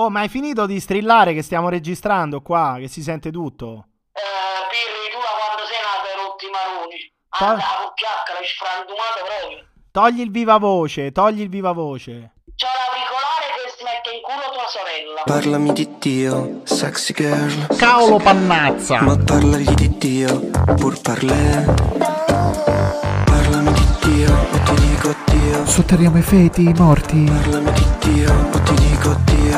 Oh, ma hai finito di strillare che stiamo registrando qua, che si sente tutto? Eh, Pirri, tu da quando sei nato hai rotti i maroni. Pa- Andavo, chiacca, l'hai sfrantumato proprio. Togli il viva voce, togli il viva voce. C'ho l'auricolare che si mette in culo tua sorella. Parlami di Dio, sexy girl. Cavolo pannazza! Ma parlagli di Dio, pur parlè. Parlami di Dio, o ti dico Dio. Sotterriamo i feti, i morti, Parlami di Dio,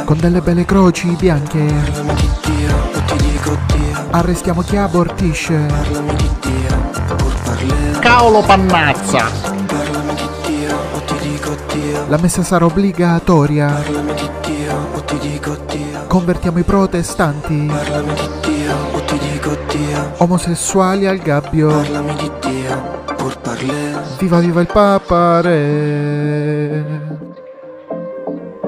con delle belle croci bianche. Parlami di Dio, o ti dico Dio. Arrestiamo chi abortisce. Parlami di Dio, pur parlè. Cavolo pannazza! Parlami di Dio, o ti dico Dio. La messa sarà obbligatoria. Parlami di Dio, o ti dico Dio. Convertiamo i protestanti. Parlami di Dio, o ti dico Dio. Omosessuali al gabbio. Parlami di Dio, pur parlè. Viva viva il Papa Re.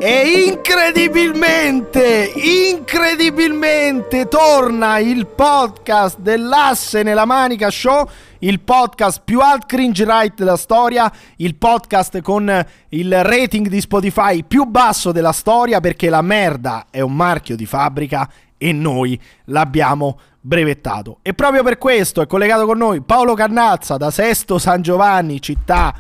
E incredibilmente, incredibilmente torna il podcast dell'Asse nella Manica Show, il podcast più alt cringe right della storia, il podcast con il rating di Spotify più basso della storia perché la merda è un marchio di fabbrica e noi l'abbiamo brevettato. E proprio per questo è collegato con noi Paolo Cannazza da Sesto San Giovanni, città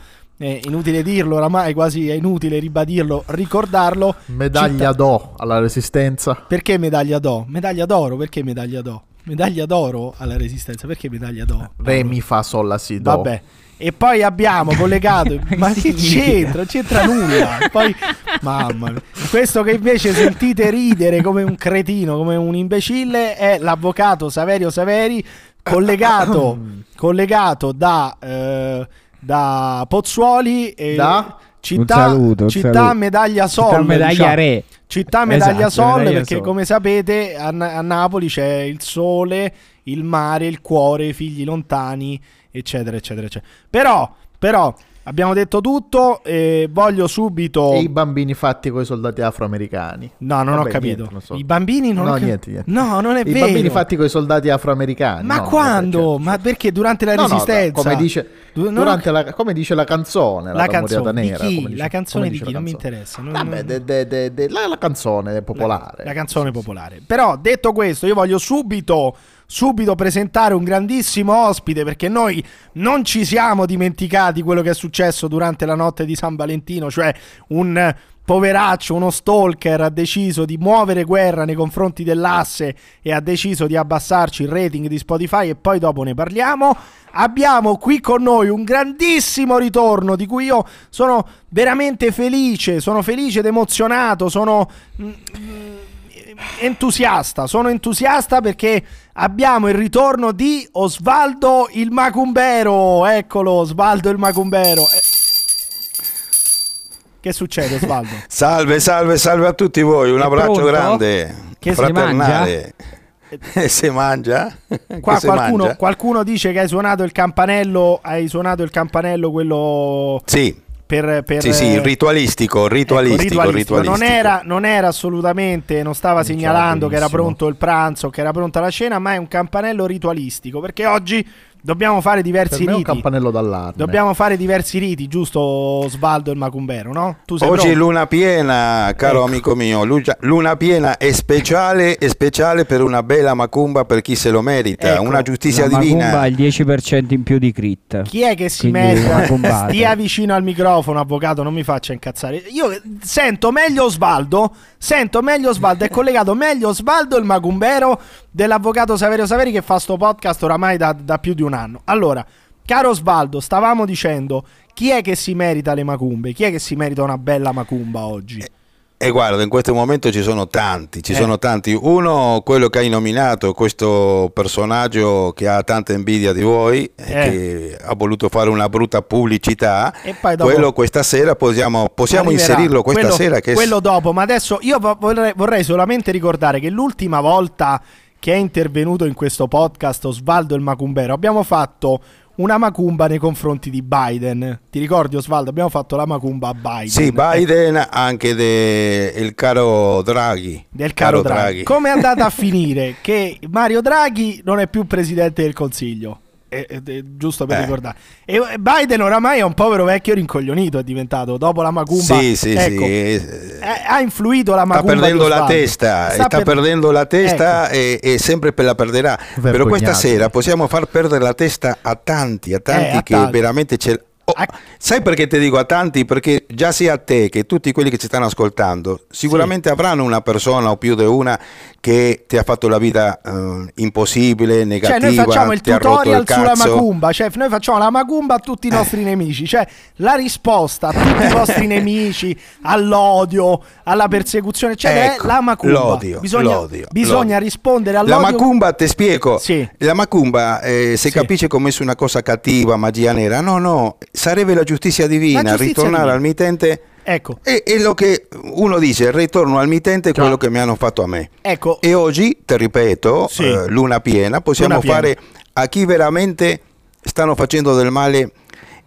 è inutile dirlo, oramai quasi è inutile ribadirlo, ricordarlo. Medaglia Città- d'O alla resistenza. Perché medaglia d'oro? Medaglia d'oro? Perché medaglia d'oro? Medaglia d'oro alla resistenza? Perché medaglia d'oro? Re mi fa sol la si do. Vabbè. E poi abbiamo collegato. ma che c'entra? Non c'entra nulla. Poi, mamma mia. Questo che invece sentite ridere come un cretino, come un imbecille, è l'avvocato Saverio Saveri, collegato, collegato da, eh, da Pozzuoli. E Da? Città, Un saluto, un città. Medaglia Sol. Città medaglia diciamo. re. Città Medaglia Esatto, Sol, Medaglia perché Sol. come sapete a, a Napoli c'è il sole, il mare, il cuore, i figli lontani, eccetera, eccetera, eccetera. Però, però, abbiamo detto tutto e voglio subito... E i bambini fatti con i soldati afroamericani. No, non ho Vabbè, capito. niente, non so. I bambini non No, ho cap- niente, niente. No, non è I vero. bambini fatti con i soldati afroamericani. Ma no, quando? certo. Ma perché durante la No, no, resistenza? come dice, Du- non ho durante la, come dice la canzone, la, La canzone di nera. chi? come dice- La canzone di chi? Non mi interessa. non- Vabbè, non- de- de- de- la, la canzone popolare. La canzone popolare. Però detto questo, io voglio subito, subito presentare un grandissimo ospite perché noi non ci siamo dimenticati quello che è successo durante la notte di San Valentino, cioè un poveraccio, uno stalker ha deciso di muovere guerra nei confronti dell'asse e ha deciso di abbassarci il rating di Spotify e poi dopo ne parliamo. Abbiamo qui con noi un grandissimo ritorno di cui io sono veramente felice, sono felice ed emozionato, sono mm, mm, entusiasta, sono entusiasta perché abbiamo il ritorno di Osvaldo il Macumbero. Eccolo, Osvaldo il Macumbero. Eh, Che succede, Osvaldo? Salve, salve, salve a tutti voi, un È abbraccio pronto? grande, Che si fraternale. E si mangia? Qua qualcuno, mangia? qualcuno dice che hai suonato il campanello, hai suonato il campanello quello Sì, per... per sì, sì, eh, ritualistico, Ecco, ritualistico, ritualistico. ritualistico. Non, era, non era assolutamente, non stava l'ha segnalando che era pronto il pranzo, che era pronta la cena, ma è un campanello ritualistico perché oggi dobbiamo fare Per diversi me è un riti. campanello d'allarme. Dobbiamo fare diversi riti, giusto Osvaldo il Macumbero, no? Tu sei Oggi è pronto? luna piena, caro Ecco. amico mio. Luna piena è speciale, è speciale per una bella macumba per chi se lo merita. Ecco, una giustizia la divina. Macumba ha il 10% in più di crit. Chi è che si merita? Stia vicino al microfono, avvocato, non mi faccia incazzare. Io sento meglio Osvaldo, sento meglio Osvaldo, è collegato meglio Osvaldo il Macumbero dell'avvocato Saverio Saveri che fa sto podcast oramai da, da più di un anno. Allora, caro Osvaldo, stavamo dicendo chi è che si merita le macumbe? Chi è che si merita una bella macumba oggi? E guarda, in questo momento ci sono tanti, ci Eh. sono tanti. Uno, quello che hai nominato, questo personaggio che ha tanta invidia di voi, e Eh. che ha voluto fare una brutta pubblicità. E poi dopo- Quello questa sera possiamo, possiamo inserirlo questa Quello- sera. Che quello dopo, ma adesso io vo- vorrei, vorrei solamente ricordare che l'ultima volta che è intervenuto in questo podcast Osvaldo il Macumbero abbiamo fatto una macumba nei confronti di Biden. Ti ricordi Osvaldo? Abbiamo fatto la macumba a Biden. Sì, Biden, anche del caro Draghi. Del caro Draghi. Come è andata a finire? Che Mario Draghi non è più presidente del Consiglio. Eh, eh, giusto per Eh. ricordare. E Biden oramai è un povero vecchio rincoglionito, è diventato dopo la Macumba. Sì, sì, ecco, sì. ha influito la Sta Macumba. perdendo di la testa, Sta sta, per- perdendo la testa Ecco. e, e sempre per la perderà. Però Vergognato. questa sera possiamo far perdere la testa a tanti, a tanti Eh, a che tanti. veramente ce Oh, A- sai perché ti dico a tanti? Perché già sia a te che tutti quelli che ci stanno ascoltando, sicuramente avranno una persona o più di una che ti ha fatto la vita eh, impossibile, Cioè, negativa, noi facciamo il tutorial il sulla. Eh. macumba, cioè noi facciamo la macumba a tutti i nostri nemici, cioè la risposta a tutti i vostri nemici, all'odio, alla persecuzione, eccetera, Ecco, è la macumba. l'odio, bisogna, l'odio, bisogna l'odio. rispondere La all'odio. macumba, ti spiego, Sì. la macumba eh, se Sì. capisce come una cosa cattiva, magia nera, no, no, sarebbe la giustizia divina, La giustizia ritornare divina. al mittente. Ecco, E, e lo che uno dice, ritorno al mittente, è Già. quello che mi hanno fatto a me. ecco, E oggi, ti ripeto, Sì. eh, luna piena, possiamo Luna piena. fare a chi veramente stanno facendo del male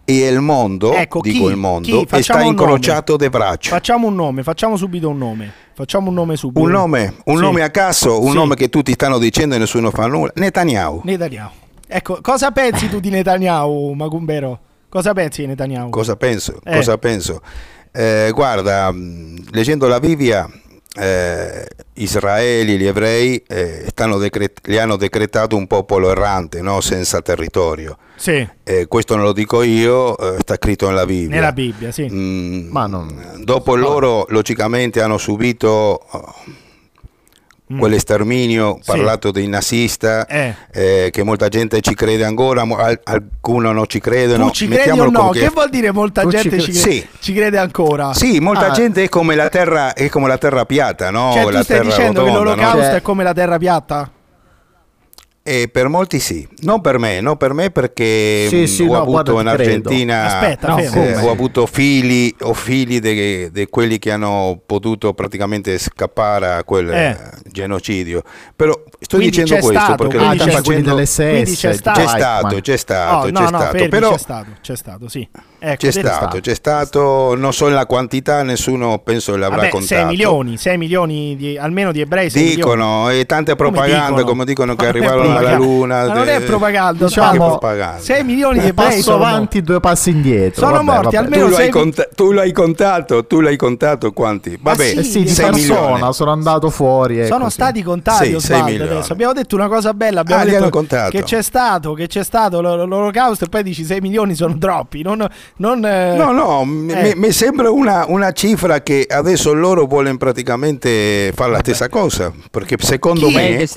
e il mondo, Ecco, dico chi? il mondo, Chi? e sta incrociato de braccia. facciamo un nome, facciamo subito un nome. Facciamo un nome subito. Un nome, un Sì. nome a caso, un Sì. nome che tutti stanno dicendo e nessuno fa nulla. Netanyahu. Netanyahu. Ecco, cosa pensi tu di Netanyahu, Macumbero? Cosa pensi di Netanyahu? Cosa penso? Eh. Cosa penso? Eh, guarda, mh, leggendo la Bibbia, eh, Israeli, gli ebrei, eh, stanno decret- gli hanno decretato un popolo errante, no? senza territorio. Sì, Eh, questo non lo dico io, eh, sta scritto nella Bibbia. nella Bibbia, sì. Mm, Ma non- Dopo loro, logicamente, hanno subito oh, Mm. quell'esterminio Sì. parlato dei nazista, Eh. eh, che molta gente ci crede ancora, mo- al- alcuno non ci credono. Tu ci credi o no? Che vuol dire molta Tu gente ci, crede, Sì. ci crede ancora? Sì, molta Ah. gente è come la terra, è come la terra piatta, no? Cioè, la tu stai terra dicendo che rotonda, no? l'olocausto Cioè- è come la terra piatta? E per molti sì, non per me, non per me perché Sì, sì, ho no, avuto in. Argentina, Aspetta, No, eh, ho avuto figli o figli di quelli che hanno potuto praticamente scappare a quel Eh. eh, genocidio. Però sto Quindi dicendo c'è questo stato, perché Ah, sta facendo... delle quindi SS. c'è stato- C'è stato, c'è stato, Oh, c'è no, no, stato, fermi, però c'è stato, c'è stato, sì. Ecco, c'è stato, c'è stato, non so la quantità, nessuno penso l'avrà Vabbè, contato. 6 milioni, 6 milioni di, almeno di ebrei. 6 milioni. Dicono, e tante Come propagande, dicono? come dicono che arrivarono alla. Luna. Ma non è propaganda, Diciamo- Che diciamo, propaganda. 6 milioni di ebrei passo sono avanti, due passi indietro. Sono Vabbè, morti, vabbè. almeno Tu lo, hai sei- conta- tu l'hai contato, tu l'hai contato quanti? Vabbè, sì, Eh sì, di sei persona, milioni. sono andato fuori. ecco, Sono sì. stati contati Sì, Osvaldo, sei milioni. adesso. Abbiamo detto una cosa bella, abbiamo Ah, detto che c'è stato, che c'è stato l'o- l'olocausto e poi dici 6 milioni sono troppi, non, non, eh, No, no, mi, eh. mi sembra una, una cifra che adesso loro vogliono praticamente fare la stessa cosa, perché secondo Chi?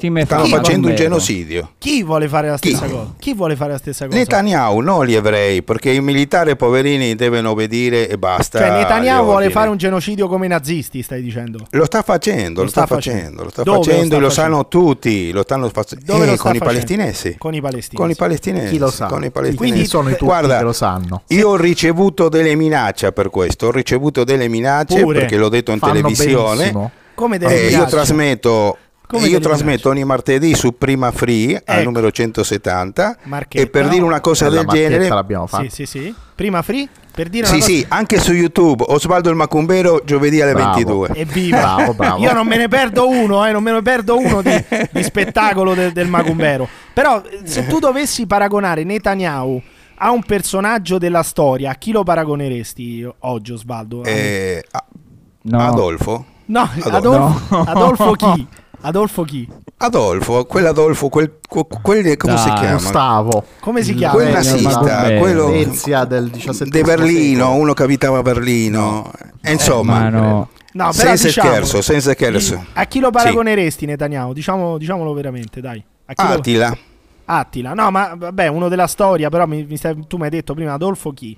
me stanno fa? facendo un genocidio. Chi vuole fare la stessa Chi? cosa? Chi vuole fare la stessa cosa? Netanyahu, non gli ebrei, perché i militari poverini devono obbedire e basta. Cioè Netanyahu vuole fare un genocidio come i nazisti, stai dicendo? Lo sta facendo, Lo lo, sta, sta facendo, facendo. lo sta Dove lo facendo sta e lo facendo? sanno tutti, lo stanno facendo sta con i facendo? palestinesi. Con i palestinesi. Con i palestinesi. Chi lo sa? Con i palestinesi. Quindi sono i tutti Guarda, che lo sanno. Io ricevuto delle minacce per questo, ho ricevuto delle minacce Pure. perché l'ho detto in televisione. benissimo. Come delle Eh, io trasmetto, Come io trasmetto ogni martedì su Prima Free al Ecco. numero 170 Marchetta. e per dire una cosa del genere l'abbiamo fatta. Sì, sì, sì. Prima free per dire una Sì, cosa sì, anche su YouTube, Osvaldo il Macumbero giovedì alle Bravo. 22. Evviva! Bravo, bravo. Io non me ne perdo uno, eh, non me ne perdo uno di, di spettacolo del, del Macumbero. Però, eh, se tu dovessi paragonare Netanyahu a un personaggio della storia, a chi lo paragoneresti oggi, Osvaldo? Eh, a- No. Adolfo? no, Adolfo. Adolfo, No. Adolfo chi? Adolfo chi? Adolfo, quell'Adolfo, quel, quel, quel- come si Dai. chiama? Gustavo. Come si chiama? Quel Eh, nazista, Macumbero. quello Venezia del 17 di Berlino, uno che abitava a Berlino. E insomma, Ma no. No, però senza diciamolo. scherzo, senza scherzo. A chi lo paragoneresti Netanyahu? Diciamo, diciamolo veramente, dai. A chi lo- Attila. No, ma vabbè, uno della storia, però mi, mi tu mi hai detto prima Adolfo chi?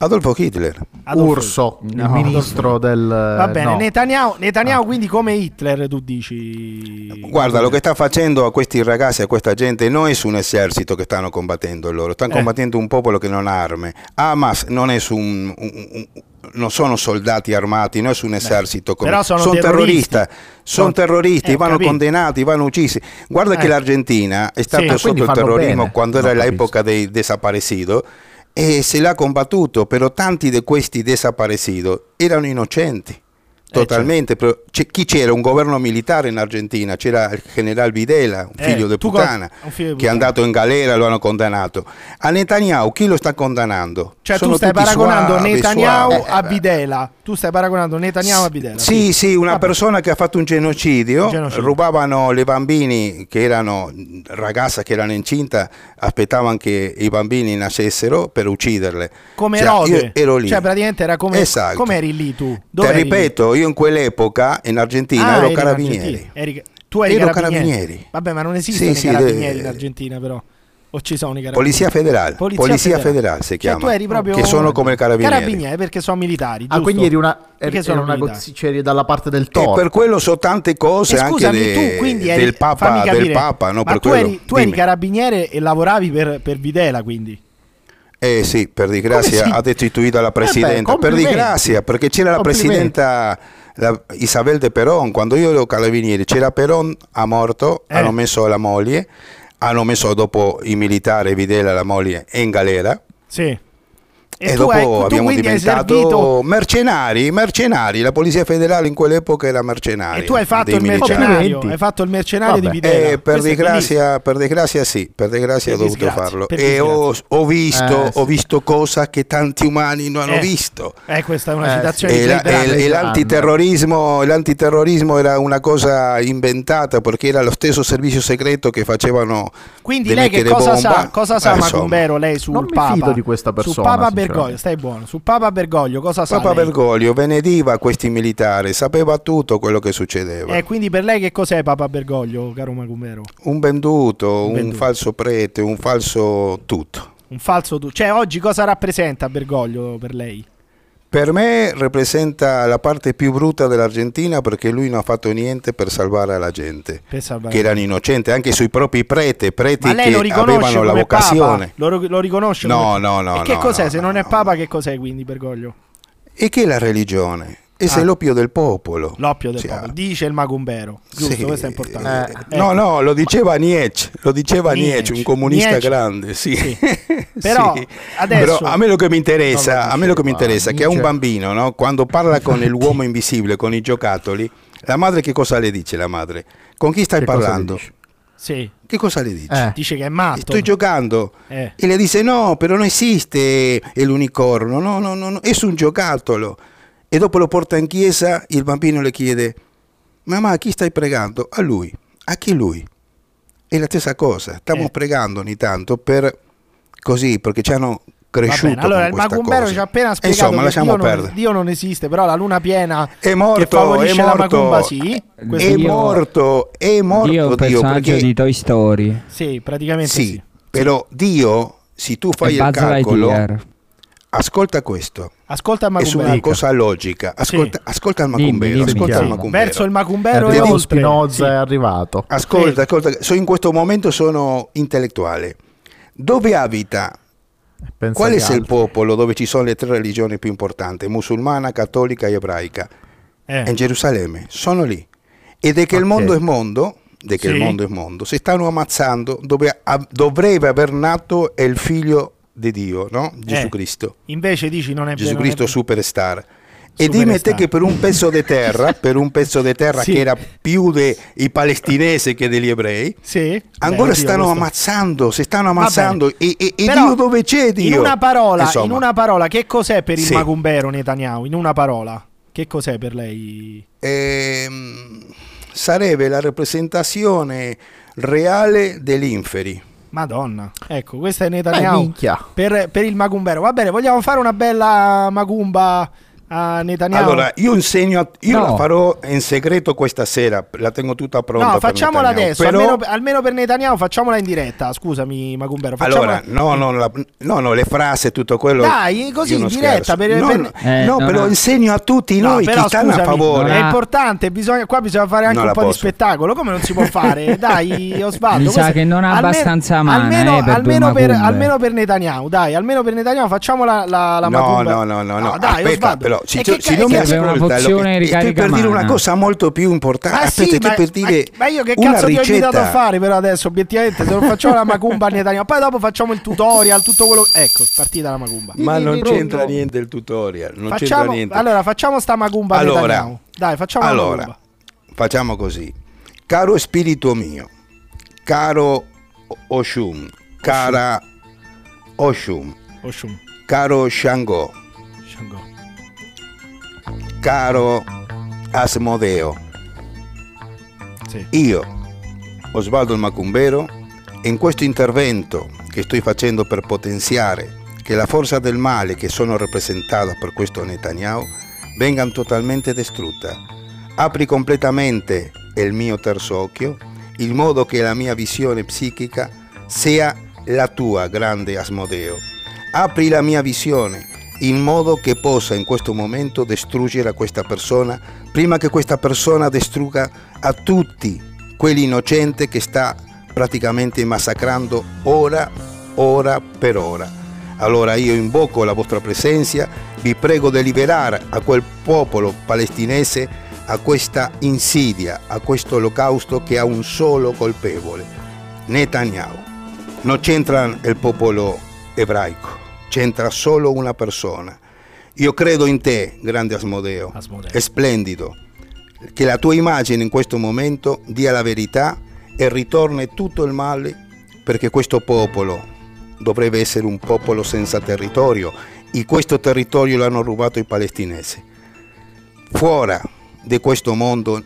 Adolfo Hitler. Adolfo Urso, il No. ministro del... Va bene, no. Netanyahu, Netanyahu quindi come Hitler tu dici? Guarda, lo che sta facendo a questi ragazzi, a questa gente, non è su un esercito che stanno combattendo loro, stanno Eh. combattendo un popolo che non ha armi. Hamas non è su un, un- un- non sono soldati armati, non è su un esercito come però sono sono terroristi. terroristi, Sono- terroristi, eh, vanno capito. condannati, vanno uccisi. Guarda Eh. che l'Argentina è stata Sì. sotto il terrorismo bene. quando era Non l'epoca dei desaparecidos e se l'ha combattuto, però tanti di questi desaparecidos erano innocenti. Totalmente, però c'è- chi c'era? Un governo militare in Argentina, c'era il generale Videla, un Eh, figlio di tu puttana, co- figlio di che è andato in galera lo hanno condannato. A Netanyahu chi lo sta condannando? Cioè Sono tu stai paragonando suavi, Netanyahu suavi. a Videla. Tu stai paragonando Netanyahu a Videla. Sì, sì, una Vabbè. persona che ha fatto un genocidio, Un genocidio. rubavano le bambini che erano ragazze che erano incinta, aspettavano che i bambini nascessero per ucciderle. Come Cioè, Erode. io ero lì. Cioè praticamente era come Esatto. come eri lì tu? Te Dove lì? ripeto, io in quell'epoca in Argentina Ah, ero eri in carabinieri. Argentina. Eri- tu eri Ero carabinieri. carabinieri. Vabbè, ma non esistono Sì, i sì, carabinieri de- in Argentina però. O ci sono i carabinieri? Polizia federale, Polizia polizia, federale. federale. si Cioè, chiama, tu eri proprio che sono come i carabinieri. Carabinieri perché sono militari, Ah, giusto? quindi eri una, Perché eri, sono una c'eri dalla parte del E torto. per quello so tante cose E anche scusami, de- tu quindi eri, del Papa, del Papa, no? ma per tu, quello. eri, tu eri carabiniere e lavoravi per, per Videla, quindi. Eh sì, per disgrazia si- ha destituito la presidenta. per complimenti. disgrazia, perché c'era la presidenta la- Isabel de Perón. Quando io ero carabinieri, c'era Perón, ha morto, Eh. hanno messo la moglie, hanno messo dopo i militari, Videla, la moglie, in galera. Sì. E, tu dopo hai- tu abbiamo hai diventato servito mercenari, mercenari. La polizia federale in quell'epoca era mercenaria. e tu hai fatto il mercenario, hai fatto il mercenario Vabbè. di Videla. Eh, per, disgrazia, per disgrazia sì, per disgrazia Per ho dovuto farlo. E ho, ho visto, Eh, sì. ho visto cosa che tanti umani non hanno Eh. visto. Eh, questa è una Eh, citazione E, di la- e- e l'antiterrorismo, l'antiterrorismo era una cosa inventata perché era lo stesso servizio segreto che facevano Quindi di lei che cosa bomba. sa? Cosa sa Eh. Macumbero lei sul Non mi Papa? fido di questa persona, Su Papa. Bergoglio, stai buono. Su Papa Bergoglio cosa sa Papa lei? Bergoglio benediva questi militari, sapeva tutto quello che succedeva. Eh, quindi per lei che cos'è Papa Bergoglio, caro Macumbero? Un venduto, un, venduto. falso prete, un falso tutto. Un falso tu. Cioè, oggi cosa rappresenta Bergoglio per lei? Per me rappresenta la parte più brutta dell'Argentina perché lui non ha fatto niente per salvare la gente, salvare. che erano innocenti, anche sui propri preti, preti che avevano la vocazione. Lo, lo riconosce No, come- no, no, E che no, cos'è? no, Se no, non è. Papa, che cos'è quindi Bergoglio? E che è la religione? Esse Ah. è l'oppio del popolo. L'oppio del Sì, popolo. ah. Dice il Macumbero. Giusto, Sì, questo è importante. eh, No, no, lo diceva Nietzsche, lo diceva Nietzsche. Nietzsche, un comunista Nietzsche. grande, sì. Sì. Però, Sì. adesso- Però a me lo che mi interessa, a me lo che mi interessa è che a un bambino, no, quando parla con l'uomo invisibile, con i giocattoli, la madre che cosa le dice la madre? Con chi stai Che parlando? Sì. Che cosa le dice? Eh. Dice che è matto. Sto giocando. Eh. E le dice no, però non esiste l'unicorno, no, no, no, no, è un giocattolo. E dopo lo porta in chiesa, il bambino le chiede, mamma, a chi stai pregando? A lui. A chi lui? È la stessa cosa, stiamo Eh. pregando ogni tanto per così, perché ci hanno cresciuto bene, allora con il questa Macumbero cosa. ci ha appena spiegato Insomma, che lasciamo Dio non, perdere. Dio non esiste, però la luna piena È morto, è la morto. Macumba sì. È Dio- morto, è morto Dio è un personaggio perché di Toy Story. Sì, praticamente sì. sì, però Dio, se tu fai il calcolo, ascolta questo. Ascolta il È su Macumbero. una cosa logica. Ascolta, ascolta il Dimmi, Macumbero. dimmi, ascolta il. Macumbero. Verso il È Macumbero e arrivato oltre. Spinoza, Sì. è arrivato. Ascolta, Sì. ascolta. So in questo momento sono intellettuale. Dove abita? Pensa Qual è il popolo dove ci sono le tre religioni più importanti? Musulmana, cattolica e ebraica. Eh. In Gerusalemme. Sono lì. Ed è che il Ok. mondo è mondo. De che Sì. il mondo è mondo, si stanno ammazzando dove a- dovrebbe aver nato il figlio di Dio, no? Gesù Eh. Cristo. Invece dici non è Gesù non è- Cristo superstar. E dimmi te che per un pezzo di terra, per un pezzo di terra Sì. che era più dei palestinesi che degli ebrei, Sì. ancora Beh, stanno questo- ammazzando, si stanno ammazzando. E, e- e Però, Dio dove c'è Dio? In una parola, Insomma, in una parola, che cos'è per il Sì. Macumbero Netanyahu? In una parola, che cos'è per lei? ehm, sarebbe la rappresentazione reale dell'inferi. Madonna. Ecco, questa è Beh, Netanyahu minchia. per, per il Macumbero. Va bene, vogliamo fare una bella Macumba a Netanyahu? Allora, io insegno, a- io No. la farò in segreto questa sera, la tengo tutta pronta. no, facciamola adesso, però- almeno, almeno per Netanyahu facciamola in diretta. Scusami, Macumbero. Facciamola... Allora, no, no, la- no, no, le frasi e tutto quello. Dai, così, in diretta, per- no, per- no, Eh, no, però no. insegno a tutti No, noi però che stanno a scusami, favore. È importante, bisogna, qua bisogna fare anche Non un po' di posso. spettacolo. Come non si può fare? Dai, Osvaldo. Mi sa che non ha abbastanza almeno, eh, per almeno, per, almeno per Netanyahu, dai, almeno per Netanyahu facciamo la, la, la No, no, no, no, no. dai, Aspetta, Osvaldo. però Però che- non mi ascolta, lo che- stai per dire una cosa molto più importante. Ah, Aspetta, sì, ma, per dire ma- ma io che cazzo ti ho invitato a ricetta. fare però adesso obiettivamente se non facciamo la macumba a Netanyahu poi dopo facciamo il tutorial tutto quello ecco partita la macumba Ma non c'entra niente il tutorial, non c'entra facciamo, niente. allora facciamo sta macumba Allora, dai facciamo la allora, macumba facciamo così. Caro spirito mio, caro Oshun, cara Oshun, Oshun caro Shango, Shango caro Asmodeo, sì. io, Osvaldo il Macumbero, in questo intervento che sto facendo per potenziare che la forza del male che sono rappresentata per questo Netanyahu venga totalmente distrutta. Apri completamente il mio terzo occhio, in modo che la mia visione psichica sia la tua, grande Asmodeo. Apri la mia visione in modo che possa in questo momento distruggere questa persona prima che questa persona distrugga a tutti quelli innocenti che sta praticamente massacrando ora, ora per ora. Allora io invoco la vostra presenza, vi prego di liberare a quel popolo palestinese a questa insidia, a questo olocausto che ha un solo colpevole, Netanyahu. Non c'entra il popolo ebraico, c'entra solo una persona. Io credo in te, grande Asmodeo, Asmodeo. è splendido, che la tua immagine in questo momento dia la verità e ritorni tutto il male perché questo popolo dovrebbe essere un popolo senza territorio e questo territorio l'hanno rubato i palestinesi. Fuori di questo mondo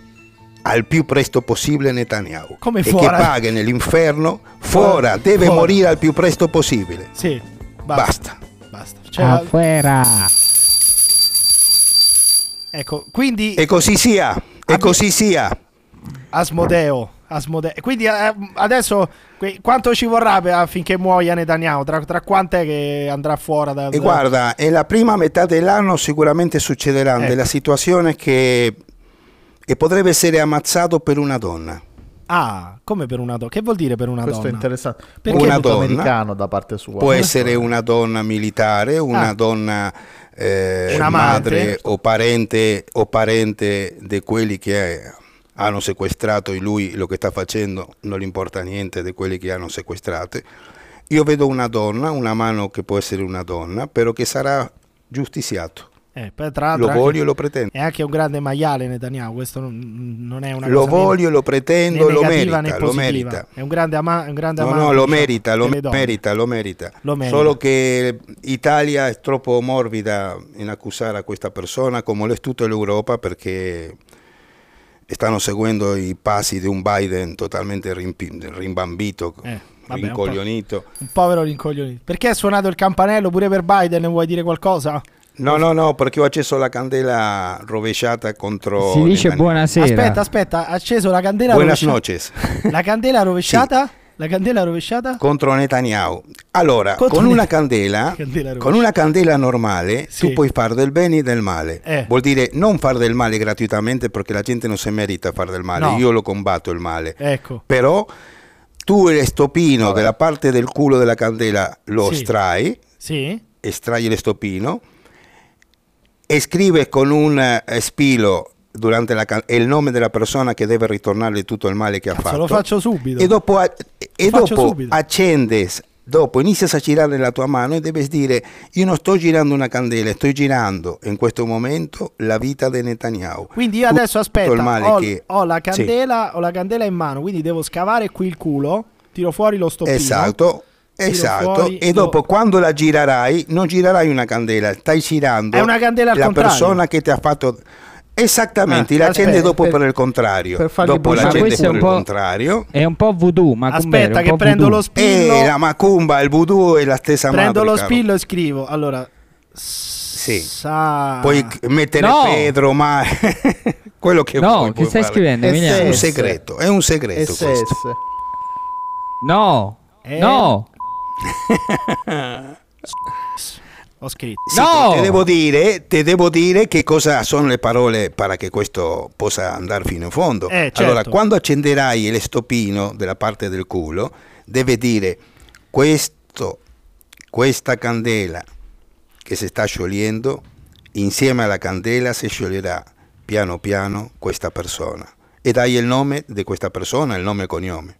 al più presto possibile Netanyahu Come e fuori? che paghi nell'inferno fuori, Fuori, deve fuori. morire al più presto possibile. sì basta Basta. basta Cioè, Afuera. ecco quindi E così sia, e così sia. Asmodeo Asmodeo quindi eh, adesso que- quanto ci vorrà per- affinché muoia Netanyahu tra, tra quant'è che andrà fuori da, E da- guarda, in la prima metà dell'anno sicuramente succederà Ecco. della situazione che e potrebbe essere ammazzato per una donna. Ah come per una donna che vuol dire per una Questo è donna interessante. Perché una donna americano da parte sua. Può essere una donna militare, una Ah. donna eh, Una madre o parente o parente di quelli che eh, hanno sequestrato e lui lo che sta facendo non gli importa niente di quelli che hanno sequestrato. Io vedo una donna, una mano che può essere una donna, però che sarà giustiziato. Eh, tra Lo l'altro voglio e lo pretendo. è anche un grande maiale Netanyahu questo non, non è una Lo cosa né- voglio, lo né pretendo, lo merita, lo merita. è un grande, ama- un grande No, amante no, lo diciamo, merita, lo merita, lo merita. Lo merita. Solo che Italia è troppo morbida in accusare a questa persona, come lo è tutta l'Europa, perché stanno seguendo i passi di un Biden totalmente rimbambito, Eh, vabbè, rincoglionito. un povero rincoglionito perché ha suonato il campanello pure per Biden vuoi dire qualcosa? No, no, no, perché ho acceso la candela rovesciata contro... Si dice buonasera. aspetta aspetta ha acceso la candela Buenas rovesciata noches. la candela rovesciata la candela rovesciata contro Netanyahu. Allora, Contro con una Net- candela, Candela rovesciata. con una candela normale, Sì. tu puoi fare del bene e del male. Eh. Vuol dire non fare del male gratuitamente perché la gente non si merita fare del male. No. Io lo combatto il male. ecco Però tu il stopino della parte del culo della candela lo Sì. estrai, sì estrai lo stopino e scrive con un eh, spilo durante la can- il nome della persona che deve ritornare tutto il male che ha Cazzo, fatto. lo faccio subito E dopo, a- e dopo accendi, dopo inizi a girare la tua mano e devi dire io non sto girando una candela, sto girando in questo momento la vita di Netanyahu. Quindi io adesso male ho, che- ho la Sì. candela, ho la candela in mano, quindi devo scavare qui il culo, tiro fuori lo stoppino. Esatto. Esatto, fuori e dopo lo- quando la girerai, non girerai una candela, stai girando È una candela al la contrario. persona che ti ha fatto esattamente, Ah, la accendi aspetta, dopo per- per il contrario. per fargli dopo la questo è per un il po'- contrario. È un po' voodoo, ma Aspetta che prendo lo spillo, E la macumba, il voodoo è la stessa prendo madre, lo caro. spillo e scrivo. Allora, Sì. sa... Puoi mettere No. Pedro, ma quello che No, vuoi, che puoi stai fare. scrivendo, Eh? È un segreto, è un segreto questo. SS. No. Eh? No. Ho scritto. Sì, No! Te devo, dire, te devo dire che cosa sono le parole per che questo possa andare fino in fondo. Eh, certo. Allora, quando accenderai il stopino della parte del culo, deve dire questo, questa candela che si sta sciogliendo insieme alla candela si scioglierà piano piano questa persona e dai il nome di questa persona, il nome e cognome.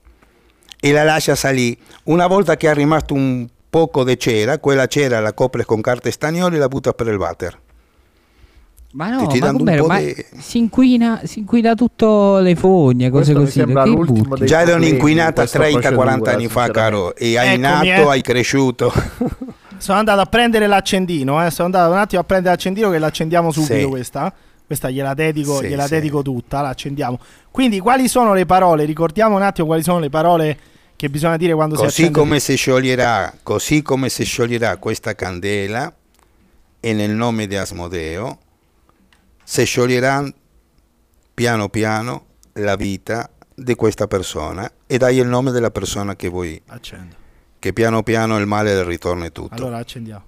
E la lascia salire. Una volta che è rimasto un poco di cera, quella cera la copre con carta stagnoli e la butta per il water. Ma Ti no, stai ma com'era? Ma di- si inquina, si inquina tutto le fogne, cose Questo così. Già erano inquinata questa 30-40 procedura, anni fa, caro, e hai Eccomi, nato, eh. hai cresciuto. Sono andato a prendere l'accendino, eh. sono andato un attimo a prendere l'accendino che l'accendiamo subito Sì. questa. Questa gliela dedico, Sì, gliela sì. dedico tutta, la accendiamo. Quindi quali sono le parole? Ricordiamo un attimo quali sono le parole che bisogna dire quando si Così accende. come si scioglierà, così come si scioglierà questa candela e nel nome di Asmodeo si scioglierà piano piano la vita di questa persona e dai il nome della persona che vuoi, Accendo. che piano piano il male del ritorno è tutto. Allora accendiamo.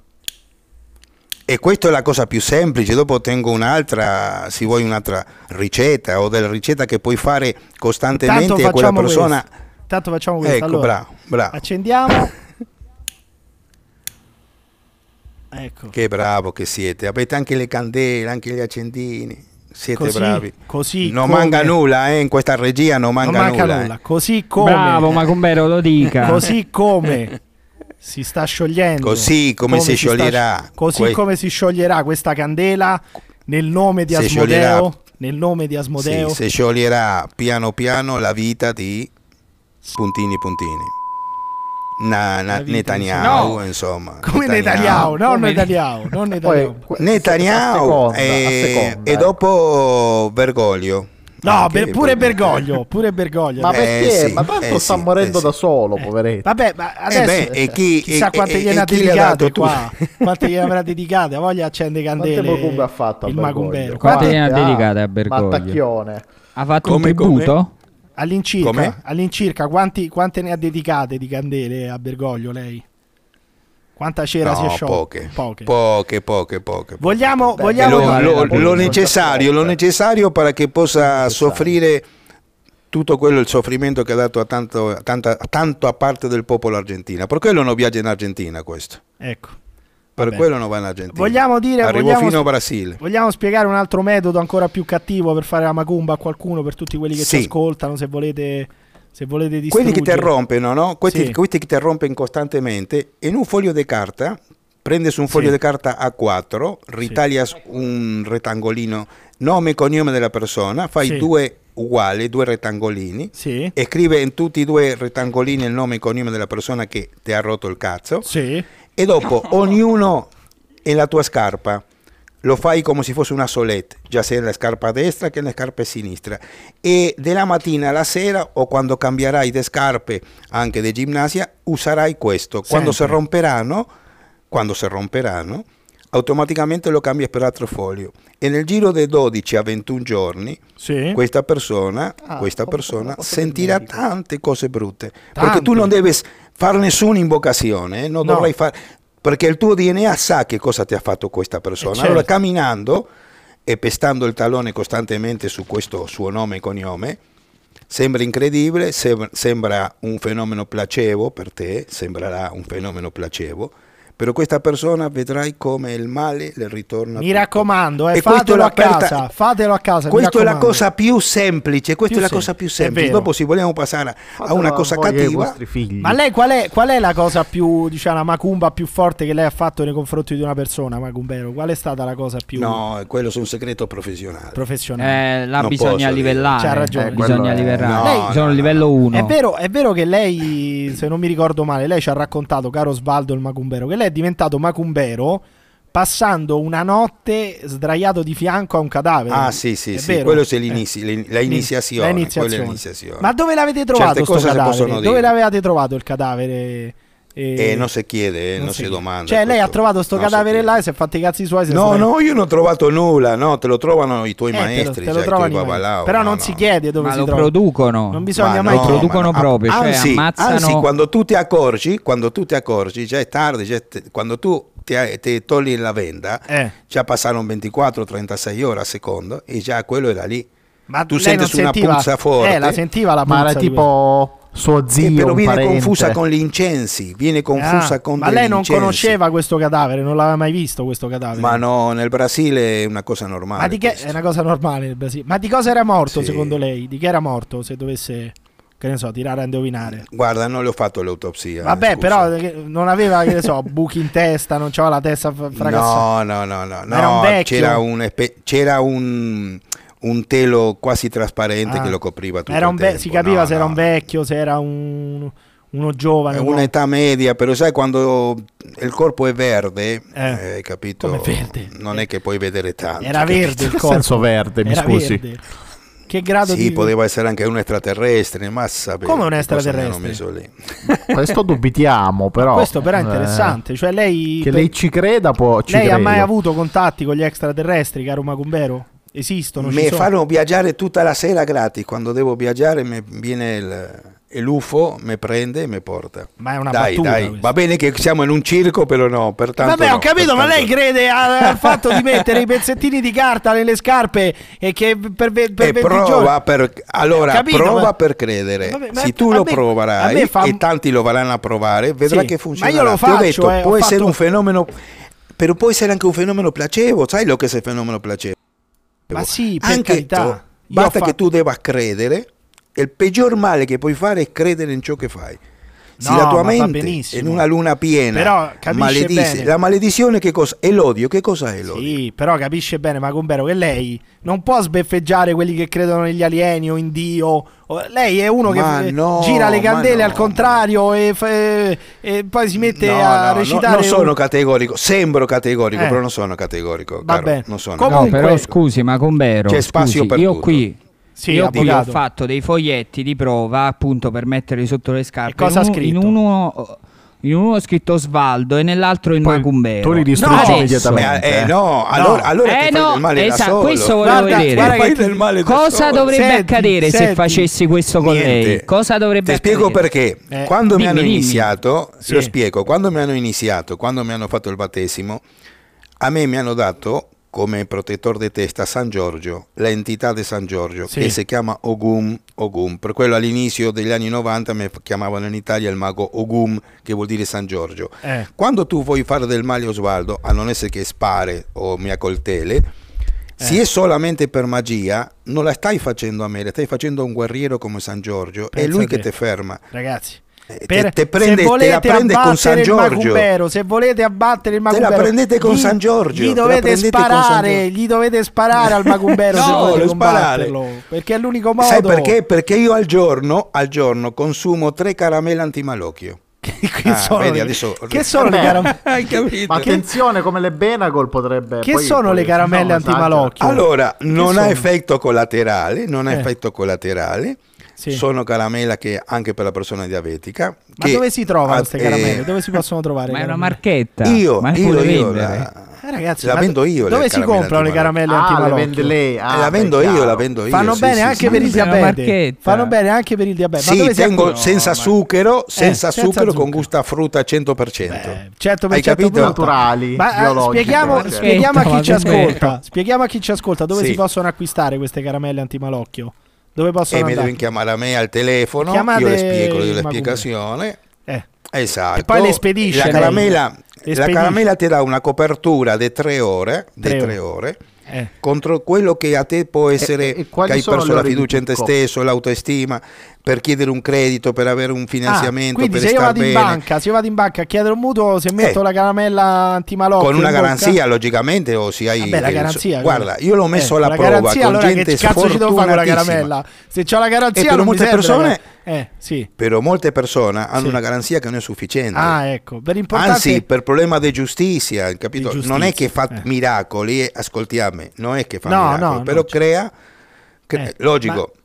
E questa è la cosa più semplice, dopo tengo un'altra, se vuoi un'altra ricetta o della ricetta che puoi fare costantemente e quella persona... questo. Tanto facciamo questo. Ecco, allora, bravo, bravo. Accendiamo. ecco. Che bravo che siete, avete anche le candele, anche gli accendini, siete Così- bravi. così non come- manca nulla, eh, in questa regia non Non manca, manca nulla. nulla. eh. Così come Bravo, Macombero, lo dica. così come si sta sciogliendo Così come si sta- scioglierà così que- come si scioglierà questa candela nel nome di Si Asmodeo scioglierà- nel nome di Asmodeo Sì, si scioglierà piano piano la vita di puntini puntini. Na, na- Netanyahu, no. insomma. come Netanyahu non Come- Netanyahu non Poi, Netanyahu a Netanyahu seconda, a e, seconda, e ecco. dopo Bergoglio. no per- pure Bergoglio. Pure Bergoglio Ma Eh, perché? sì, ma tanto eh, sta sì, morendo eh, da solo, poveretto. vabbè ma adesso Eh beh, e chi- chissà quante gliene ha dedicate qua quante gliene avrà dedicate voglia accende candele macumbe ha fatto a il Bergoglio? Quante Quante- gliene ha dedicate a Bergoglio? Mattacchione. Ha fatto Come, un tributo? All'incirca Com'è? all'incirca quanti- quante ne ha dedicate di candele a Bergoglio lei quanta cera si è No, sciolta poche, poche, poche, poche, poche. Vogliamo, Beh, vogliamo lo, lo- lo necessario, lo necessario para che possa soffrire tutto quello il soffrimento che ha dato a tanto, a tanta, tanto a parte del popolo argentino. Per quello non viaggia in Argentina questo. ecco. Per Vabbè. quello non va in Argentina. Vogliamo dire, Arrivò vogliamo, fino a Brasile. vogliamo spiegare un altro metodo ancora più cattivo per fare la macumba a qualcuno, per tutti quelli che Sì. ci ascoltano, se volete, se volete Quelli che ti distruggere. rompono, no? Questi, Sì. questi che ti rompono costantemente, in un foglio di carta, prendes un foglio Sì. di carta A4, ritaglias un rettangolino, nome e cognome della persona, fai due uguali, due rettangolini, Sì, e scrive in tutti e due rettangolini il nome e cognome della persona che ti ha rotto il cazzo, sì, e dopo ognuno in la tua scarpa lo fai come se fosse una solette, già sia nella scarpa destra che nella scarpa sinistra. E della mattina alla sera o quando cambierai le scarpe anche di ginnastica, userai questo. Quando si Sempre. romperanno, quando si romperanno, automaticamente lo cambi per altro foglio. E nel giro dei 12 a 21 giorni, sì. questa persona, Ah, questa persona sentirà tante cose brutte. Tante. Perché tu non devi fare nessuna invocazione, eh, non No. dovrai fare perché il tuo DNA sa che cosa ti ha fatto questa persona. Eh, certo. Allora camminando e pestando il tallone costantemente su questo suo nome e cognome, sembra incredibile, sem- sembra un fenomeno placebo per te, sembrerà un fenomeno placebo, però questa persona vedrai come il male le ritorna. Mi tutto. raccomando, eh, E fatelo a casa, fatelo a casa. Questa è la cosa più semplice, questa Più è la cosa più semplice. vero. Dopo se vogliamo passare a Fatelo una cosa cattiva. Ma lei qual è, qual è la cosa più, diciamo, la macumba più forte che lei ha fatto nei confronti di una persona, Macumbero? Qual è stata la cosa più no, quello è un segreto professionale. professionale? Eh, là Non bisogna livellare. C'ha ragione. eh, bisogna è- livellare. No, Lei no, sono no, livello 1. È vero, è vero che lei, se non mi ricordo male, lei ci ha raccontato, caro Svaldo il Macumbero, che lei è diventato Macumbero passando una notte sdraiato di fianco a un cadavere. Ah sì sì È sì, vero? quello è Eh. l'inizi- l'in- la iniziazione, La quella è iniziazione. l'iniziazione. Ma dove l'avete trovato Certe si cadavere? Dove l'avete trovato il cadavere? E- E non si chiede, eh, non, si chiede. domanda. Cioè, lei ha questo. trovato sto Non si cadavere là e si è fatti i cazzi suoi. si No, no, io non ho trovato nulla, no, te lo trovano i tuoi Eh, te lo- maestri, te lo cioè, i maestri. babalao, Però no, non no. si chiede dove Ma si lo trova. producono. Non bisogna Ma mai no, Lo producono ma no, proprio, cioè anzi, ammazzano- anzi, quando tu ti accorgi, quando tu ti accorgi, già è tardi, già è- quando tu ti, ti togli la venda, Eh. già passarono 24-36 ore a secondo e già quello era lì. Ma tu senti non su una sentiva- puzza forte. Eh, la sentiva la Ma puzza era di tipo Suo zio, però un viene parente. confusa con gli incensi, viene confusa Ah, con ma lei non incensi. conosceva questo cadavere, non l'aveva mai visto questo cadavere. Ma no, nel Brasile è una cosa normale. Ma di che questo. è una cosa normale nel Brasile. Ma di cosa era morto Sì. secondo lei? Di che era morto se dovesse che ne so, tirare a indovinare? Guarda, non le ho fatto l'autopsia. Vabbè, scusa. però eh, non aveva, che ne so, buchi in testa, non c'aveva la testa fra- fracassata. No, no, no, no, un no, vecchio? c'era un, c'era un, un telo quasi trasparente Ah. che lo copriva tutto Era un il ve- tempo. si capiva No, se era no. un vecchio, se era un, uno giovane. È un'età media, però sai quando il corpo è verde, Eh, eh, hai capito? come verde? Non è che puoi vedere tanto. Era capito? verde il corpo. senso verde, mi Era scusi. verde. Che grado Sì, di poteva essere anche un extraterrestre, ma sapere Come un extraterrestre? messo lì. Questo dubitiamo, però. Questo però è eh, interessante, cioè lei che lei ci creda, può. Ci lei ha mai credo. avuto contatti con gli extraterrestri, caro Macumbero? Esistono, Mi fanno viaggiare tutta la sera gratis. Quando devo viaggiare mi viene il, l'UFO, mi prende e mi porta. Ma è una dai, battuta dai, va bene che siamo in un circo, però no, pertanto Vabbè, no, ho capito, ma pertanto lei no. crede al, al fatto di mettere i pezzettini di carta nelle scarpe e che per, per E 20 prova per, allora, Ho capito, prova ma- per credere. Vabbè, ma Se tu lo me- proverai fa- e tanti lo vorranno a provare, vedrà Sì, che ma funzionerà. io lo Ti ho faccio, detto, eh, ho può essere fatto- un fenomeno, però può essere anche un fenomeno placebo. Sai lo che è il fenomeno placebo? Ma sì, per Anche carità. tu, basta ho che fatto- tu debba credere. Il peggior male che puoi fare è credere in ciò che fai. Se No, la tua mente benissimo. in una luna piena Però capisce maledisce- bene. la maledizione che cosa? È l'odio. Che cosa è l'odio? Sì, però capisce bene Macumbero che lei non può sbeffeggiare quelli che credono negli alieni o in Dio. Lei è uno Ma che no, gira le candele no, al contrario e, fa- e poi si mette No, a no, no, recitare. non sono un- categorico, sembro categorico, Eh. però non sono categorico. Va caro, bene. non sono. Com- No, Comunque- però scusi, ma Combero, C'è spazio scusi, per io tutto. qui Sì, io qui ho fatto dei foglietti di prova appunto per metterli sotto le scarpe. E cosa ha in, uno- scritto? in uno in uno ho scritto Osvaldo e nell'altro il Poi Macumbero. tu li distruggi Adesso- immediatamente. Eh, eh, no, allora, allora Eh, ti fai no, del male da esatto, solo. questo volevo Guarda, vedere. guarda Cosa dovrebbe Senti, accadere se senti. facessi questo con Niente. lei? Cosa dovrebbe Ti spiego accadere? perché. Eh, quando mi dimmi, hanno dimmi. iniziato, Sì. lo spiego, quando mi hanno iniziato, quando mi hanno fatto il battesimo, a me mi hanno dato come protettore di testa San Giorgio, l'entità di San Giorgio, Sì. che si chiama Ogum, Ogum. Per quello all'inizio degli anni 90 mi chiamavano in Italia il mago Ogum, che vuol dire San Giorgio. Eh. Quando tu vuoi fare del male a Osvaldo, a non essere che spare o mi accoltele, se Eh. è solamente per magia, non la stai facendo a me, la stai facendo a un guerriero come San Giorgio, è Pensa lui che ti ferma. Ragazzi, Eh, te- per- te prende- se te la volete prende con San Giorgio. Macumbero, se volete abbattere il Te la Macumbero, prendete con gli- San Giorgio, Gli te la dovete prendete con San sparare, Giorgio. gli dovete sparare al Macumbero se No, volete lo sparare. perché è l'unico modo. Sai perché? Perché io al giorno, al giorno consumo tre caramelle antimalocchio. che, Ah, sono vedi, le, adesso- che sono le Eh beh. caramelle? Hai capito? Ma attenzione, come le Benagol potrebbe. Che poi- sono poi- le caramelle no, esatto. antimalocchio? Allora, non ha sono? effetto collaterale, non ha Eh. effetto collaterale. Sì. Sono caramella che anche per la persona diabetica. Ma che dove si trovano queste caramelle? eh, Dove si possono trovare? Ma è una marchetta. Io, ma io, io la, Eh, ragazzi, la vendo io. le Dove si comprano le caramelle Ah, le antimalocchio? vende lei. Ah, Eh, la vendo io, chiaro. la vendo io. Fanno sì, bene sì, anche sì. per il diabete. Fanno bene anche per il diabete. Ma Sì, tengo senza ma- zucchero, senza, Eh, senza zucchero con gusto a frutta al 100%. Beh, certo Hai per certo capito? Naturali, Ma spieghiamo, spieghiamo a chi ci ascolta. Spieghiamo a chi ci ascolta dove si possono acquistare queste caramelle antimalocchio. Dove possono E mi andare? devono chiamare a me al telefono, Chiamate io le spiego io Magumbe. spiegazione. Eh, Esatto. E poi le spedisce La caramella, Le la caramella ti dà una copertura di tre ore, di Tre tre ore. eh. contro quello che a te può essere e quali che hai perso le la fiducia in te stesso, l'autostima, per chiedere un credito, per avere un Ah, finanziamento, quindi per se io vado in bene. banca, se io vado in banca a chiedere un mutuo, se metto Eh. la caramella antimalocchio con una in garanzia logicamente o si hai Vabbè, la il- garanzia. guarda io l'ho messo eh, alla la prova garanzia, con allora gente che cazzo ci devo fare con la caramella? Se c'ho la garanzia E per molte la persone- Eh, sì. però molte persone hanno Sì. una garanzia che non è sufficiente Ah, ecco, per Anzi, per problema di giustizia, capito? Di non è giustizia, che fa eh. miracoli, eh, ascolti a me, non è che fa No, miracoli, no, però no, crea, cre- Eh, logico, eh,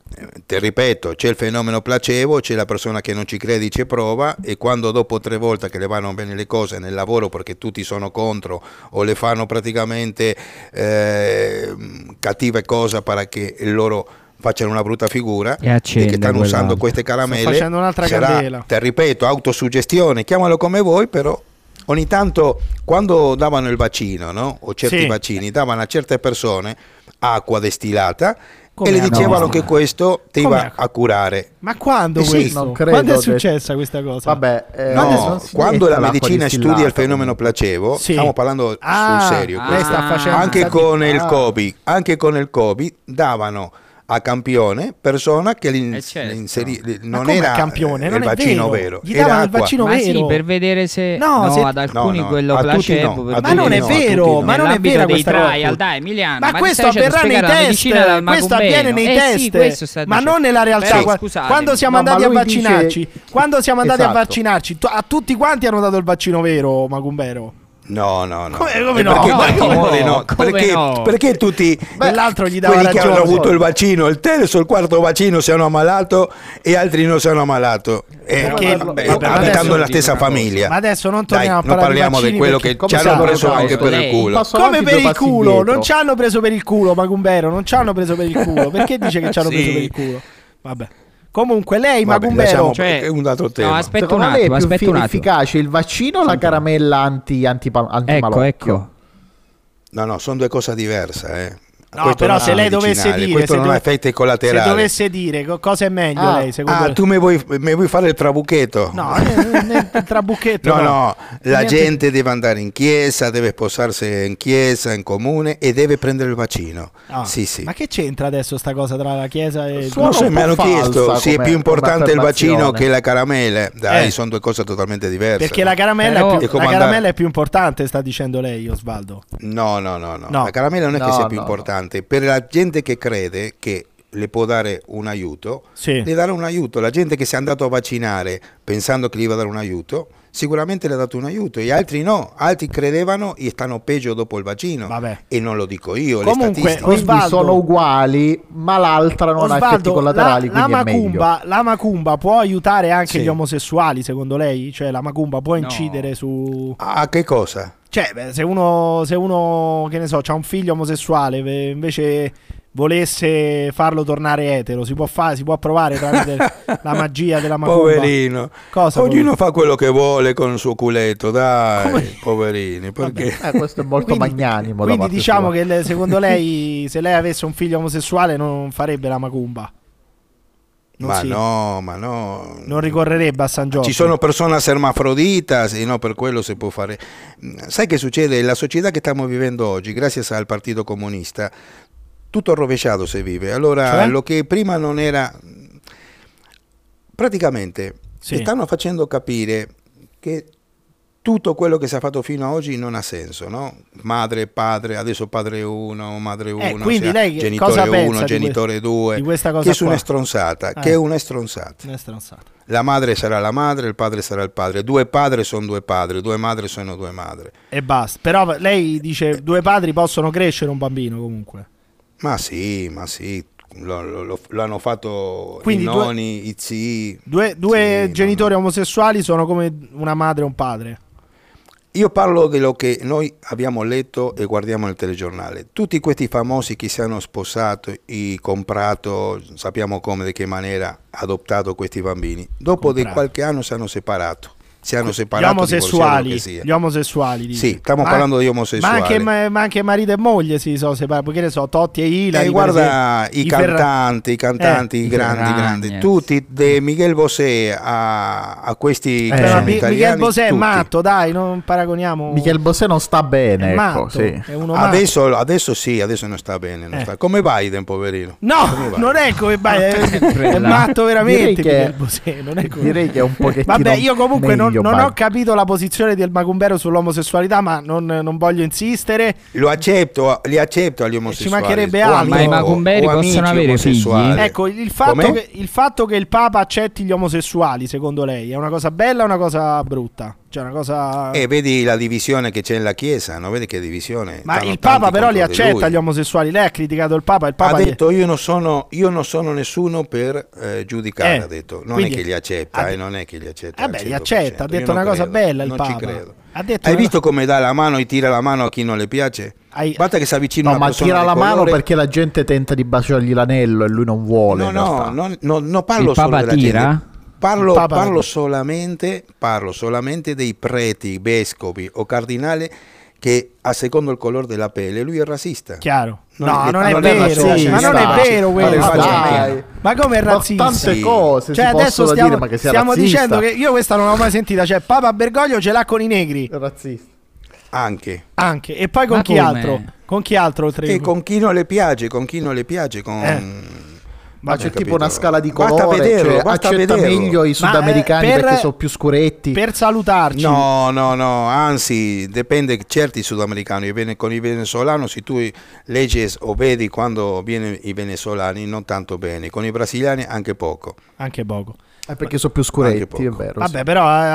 ti ripeto, c'è il fenomeno placebo, c'è la persona che non ci crede, ci prova e quando dopo tre volte che le vanno bene le cose nel lavoro perché tutti sono contro o le fanno praticamente eh, cattive cose per che loro facciano una brutta figura E accende che stanno usando queste caramelle Sto facendo un'altra sarà, candela. ti ripeto autosuggestione chiamalo come vuoi però ogni tanto quando davano il vaccino, no? o certi Sì. vaccini, davano a certe persone acqua destilata Come e le dicevano che questo ti Come va a curare. Ma quando Eh sì, questo? non credo quando è che- successa questa cosa? Vabbè, eh, No, quando la medicina studia il fenomeno placebo, Sì. stiamo parlando Ah, sul serio. ah, lei questo. sta facendo anche con il Ah. Covid, anche con il Covid davano a campione persona che Eh, certo. l'inserì- Ma non era campione? eh, Non il vaccino vero. vero, Gli era davano il acqua. vaccino Ma vero. sì, per vedere se No, no, se- ad alcuni No, no, quello placebo. no, Ma non è vero, ma non è vera dei trial, dai Emiliano, Ma ti questo avverrà nei la test, questo avviene nei Eh test, sì, ma non nella realtà. Però, scusatemi. quando siamo ma andati a dice- vaccinarci, quando siamo andati a Esatto. vaccinarci, a tutti quanti hanno dato il vaccino vero, Macumbero. No, no, no. Come- come no? Perché, No, perché come no? no? Come Perché, no? perché tutti Beh, l'altro gli dava quelli che hanno ragione. avuto il vaccino, il terzo e il quarto vaccino si hanno ammalato e altri non si hanno ammalato. Eh, Perché- vabbè, abitando dico stessa famiglia. Ma adesso non Dai, torniamo a non parlare di parliamo di quello che ci hanno preso anche a per il culo. Come per il culo, non ci hanno preso per il culo, Macumbero, non ci hanno preso per il culo. Perché dice che ci hanno Sì. preso per il culo? Vabbè. Comunque lei, Vabbè, lasciamo- Cioè- è un altro tema. No, aspetta un Secondo lei è attimo, più attimo. efficace il vaccino o la caramella anti, anti, Ecco, antimalocchio? ecco. No, no, sono due cose diverse. Eh. No, Questo però se lei dovesse dire, questo se non ha effetti se collaterali. dovesse dire co- cosa è meglio Ah, lei, secondo Ah, lei? tu mi vuoi, mi vuoi fare il trabucchetto? No, eh, eh, il trabucchetto. No, no, la Niente- gente deve andare in chiesa, deve sposarsi in chiesa, in comune e deve prendere il vaccino. Ah, Sì, sì. Ma che c'entra adesso sta cosa tra la chiesa e il Non so, mi hanno chiesto se è più importante il vaccino che la caramella. Dai, Eh. sono due cose totalmente diverse. Perché la caramella, Però- è più, la andare- caramella è più importante, sta dicendo lei, Osvaldo. No, no, no, no, No. La caramella non è che No, sia più no, importante. Per la gente che crede che le può dare un aiuto, Sì. le darà un aiuto. La gente che si è andato a vaccinare pensando che gli va a dare un aiuto, sicuramente le ha dato un aiuto. E altri no, altri credevano e stanno peggio dopo il vaccino. Vabbè. E non lo dico io, Comunque, le Osvaldo- sono uguali, ma l'altra non ha effetti Osvaldo, collaterali, la, la quindi è meglio. macumba, la macumba può aiutare anche Sì. gli omosessuali, secondo lei? Cioè la macumba può No. incidere su... Ah, che cosa? Cioè, beh, se uno, se uno, che ne so, ha un figlio omosessuale, ve- invece volesse farlo tornare etero, si può fare, si può provare tramite la magia della macumba. Poverino. Cosa, Ognuno fa quello che vuole con il suo culetto, dai, Come? poverini. Perché? Eh, questo è molto Quindi- magnanimo. Quindi diciamo sua. che le- secondo lei, se lei avesse un figlio omosessuale, non farebbe la macumba. Non ma si- no, ma no. Non ricorrerebbe a San Giorgio. Ci sono persone sermafrodita, sì, no, per quello si può fare. Sai che succede? La società che stiamo vivendo oggi, grazie al Partito Comunista, tutto rovesciato si vive. Allora, Cioè? lo che prima non era... Praticamente, Sì. stanno facendo capire che tutto quello che si è fatto fino ad oggi non ha senso, no? Madre, padre, adesso padre 1, madre 1, Eh, genitore pensa 1, di genitore que- 2, di questa cosa che è una qua? stronzata, Eh. che è una stronzata. È stronzata. La madre sarà la madre, il padre sarà il padre. Due padri sono due padri, due madri sono due madri. E basta. Però lei dice due padri possono crescere un bambino comunque. Ma sì, ma sì, lo- lo- lo- l'hanno fatto Quindi i due- nonni, i zii. Due, due no, genitori no. omosessuali sono come una madre e un padre. Io parlo di quello che noi abbiamo letto e guardiamo nel telegiornale. Tutti questi famosi che si hanno sposato, e comprato, sappiamo come, di che maniera, adottato questi bambini. Dopo di qualche anno si hanno separato. Si hanno Gli omosessuali. che sia. Gli omosessuali. Sì, stiamo parlando di omosessuali. Ma anche, ma, ma anche marito e moglie si sono separati. Perché ne so, Totti e Ilari. Eh, per guarda esempio, i, Ferra- cantanti, i cantanti, Eh, i grandi, grandi, tutti, da Miguel Bosé a, a questi Eh, sono Mi- Miguel italiani, Bosè è tutti. matto, dai, non paragoniamo. Michel Bosè non sta è bene, ecco, matto, sì. è uno matto. Adesso, adesso sì, adesso non sta bene, non Eh. sta- come Biden, poverino. No, va? non è come vai, è, matto veramente. Direi che- Miguel Bosè, non è come- Direi che è un pochettino Vabbè, io comunque non, meglio non Biden. ho capito la posizione del Macumbero sull'omosessualità, ma non, non voglio insistere. Lo accetto, li accetto agli omosessuali. mancherebbe o altro. Ma i macumberi possono avere figli? Ecco, il fatto, che, il fatto che il Papa accetti gli omosessuali, secondo lei, è una cosa bella o una cosa brutta? Cioè, una cosa. E vedi la divisione che c'è nella Chiesa, no? Vedi che divisione. ma il Papa però li accetta lui. gli omosessuali. Lei ha criticato il Papa. Il Papa ha gli- detto io non sono, io non sono nessuno per eh, giudicare, Eh, ha detto. Non quindi- è che li accetta, eh, non è che li accetta. Vabbè, al li 100%, accetta, ha detto una cosa credo, bella il non Papa. ci credo. Ha detto Hai una- visto come dà la mano e tira la mano a chi non le piace? Hai- Basta che si avvicina No, una ma persona tira la mano colore- perché la gente tenta di baciargli l'anello e lui non vuole. No, no, no, no, non parlo Il solo Papa della tira? gente. Parlo, parlo solamente, parlo solamente dei preti, vescovi o cardinali che a secondo il colore della pelle lui è razzista. Chiaro. Non no, è non è non è vero. razzista, ma non è vero Ma questo. faccio Dai. Ma come è Ma razzista? tante Sì. cose Cioè, si adesso stiamo, dire, ma che sia stiamo dicendo che io questa non l'ho mai sentita. Cioè, Papa Bergoglio ce l'ha con i negri. È razzista. Anche. Anche. E poi con Ma chi come? altro? Con chi altro oltre E con chi non le piace, con chi non le piace, con... Eh. Ma c'è Capito? tipo una scala di Basta colore, vederlo, cioè, basta accetta vederlo. meglio i Ma, sudamericani eh, per- perché sono più scuretti. Per salutarci. No, no, no, anzi, dipende, certi sudamericani, con i venezuelani, se tu leggi o vedi quando viene i venezuelani, non tanto bene, con i brasiliani anche poco. Anche poco. Eh, perché sono più scuretti, è vero. sì. Vabbè, però eh,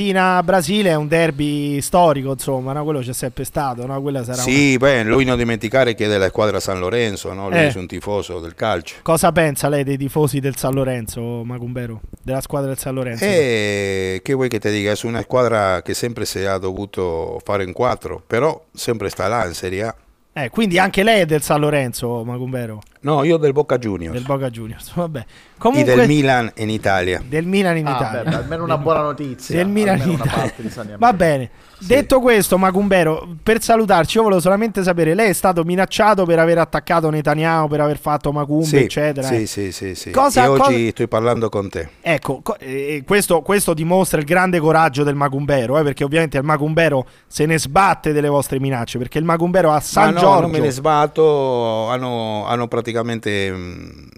Argentina-Brasile è un derby storico, insomma, no? quello c'è sempre stato, no? Quella sarà una- Sì, beh, lui non dimenticare che è della squadra San Lorenzo, no? lui Eh. è un tifoso del calcio. Cosa pensa lei dei tifosi del San Lorenzo, Macumbero? Della squadra del San Lorenzo? E che vuoi che ti dica? È una squadra che sempre si è dovuto fare in quattro, però sempre sta là in Serie A. Eh, quindi anche lei è del San Lorenzo, Macumbero, No, io del Boca Juniors, del Boca Juniors. Vabbè. E Comunque del Milan in Italia. del Milan in Ah, Italia. beh, almeno una buona notizia. del Milan in Italia. Va bene. Detto questo, Macumbero, per salutarci, io volevo solamente sapere: lei è stato minacciato per aver attaccato Netanyahu, per aver fatto Macumbe, Sì, eccetera. sì, eh. sì, sì, sì. Cosa- e oggi cosa- sto parlando con te. Ecco, co- eh, questo, questo dimostra il grande coraggio del Macumbero, eh, perché ovviamente il Macumbero se ne sbatte delle vostre minacce, perché il Macumbero a San Ma no, Giorgio... non me ne sbatto, hanno, hanno praticamente, mh,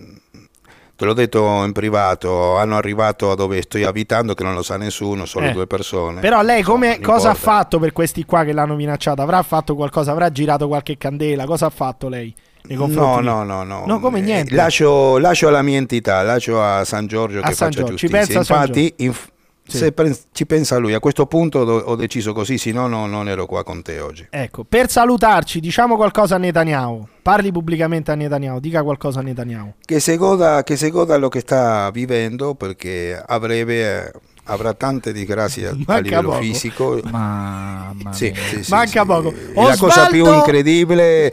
te l'ho detto in privato, hanno arrivato a dove sto abitando che non lo sa nessuno, solo Eh. due persone. Però lei come, non cosa ha importa. fatto per questi qua che l'hanno minacciata? Avrà fatto qualcosa? Avrà girato qualche candela? Cosa ha fatto lei? No, no, no, no. No, come Eh, niente. Lascio, lascio alla mia entità, lascio a San Giorgio A che San faccia Giorgio, ci giustizia. Infatti, inf- Sì. se ci pensa lui, a questo punto do- ho deciso così, se no no- non ero qua con te oggi. Ecco, per salutarci, diciamo qualcosa a Netanyahu. Parli pubblicamente a Netanyahu, dica qualcosa a Netanyahu. Che si goda, che si goda lo che sta vivendo perché a breve eh, avrà tante disgrazie a- livello poco. fisico. Mamma Sì, sì, sì, Manca sì. poco. E la cosa più Osvaldo- incredibile,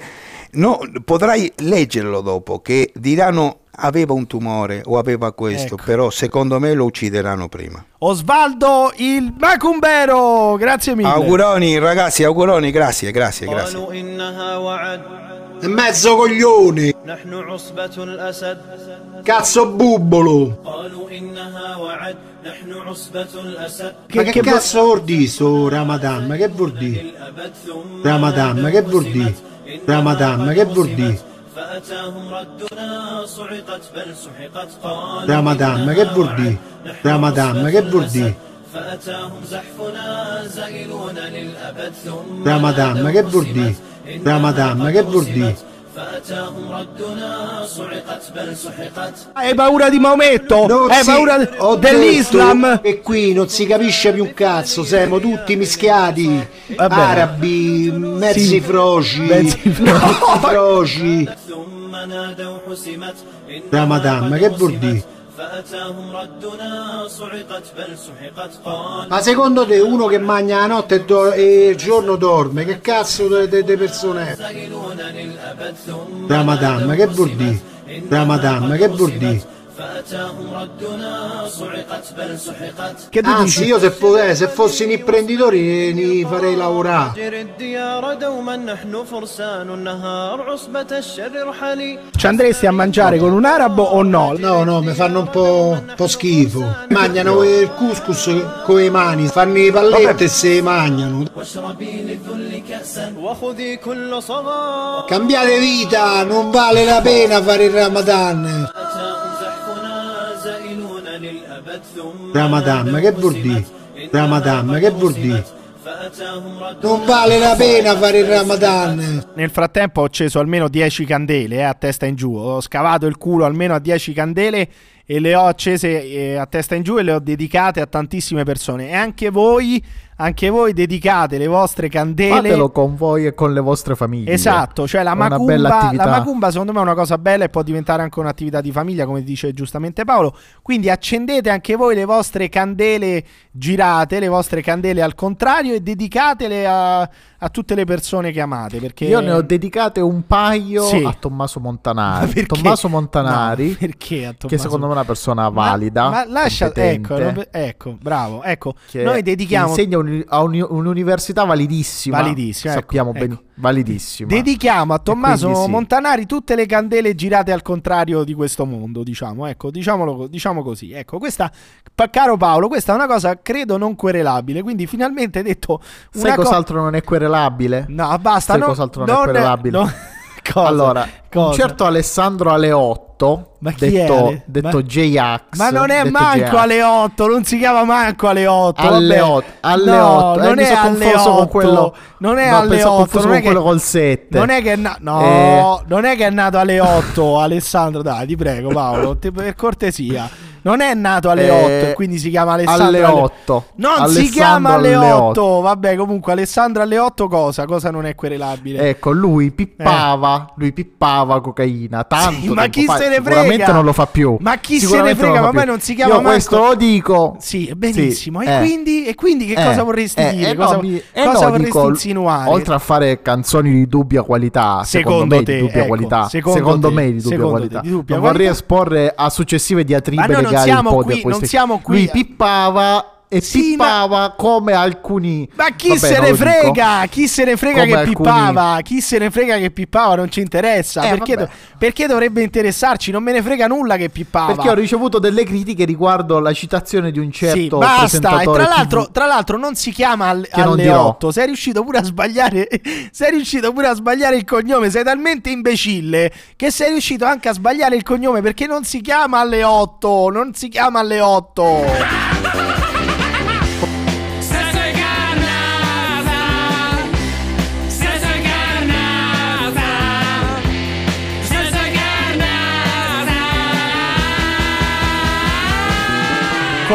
no, potrai leggerlo dopo, che diranno aveva un tumore o aveva questo, ecco. però secondo me lo uccideranno prima. Osvaldo il Macumbero, grazie mille. Auguroni ragazzi, auguroni, grazie, grazie, grazie. Mezzo coglione. Cazzo bubbolo. Che, che, che cazzo vuol dire so Ramadan? Ma che vuol dire? Ramadan, ma che vuol dire? Ramadan, ma che vuol dire? فأتاهم ردنا صعقت بل سحقت قال يا مدام ما قد بردي. ما قد بردي. فأتاهم زحفنا زائلون للأبد ثم يا مدام ما قد بردي. يا مدام ما قد بردي. Hai paura di Maometto? Non Hai si... paura de... dell'Islam? E qui non si capisce più un cazzo, siamo tutti mischiati. Vabbè. Arabi, mezzi sì. froci, mezzi froci. Ramadan, ma che vuol dire? Ma secondo te uno che mangia la notte e, do- e giorno dorme, che cazzo di persone è? Ramadan, che vuol dire? Ramadan, che vuol dire? Che tu ah, dici? io se, potrei, eh, se fossi un imprenditore eh, li farei lavorare. Ci andresti a mangiare con un arabo o no? No, no, mi fanno un po', un po schifo. Mangiano il couscous con le mani, fanno i palletti e se mangiano. Cambiate vita, non vale la pena fare il Ramadan. Ramadan, che vuol dire? Ramadan, che vuol dire? Non vale la pena fare il Ramadan. Nel frattempo ho acceso almeno 10 candele eh, a testa in giù. Ho scavato il culo almeno a 10 candele e le ho accese eh, a testa in giù e le ho dedicate a tantissime persone. E anche voi anche voi dedicate le vostre candele. Fatelo con voi e con le vostre famiglie. Esatto, cioè la macumba, la macumba secondo me è una cosa bella e può diventare anche un'attività di famiglia, come dice giustamente Paolo. Quindi accendete anche voi le vostre candele girate, le vostre candele al contrario e dedicatele a, a tutte le persone che amate. Perché Io ne ho dedicate un paio Sì. a Tommaso Ma Montanari. perché? Tommaso Montanari, No, perché a che Tommaso- secondo me è una persona Ma- valida. Ma, lascia, ecco, ecco, bravo. Ecco, che noi dedichiamo insegna a uni- un'università validissima. Validissima, ecco, Sappiamo ecco. bene, validissima. Dedichiamo a Tommaso sì. Montanari tutte le candele girate al contrario di questo mondo, diciamo, ecco, diciamolo, diciamo così. Ecco, questa, caro Paolo, questa è una cosa credo non querelabile, quindi finalmente detto Sai cos'altro non è querelabile? No, basta, Sai no, cos'altro non è querelabile? no- cosa? Allora, un Cosa? certo Alessandro Aleotto, Ma chi è detto, Ale- detto ma- J-Ax. Ma non è manco J-Ax. alle 8, non si chiama manco alle 8. Alle vabbè. 8, alle No, 8, eh, non è alle 8. con quello- Non è No, alle 8, confuso non è che col 7. Non è che è nato No, Eh. non è che è nato alle 8, Alessandro, dai, ti prego Paolo, ti- per cortesia. Non è nato alle Eh, 8 e quindi si chiama Alessandro alle 8. Non si Alessandro chiama alle alle 8. Vabbè, comunque Alessandro alle 8 cosa? Cosa non è querelabile? Ecco, lui pippava, lui pippava cocaina tanto Sì, ma chi fa, se ne sicuramente frega? non lo fa più. Ma chi se Sicuramente ne frega? Ma poi non si chiama Io manco- questo lo dico. Sì, benissimo. Sì, e, eh. quindi, e quindi che Eh, cosa vorresti eh, dire? eh, cosa no, mi- eh, cosa no, vorresti dico, insinuare? Oltre a fare canzoni di dubbia qualità, secondo, Secondo me te, di dubbia ecco, qualità, secondo secondo, te, me di dubbia qualità, te, di dubbia non vorrei esporre a successive diatribe Non siamo qui- a questi- non siamo qui Lui pippava e Sì, pippava come alcuni Ma chi Vabbè, se ne lo dico. frega? Chi se ne frega Come che alcuni- pippava? Chi se ne frega che pippava? Non ci interessa. Eh, perché, vabbè. perché dovrebbe interessarci? Non me ne frega nulla che pippava. Perché ho ricevuto delle critiche riguardo la citazione di un certo sì, basta. E tra l'altro, tra l'altro non si chiama al- alle dirò. 8. Sei riuscito pure a sbagliare. sei riuscito pure a sbagliare il cognome. Sei talmente imbecille che sei riuscito anche a sbagliare il cognome perché non si chiama alle 8. Non si chiama alle 8.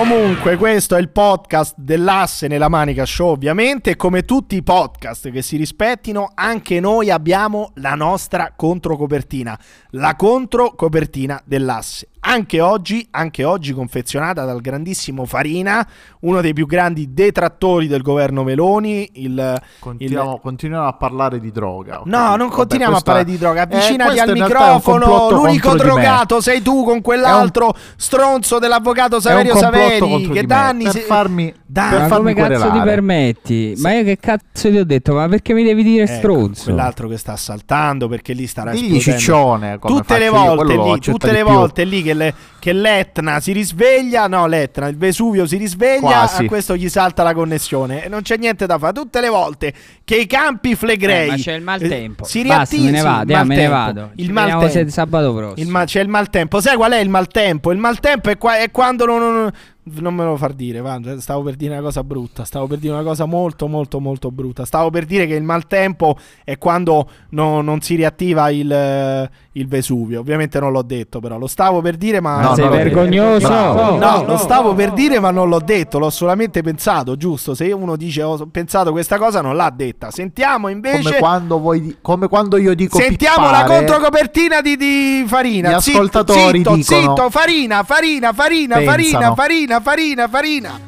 Comunque, questo è il podcast dell'asse nella manica show, ovviamente. Come tutti i podcast che si rispettino, anche noi abbiamo la nostra controcopertina, la controcopertina dell'asse. Anche oggi, anche oggi confezionata dal grandissimo Farina, uno dei più grandi detrattori del governo Meloni. Il, Continuiamo, continuiamo a parlare di droga. ho No, non Vabbè, continuiamo questa- a parlare di droga. Eh, Avvicinati questo al un microfono. L'unico drogato sei tu con quell'altro stronzo dell'avvocato Saverio È un complotto Saveri. contro Che danni per se- farmi- danni- per Ma come cazzo ti querelare. permetti? Ma io che cazzo ti ho detto? Ma perché mi devi dire Ecco, stronzo? quell'altro che sta saltando perché lì starà Digli esplodendo. ciccione, come tutte le io, volte lì, tutte le più. volte lì che, le- che l'Etna si risveglia, no l'Etna, il Vesuvio si risveglia, Quasi. a questo gli salta la connessione e non c'è niente da fare. Tutte le volte che i campi flegrei Eh, ma c'è il maltempo. eh, si Basta, riattivano, me ne vado, eh, me ne vado. Il maltempo. sabato prossimo. Il ma- c'è il maltempo. Sai qual è il maltempo? Il maltempo è, qua- è quando non, non- non me lo far dire. va, stavo per dire una cosa brutta. Stavo per dire una cosa molto, molto, molto brutta. Stavo per dire che il maltempo è quando no- non si riattiva il, il Vesuvio. Ovviamente non l'ho detto, però lo stavo per dire, ma. No, sei no, vergognoso. bravo. No, lo stavo per dire, ma non l'ho detto. L'ho solamente pensato, giusto? Se uno dice ho pensato questa cosa, non l'ha detta. Sentiamo invece. Come quando, voi di- come quando io dico Sentiamo la pippare, controcopertina di, di Farina. Gli Zitto, ascoltatori zitto, dicono- zitto, Farina, Farina, Farina, Farina, Pensano. Farina, Farina,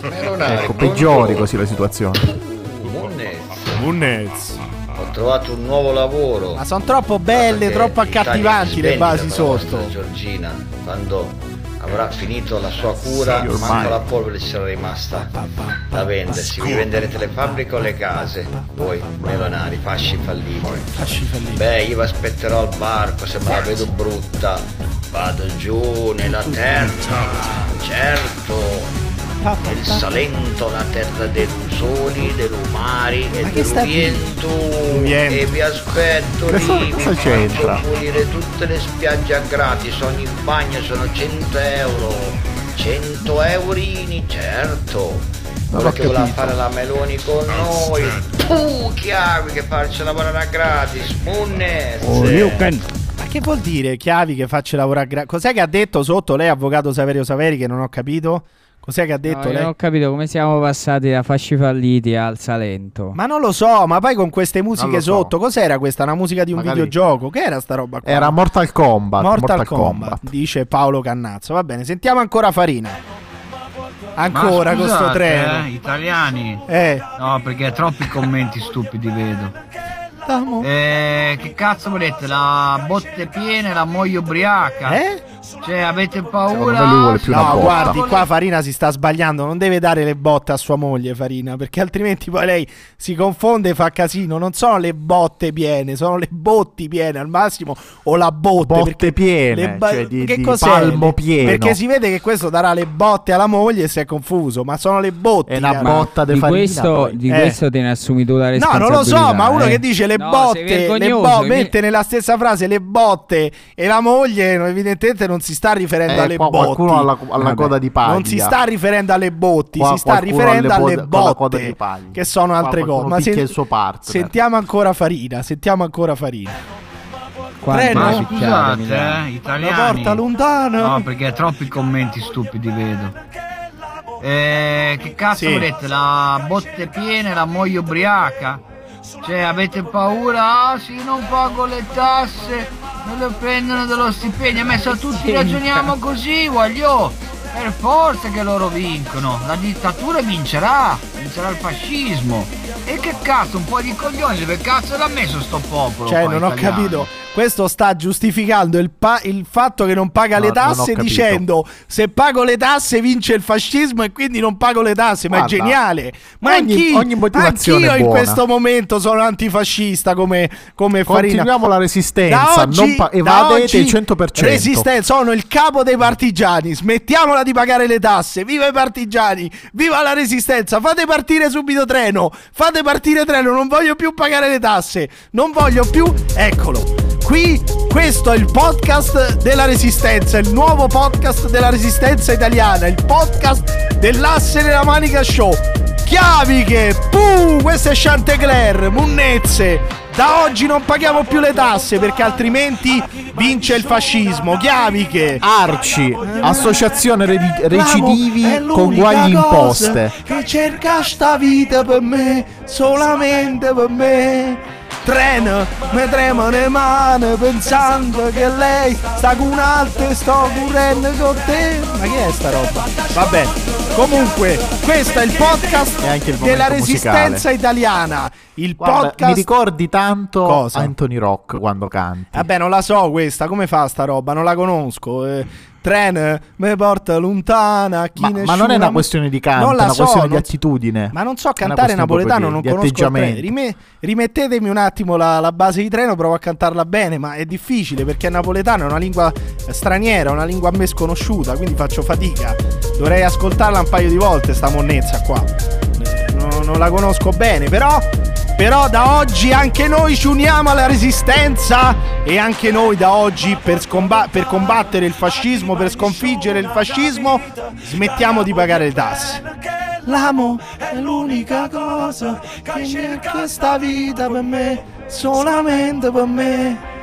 Farina. Ecco, peggiori così la situazione. Munnez. Ho trovato un nuovo lavoro. Ma sono troppo belle, troppo accattivanti le svende basi sotto. Giorgina, quando avrà finito la sua cura, manco la polvere ci sarà rimasta da vendersi. Vi venderete le fabbriche o le case? Voi, melonari, fasci falliti. Fasci falliti. Beh, io vi aspetterò al barco se me la vedo brutta. Vado giù nella terra, certo. Il Salento, la terra dei rusoli, dei lumari e del viento. E vi aspetto Cosa- lì, vi cosa faccio c'entra? pulire tutte le spiagge a gratis, ogni bagno sono 100 euro. 100 eurini, certo. Quello che voleva capito. fare la Meloni con noi. Tu chiavi che farci lavorare a gratis. Munnes. Oh, Ma che vuol dire chiavi che faccia lavorare? gra- Cos'è che ha detto sotto lei, avvocato Saverio Saveri, che non ho capito? Cos'è che ha No, detto io lei? non ho capito come siamo passati da fasci falliti al Salento. Ma non lo so, ma poi con queste musiche so. sotto, cos'era questa? Una musica di un Magari- videogioco? Che era sta roba qua? Era Mortal Kombat. Mortal, Kombat, dice Paolo Cannazzo. Va bene, sentiamo ancora Farina. Ancora Ma con sto scusate, treno. eh, italiani. Eh. No, perché troppi commenti stupidi vedo. Eh, che cazzo volete? La botte piena e la moglie ubriaca? Eh? Cioè, avete paura? lui vuole più una No, botta. guardi, qua Farina si sta sbagliando. Non deve dare le botte a sua moglie, Farina, perché altrimenti poi lei si confonde e fa casino. Non sono le botte piene, sono le botti piene al massimo o la botte. Botte piene, le ba- cioè di- che di cos'è? palmo pieno. Perché si vede che questo darà le botte alla moglie e si è confuso, ma sono le botte. È una cara. botta di farina. questo, di Eh. questo te ne assumi tu la No, responsabilità. non lo so, ma uno eh. che dice le No, botte, le bo- mi- mette nella stessa frase le botte e la moglie, no, evidentemente non si sta riferendo Eh, alle qua botti. qualcuno alla, alla Vabbè. coda di paglia. Non si sta riferendo alle botti, Qua si sta riferendo alle alle la coda botte, di paglia. che sono altre cose. Ma sen- il suo partner. sentiamo ancora Farina, sentiamo ancora Farina. Treno? Ma scusate, eh, La italiani. porta lontana. No, perché troppi commenti stupidi vedo. Eh, che cazzo Sì. volete? La botte piena e la moglie ubriaca? Cioè, avete paura? Ah, sì, non pago le tasse, me le prendono dello stipendio. Ma se tutti ragioniamo così, voglio. Per forza che loro vincono. La dittatura vincerà. Vincerà il fascismo. E che cazzo, un po' di coglioni, dove cazzo l'ha messo sto popolo? Cioè, qua non ho italiano? capito. Questo sta giustificando il, pa- il fatto che non paga le No, ho tasse dicendo se pago le tasse vince il fascismo e quindi non pago le tasse. Ma Guarda, è geniale. Ma ogni- anch'io, ogni motivazione anch'io è in questo momento sono antifascista come, come Farina. Continuiamo la resistenza, Da oggi- non pa- evadete il 100%. Resistenza, sono il capo dei partigiani. Smettiamola di pagare le tasse. Viva i partigiani, viva la resistenza. Fate partire subito treno. Fate partire treno. Non voglio più pagare le tasse. Non voglio più. Eccolo. Qui, questo è il podcast della resistenza. Il nuovo podcast della resistenza italiana. Il podcast dell'asse nella manica show. Chiaviche, puh, questo è Chantecler, Munnezze. Da oggi non paghiamo più le tasse perché altrimenti vince il fascismo. Chiaviche. Arci, associazione redi- recidivi con guagli imposte. Che cerca sta vita per me, solamente per me. Treno, mi tremano le mani pensando che lei sta con un altro e sto correndo con te. Ma che è sta roba? Vabbè, comunque, questo è il podcast anche il della resistenza musicale. italiana. Il Guarda, podcast. mi ricordi tanto Cosa? Anthony Rock quando canti. Vabbè, non la so questa, come fa sta roba? Non la conosco. Eh, tren mi porta lontana. Chi Ma, ma non è una questione di canto, è una so, questione di attitudine. Ma non so cantare napoletano, non conosco il treno. Rime- rimettetemi un attimo la, la base di treno, provo a cantarla bene, ma è difficile perché napoletano, è una lingua straniera, una lingua a me sconosciuta, quindi faccio fatica. Dovrei ascoltarla un paio di volte sta monnezza qua. No- non la conosco bene, però però da oggi anche noi ci uniamo alla resistenza e anche noi da oggi per, scomba- per combattere il fascismo, per sconfiggere il fascismo, smettiamo di pagare le tasse. L'amo è l'unica cosa che cerca sta vita per me, solamente per me.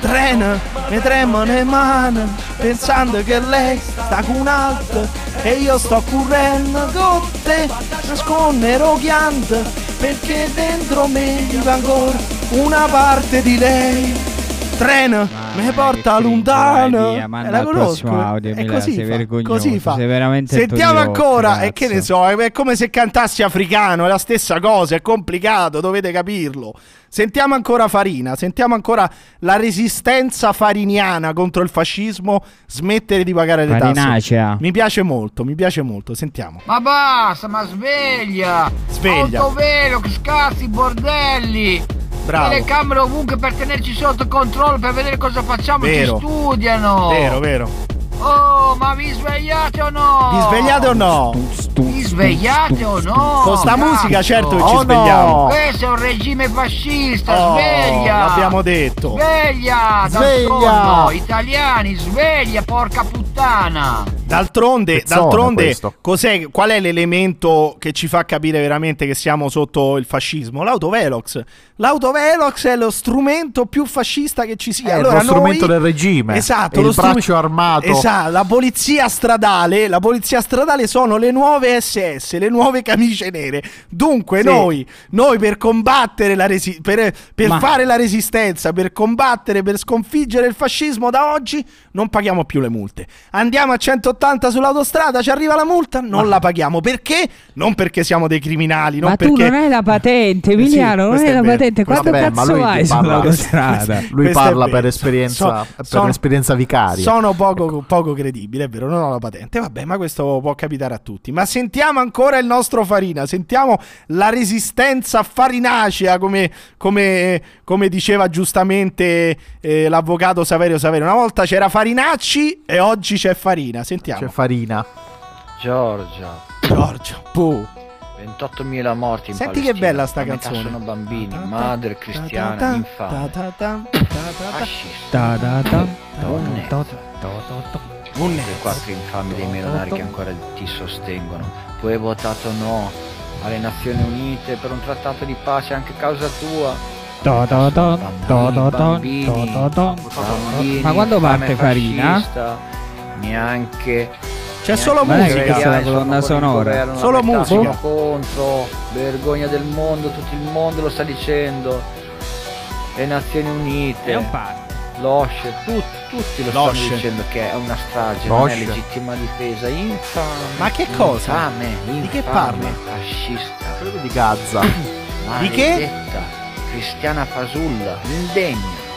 Trena, mi tremano le mani pensando che lei sta con un altro e io sto correndo con te, nascondere chiante perché dentro me vive ancora una parte di lei. Trena, mi porta lontano. manda la conosco. audio, È così sei fa, vergognoso, così fa. sei veramente Sentiamo ancora, e che ne so, è come se cantassi africano, è la stessa cosa, è complicato, dovete capirlo. Sentiamo ancora Farina, sentiamo ancora la resistenza fariniana contro il fascismo, smettere di pagare le tasse. Farinacea. Mi piace molto, mi piace molto, sentiamo. Ma basta, ma sveglia! Sveglia. Autovelo, che scazzi, bordelli! Bravo. Telecamere ovunque per tenerci sotto controllo, per vedere cosa facciamo, Vero. ci studiano! Vero, vero. Oh, ma vi svegliate o no? Vi svegliate o no? Vi svegliate o no? Con sta Cazzo. musica certo che Oh, ci no. svegliamo. Questo è un regime fascista, Oh, sveglia! L'abbiamo detto. Sveglia! Sveglia! Italiani, sveglia, porca puttana! D'altronde, Pezzone d'altronde cos'è, qual è l'elemento che ci fa capire veramente che siamo sotto il fascismo? L'autovelox. L'autovelox è lo strumento più fascista che ci sia. È allora lo strumento noi- del regime. Esatto, È lo il strume- braccio armato. Esatto, la polizia stradale, la polizia stradale sono le nuove SS, le nuove camicie nere. Dunque Sì. noi, noi per combattere la resi- per, per Ma- fare la resistenza, per combattere, per sconfiggere il fascismo da oggi non paghiamo più le multe. Andiamo a 180 180 sull'autostrada, ci arriva la multa, non la paghiamo. Perché? Non perché siamo dei criminali, non Ma perché... tu non hai la patente, Emiliano, non questo hai è la vero. patente. Quanto Vabbè, cazzo parla- sull'autostrada? Lui parla per esperienza, So- per sono- esperienza vicaria. Sono poco, poco credibile, è vero, non ho la patente. Vabbè, ma questo può capitare a tutti. Ma sentiamo ancora il nostro Farina, sentiamo la resistenza farinacea, come, come- come diceva giustamente eh, l'avvocato Saverio Saverio. Una volta c'era Farinacci e oggi c'è Farina. Sentiamo. C'è farina. Giorgia, Giorgio, puh. 28.000 morti in Senti che Palestina. bella sta canzone. sono bambini, madre cristiana, infame, ta ta ta ta ta. fascista, Ta ta ta, donne. Un quei quattro infami dei milionari che ancora ti sostengono. Tu hai votato no alle Nazioni Unite per un trattato di pace anche a causa tua. Ta ta ta, Bambini, bambini, Ma quando parte Farina? Neanche C'è solo musica. la colonna sonora. Solo musica. contro, vergogna del mondo, tutto il mondo lo sta dicendo. Le Nazioni Unite, È un parto. l'OSCE, tu- tutti lo L'OSCE. stanno dicendo che è una strage, non è L'OSCE. legittima difesa, infame. Ma che cosa? Infame, Di che infame, parla? Fascista. Quello di Gaza. Di che? Cristiana fasulla, indegna.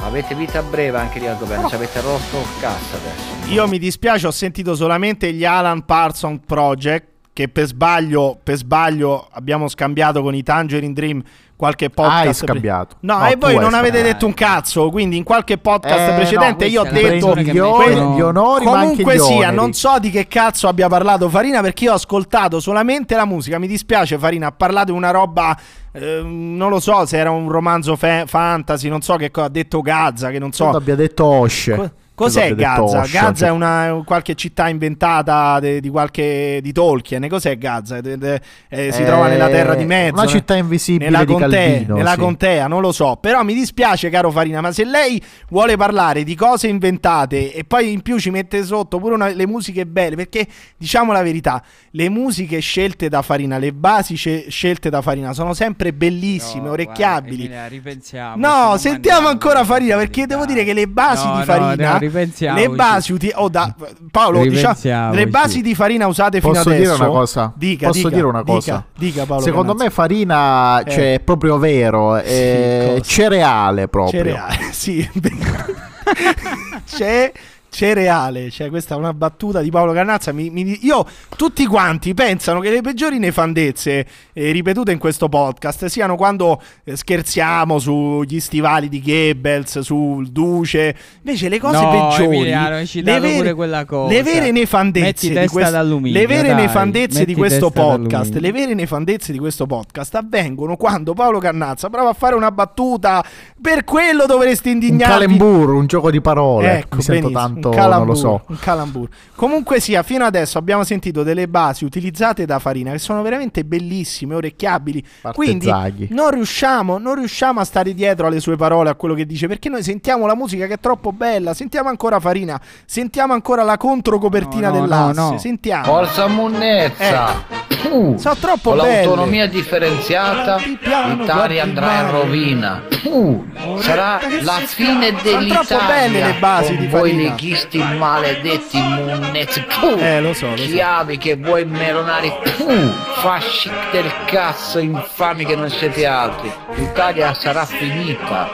Avete vita breve anche lì al governo, ci avete rotto il cazzo adesso. Io mi dispiace, ho sentito solamente gli Alan Parsons Project che per sbaglio, per sbaglio abbiamo scambiato con i Tangerine Dream qualche podcast. Hai scambiato. No, No, e voi non avete scambiato. detto un cazzo, quindi in qualche podcast Eh, precedente no, io ho detto gli, onori, mettono- gli onori, Comunque sia, non so di che cazzo abbia parlato Farina perché io ho ascoltato solamente la musica. Mi dispiace Farina, ha parlato di una roba ehm, non lo so se era un romanzo fe- fantasy, non so che cosa ha detto Gaza, che non so. Credo abbia detto Osce. Co- Cos'è detto Gaza? Osce, Gaza cioè- è una qualche città inventata de- di qualche di Tolkien. Cos'è Gaza? De- de- eh, si Eh, trova nella terra di mezzo. una ne- città invisibile nella di contea, Calvino, nella sì. contea, non lo so. Però mi dispiace, caro Farina, ma se lei vuole parlare di cose inventate e poi in più ci mette sotto pure una- le musiche belle, perché diciamo la verità, le musiche scelte da Farina, le basi ce- scelte da Farina sono sempre bellissime, No, orecchiabili. guarda, Emilia, ripensiamo. No, sentiamo ancora Farina perché devo dire che le basi No, di Farina, no, ripensiamoci. le basi uti- oh, da- Paolo, diciamo, le basi di Farina usate fino Posso adesso. dire una cosa? Dica, Posso dica, dire una dica, cosa? Dica, Paolo. Secondo me Cannazzo. farina Eh. cioè, è proprio vero, è cosa? cereale proprio. cereale, sì. C'è cereale, cioè questa è una battuta di Paolo Cannazza. Mi- mi- io, tutti quanti pensano che le peggiori nefandezze eh, ripetute in questo podcast siano quando eh, scherziamo sugli stivali di Goebbels, sul Duce. Invece le cose No, peggiori, Emiliano, le pure quella cosa. le vere nefandezze Metti di d'alluminio, le vere dai, nefandezze di questo podcast, le vere nefandezze di questo podcast avvengono quando Paolo Cannazza prova a fare una battuta. Per quello dovresti Un indignarti. calembur, un gioco di parole. Ecco, Mi sento benissimo, tanto, un calambur, non lo so. Un calambur. Comunque sia, fino adesso abbiamo sentito delle basi utilizzate da Farina che sono veramente bellissime, orecchiabili. Parte Quindi Zaghi. non riusciamo, non riusciamo a stare dietro alle sue parole, a quello che dice, perché noi sentiamo la musica che è troppo bella. Sentiamo ancora Farina, sentiamo ancora la controcopertina No, no, dell'asse. no, no. Sentiamo. Forza Munnezza! Uh, Sono troppo con belle. l'autonomia differenziata l'Italia andrà in rovina. Uh, sarà la fine scappa. Sono troppo dell'Italia. belle le basi di voi Farina. leghisti maledetti Munnezza. Uh, Eh, lo so, lo so. Chiavi che voi melonari. Uh, fasci del cazzo infami che non siete altri. L'Italia sarà finita.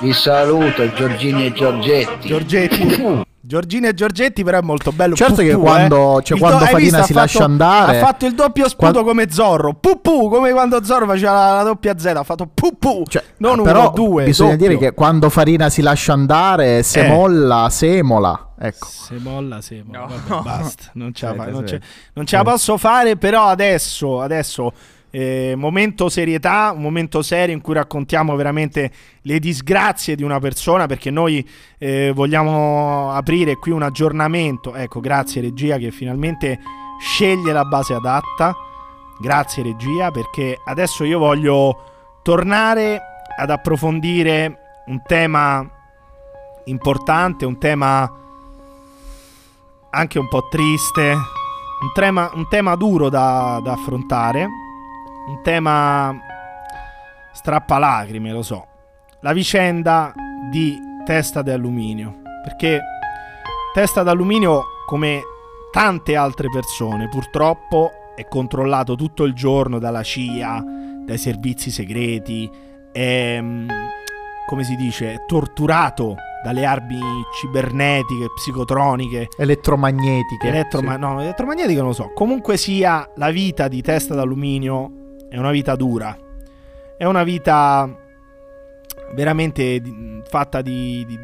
Vi saluto Giorgini e Giorgetti. Giorgetti. Giorgini e Giorgetti, però è molto bello. Certo che Pupù, quando- eh. cioè, quando hai Farina si Ha lascia fatto- andare- Ha fatto il doppio sputo Quando- come Zorro. Pupù, come quando Zorro faceva la, la doppia Z. Ha fatto pupù. Cioè, non però uno, due. bisogna doppio. dire che quando Farina si lascia andare, se Eh. molla, semola. Ecco. Se molla, se molla. No. Vabbè, basta. Non ce la, fa- non ce- non ce la posso fare, però adesso, adesso eh, momento serietà, un momento serio in cui raccontiamo veramente le disgrazie di una persona, perché noi eh, vogliamo aprire qui un aggiornamento. Ecco, grazie regia che finalmente sceglie la base adatta. Grazie regia, perché adesso io voglio tornare ad approfondire un tema importante, un tema anche un po' triste, un tema, un tema duro da, da affrontare, un tema strappalacrime, lo so. La vicenda di Testa d'Alluminio, perché Testa d'Alluminio come tante altre persone, purtroppo è controllato tutto il giorno dalla CIA, dai servizi segreti, è, mm, come si dice, torturato dalle armi cibernetiche, psicotroniche, Elettromagnetiche. Elettroma- sì. no, elettromagnetiche non lo so. Comunque sia, la vita di testa d'alluminio è una vita dura. È una vita veramente di- fatta di, di-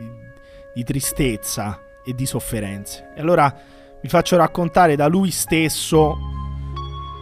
di- tristezza e di sofferenze. E allora vi faccio raccontare da lui stesso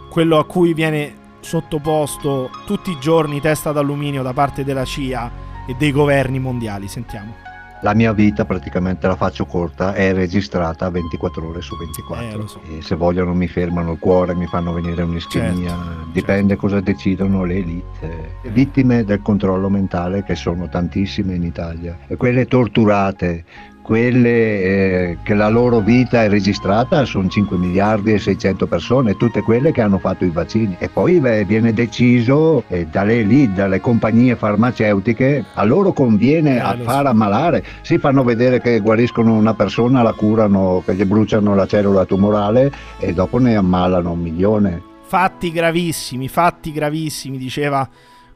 quello a cui viene sottoposto tutti i giorni testa d'alluminio da parte della CIA e dei governi mondiali. Sentiamo. La mia vita praticamente la faccio corta, è registrata 24 ore su 24. Eh, so. E se vogliono mi fermano il cuore, mi fanno venire un'ischemia, Certo, dipende cosa decidono le elite. Vittime del controllo mentale che sono tantissime in Italia. E quelle torturate, quelle eh, che la loro vita è registrata sono 5 miliardi e 600 persone, tutte quelle che hanno fatto i vaccini. E poi beh, viene deciso eh, dalle lì, dalle compagnie farmaceutiche, a loro conviene a lo far ammalare. Si fanno vedere che guariscono una persona, la curano, che gli bruciano la cellula tumorale e dopo ne ammalano un milione. Fatti gravissimi, fatti gravissimi, diceva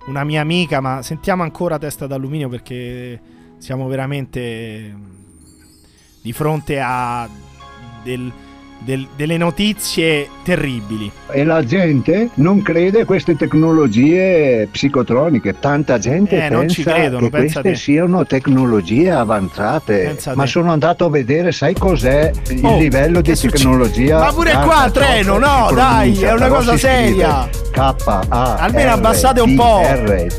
una mia amica, ma sentiamo ancora testa d'alluminio perché siamo veramente di fronte a del- del- delle notizie terribili. E la gente non crede a queste tecnologie psicotroniche. Tanta gente Eh, pensa credono, che pensa queste te. siano tecnologie avanzate. Pensa Ma te. sono andato a vedere, sai cos'è il Oh, livello di tecnologia? Ma pure qua, treno, no, dai, è una cosa seria. K-A Almeno abbassate un po'.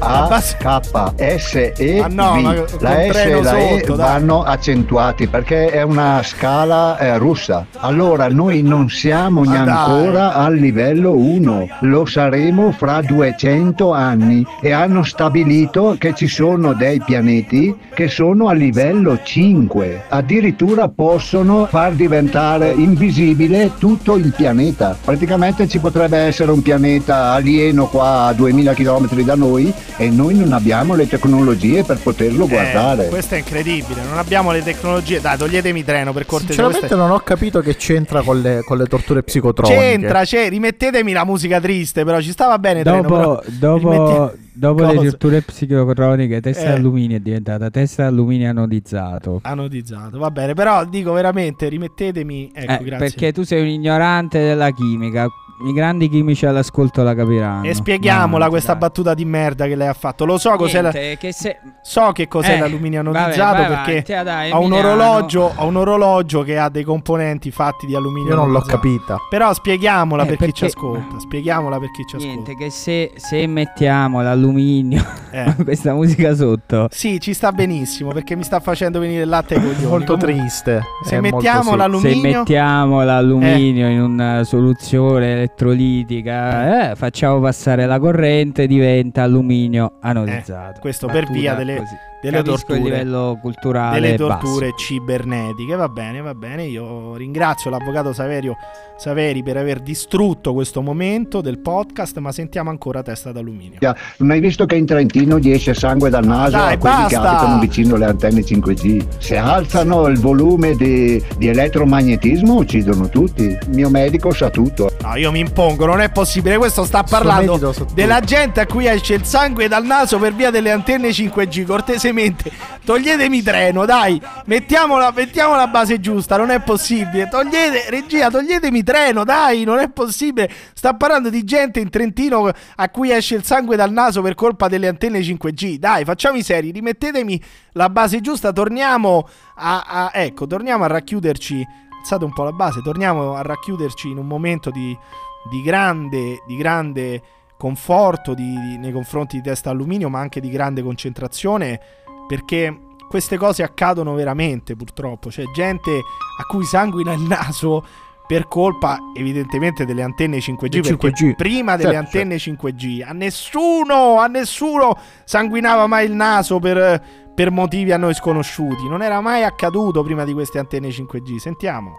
Abbass- K-S-E-V. Ah, no, ma la col S e la E vanno accentuati perché è una scala eh, russa. Allora noi non siamo ancora al livello 1, lo saremo fra 200 anni e hanno stabilito che ci sono dei pianeti che sono a livello 5, addirittura possono far diventare invisibile tutto il pianeta. Praticamente ci potrebbe essere un pianeta alieno qua a 2000 km da noi e noi non abbiamo le tecnologie per poterlo Eh, guardare. questo è incredibile, non abbiamo le tecnologie. Dai, toglietemi treno per cortesia. Sinceramente questa è- non ho capito che c'entra con le, con le torture psicotroniche. C'entra, c'è, rimettetemi la musica triste, però ci stava bene treno, Dopo, però dopo, rimetti- dopo le torture psicotroniche, testa Eh. d'alluminio è diventata testa d'alluminio anodizzato. anodizzato. Va bene, però dico veramente, rimettetemi, ecco, Eh, grazie. perché tu sei un ignorante della chimica. I grandi chimici all'ascolto la capiranno. E spieghiamola Avanti, questa dai. battuta di merda che lei ha fatto. Lo so cos'è la- Niente, che se- So che cos'è Eh, l'alluminio vabbè, anodizzato perché ah, dai, ho un orologio, ho un orologio che ha dei componenti fatti di alluminio Io non l'ho capita. Però spieghiamola Eh, per chi ci perché- ascolta, spieghiamola per chi ci ascolta. Niente, che se, se mettiamo l'alluminio, Eh. questa musica sotto, Sì, ci sta benissimo perché mi sta facendo venire il latte coglioni. Molto Comunque, triste. Se È molto mettiamo sì. l'alluminio se mettiamo l'alluminio in una soluzione elettrolitica, eh, facciamo passare la corrente, diventa alluminio anodizzato. Eh, questo per via delle- così. Delle torture. livello culturale delle basso. torture cibernetiche. Va bene, va bene. Io ringrazio l'avvocato Saverio Saveri per aver distrutto questo momento del podcast, ma sentiamo ancora testa d'alluminio. Non hai visto che in Trentino gli esce sangue dal naso Dai, a quelli basta! che abitano vicino alle antenne 5G? Se alzano il volume di, di elettromagnetismo uccidono tutti. Il mio medico sa tutto. No, io mi impongo, non è possibile. Questo sta parlando della gente a cui esce il sangue dal naso per via delle antenne 5G. Cortesemente, toglietemi treno, dai. Mettiamo la, mettiamo la base giusta, non è possibile. Togliete, regia, toglietemi treno, dai, non è possibile. Sta parlando di gente in Trentino a cui esce il sangue dal naso per colpa delle antenne 5G. Dai, facciamo i seri, rimettetemi la base giusta. Torniamo a, a- ecco, torniamo a racchiuderci. Alzate un po' la base, torniamo a racchiuderci in un momento di, di grande, di grande conforto di- di- nei confronti di testa alluminio, ma anche di grande concentrazione, perché queste cose accadono veramente, purtroppo. C'è gente a cui sanguina il naso per colpa evidentemente delle antenne 5G, Del perché 5G. prima delle Certo, antenne 5G a nessuno, a nessuno sanguinava mai il naso per, per motivi a noi sconosciuti. Non era mai accaduto prima di queste antenne 5G. Sentiamo.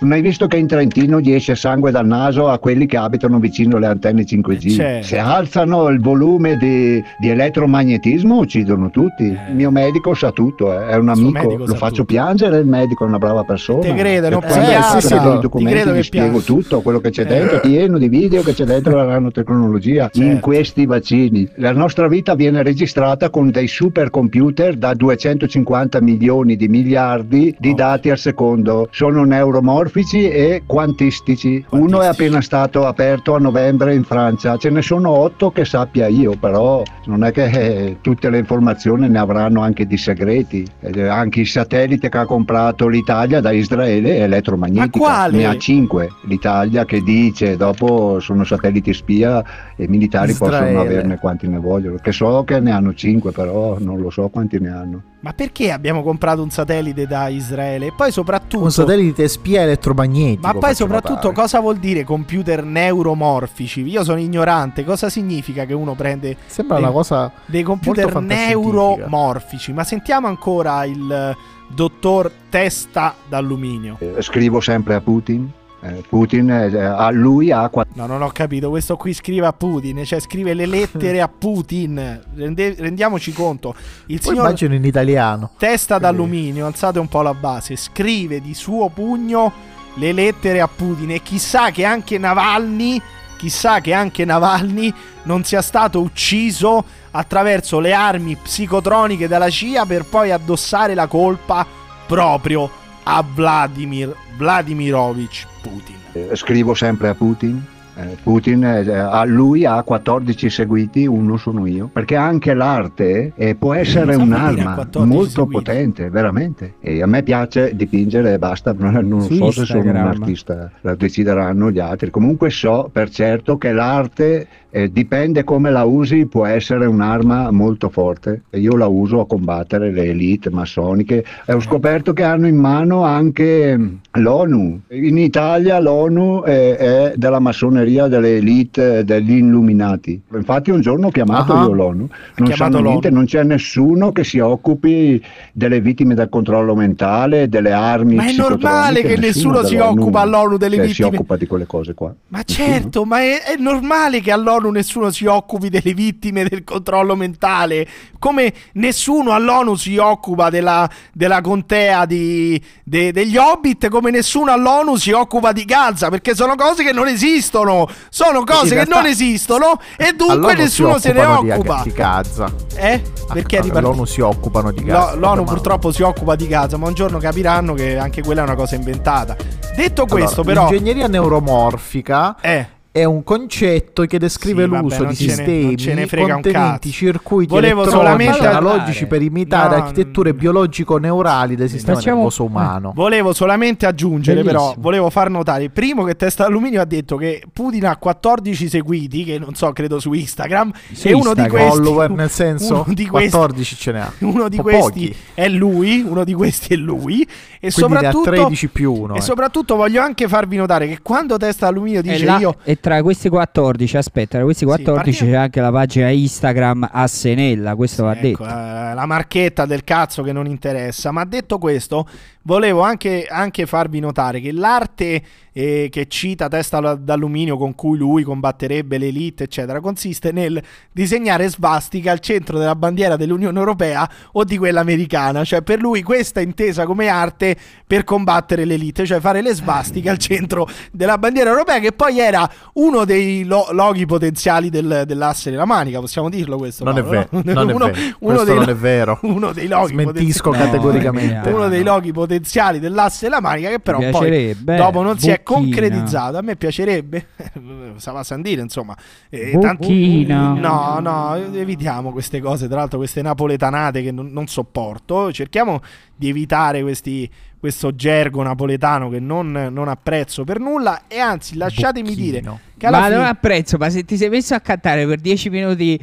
Non hai visto che in Trentino gli esce sangue dal naso a quelli che abitano vicino alle antenne 5G? Certo. Se alzano il volume di, di elettromagnetismo uccidono tutti. Il mio medico sa tutto, eh, è un amico, lo faccio tutto. piangere, il medico è una brava persona. Te credo, non hai sì, sì, i Ti documenti gli che spiego tutto, quello che c'è dentro, pieno di video che c'è dentro la nanotecnologia in Certo. questi vaccini. La nostra vita viene registrata con dei supercomputer da 250 milioni di miliardi di dati al secondo. Sono neuromorfici e quantistici. Uno è appena stato aperto a novembre in Francia. Ce ne sono otto che sappia io, però non è che eh, tutte le informazioni ne avranno anche di segreti. Eh, anche il satellite che ha comprato l'Italia da Israele è elettromagnetica. Ma? Ne ha cinque l'Italia che dice dopo sono satelliti spia e i militari possono Israele. averne quanti ne vogliono. Che so che ne hanno cinque, però non lo so quanti ne hanno. Ma perché abbiamo comprato un satellite da Israele? E poi soprattutto... Un satellite spia elettromagnetico. Ma poi soprattutto notare. cosa vuol dire computer neuromorfici? Io sono ignorante, cosa significa che uno prende Sembra dei, una cosa dei computer neuromorfici? Ma sentiamo ancora il eh, dottor Testa d'alluminio. Eh, Scrivo sempre a Putin. Eh, Putin, eh, a lui ha No, non ho capito, questo qui scrive a Putin, cioè scrive le lettere a Putin. Rende- rendiamoci conto. Il Poi signor immagino in italiano. Testa d'alluminio, alzate un po' la base, scrive di suo pugno le lettere a Putin e chissà che anche Navalny, chissà che anche Navalny non sia stato ucciso attraverso le armi psicotroniche della CIA per poi addossare la colpa proprio a Vladimir Vladimirovich Putin. eh, scrivo sempre a Putin. Eh, Putin, eh, a lui ha 14 seguiti, uno sono io, perché anche l'arte eh, può essere un'arma 14 molto seguiti? potente, veramente. E a me piace dipingere e basta, non, non so se sono un artista, lo decideranno gli altri. Comunque so per certo che l'arte eh, dipende come la usi, può essere un'arma molto forte io la uso a combattere le elite massoniche e ho scoperto che hanno in mano anche mm, l'ONU. In Italia l'ONU è, è della massoneria delle elite eh, degli illuminati. Infatti un giorno ho chiamato Ah. io l'ONU, non sanno l'ONU. niente, non c'è nessuno che si occupi delle vittime del controllo mentale, delle armi Ma è normale che nessuno si dell'ONU occupa all'ONU delle che vittime. si occupa di quelle cose qua. Ma certo, ma è, è normale che all'ONU nessuno si occupi delle vittime del controllo mentale, come nessuno all'ONU si occupa della, della contea di- de- degli Hobbit, come nessuno all'ONU si occupa di Gaza, perché sono cose che non esistono, sono cose che non esistono e dunque nessuno se ne occupano di- occupa. Di Gaza. Eh? Perché è ripartito? L'ONU si occupano di Gaza. L'ONU purtroppo si occupa di Gaza, ma un giorno capiranno che anche quella è una cosa inventata. Detto questo, Allora, però, L'ingegneria neuromorfica eh, è un concetto che descrive Sì, vabbè, l'uso non di sistemi ne contenenti circuiti Volevo elettronici solamente- analogici per imitare No, architetture biologico-neurali del sistema Facciamo- nervoso umano. Volevo solamente aggiungere, però, Bellissimo. volevo far notare, primo che Testa Alluminio ha detto che Putin ha 14 seguiti, che non so, credo su Instagram, Su e uno di Instagram. questi... Follower nel senso uno di questi, 14 ce ne ha. uno di Po' questi pochi. è lui, uno di questi è lui, e Quindi ne ha soprattutto... 13 più uno. E eh. soprattutto voglio anche farvi notare che quando Testa Alluminio E, dice là- io... e tra questi 14, aspetta, tra questi 14 partiamo- c'è anche la pagina Instagram a Senella, questo va Ecco, detto. eh, la marchetta del cazzo che non interessa. Ma detto questo, volevo anche, anche farvi notare che l'arte eh, che cita Testa d'alluminio con cui lui combatterebbe l'elite, eccetera, consiste nel disegnare svastica al centro della bandiera dell'Unione Europea o di quella americana. Cioè, per lui questa è intesa come arte per combattere l'elite, cioè fare le svastiche al centro della bandiera europea, che poi era uno dei lo- loghi potenziali del- dell'asse della manica, possiamo dirlo questo? Non è no? non è Uno- vero. uno Questo dei non lo- è vero. Uno dei loghi Smentisco potenziali- categoricamente. No, uno dei loghi potenziali dell'asse della manica che però poi piacerebbe, dopo non si è concretizzato a me piacerebbe stava a San dire insomma Eh, tanto- Bocchina. no no evitiamo queste cose tra l'altro queste napoletanate che non, non sopporto cerchiamo di evitare questi questo gergo napoletano che non, non apprezzo per nulla e anzi lasciatemi dire Bocchino. che alla Ma fine non apprezzo, ma se ti sei messo a cantare per 10 minuti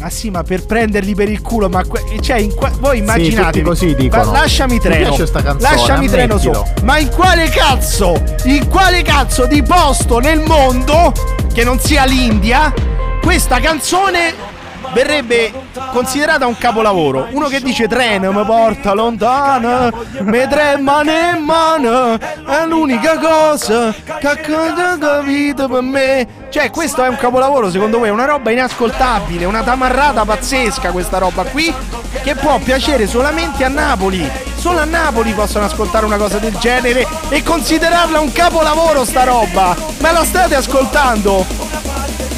Ah sì, ma per prenderli per il culo, ma que- cioè in qua- voi Sì, immaginate tutti così dicono. lasciami Mi treno. piace sta canzone, lasciami treno su. ammettilo. Ma in quale cazzo? In quale cazzo di posto nel mondo che non sia l'India questa canzone verrebbe considerata un capolavoro. Uno che dice treno mi porta lontano, me tremano in mano, è l'unica cosa che ha capito per me. Cioè, questo è un capolavoro, secondo? È una roba inascoltabile, una tamarrata pazzesca questa roba qui, che può piacere solamente a Napoli. Solo a Napoli possono ascoltare una cosa del genere e considerarla un capolavoro sta roba. Ma la state ascoltando?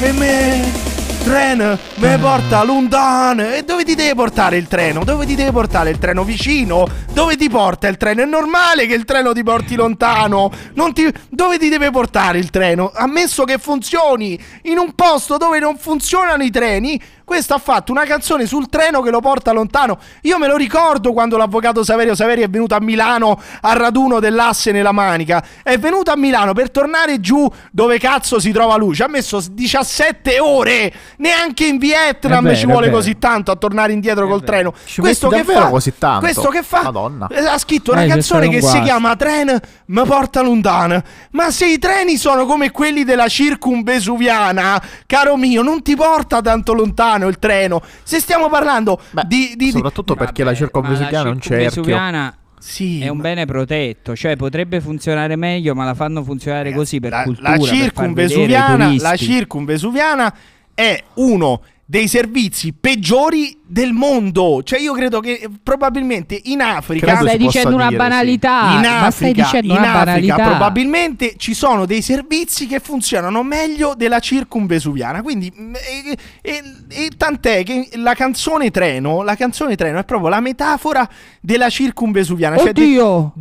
E me treno mi porta lontano. E dove ti deve portare il treno? Dove ti deve portare il treno? Vicino? Dove ti porta il treno? È normale che il treno ti porti lontano. Non ti... Dove ti deve portare il treno? Ammesso che funzioni in un posto dove non funzionano i treni. Questo ha fatto una canzone sul treno che lo porta lontano. Io me lo ricordo quando l'avvocato Saverio Saveri è venuto a Milano al raduno dell'asse nella manica. È venuto a Milano per tornare giù dove cazzo si trova lui. Ci ha messo 17 ore. Neanche in Vietnam vero, ci vuole così tanto a tornare indietro col treno. Ci Questo che fa? così tanto? Questo che fa? Madonna. Eh, Ha scritto una Eh, canzone che un si chiama Tren mi porta lontano. Ma se i treni sono come quelli della circumvesuviana, caro mio, non ti porta tanto lontano il treno. Se stiamo parlando di, di- di- Soprattutto perché la circonvesuviana è un cerchio. Vesuviana Sì, è un bene protetto, cioè potrebbe funzionare meglio, ma la fanno funzionare così per la, cultura. la circumvesuviana, la circumvesuviana è uno dei servizi peggiori del mondo. Cioè, io credo che eh, probabilmente in Africa. Ma stai dicendo una banalità. In ma stai Africa, dicendo in una Africa banalità. probabilmente ci sono dei servizi che funzionano meglio della circumvesuviana. Quindi, mm, e, e- e tant'è che la canzone Treno, la canzone Treno è proprio la metafora della circumvesuviana. cioè de- Oddio,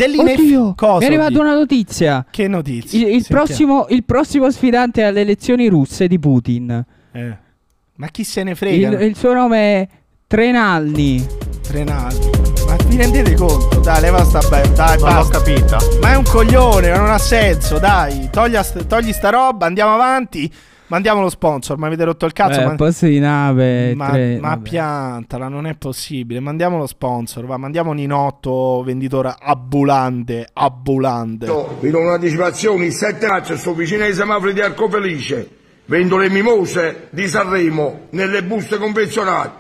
Cosa, mi è arrivata oddio? una notizia. Che notizia? Il, il prossimo, il prossimo sfidante alle elezioni russe di Putin. Eh. Ma chi se ne frega? Il, il suo nome è Trenalni. Trenaldi. Ma vi rendete conto? Dai, leva sta bella. Dai, Non l'ho basta. capita. Ma è un coglione, non ha senso. Dai, togli, st- togli sta roba, andiamo avanti. Mandiamo lo sponsor. Mi avete rotto il cazzo. Eh, ma... posto di nave. Ma, tre- ma piantala, non è possibile. Mandiamo lo sponsor. Va, mandiamo Ninotto, venditore ambulante. Ambulante. Vi do un'anticipazione, il 7 maggio sto vicino ai semafori di Arcofelice. Vendo le mimose di Sanremo nelle buste confezionate.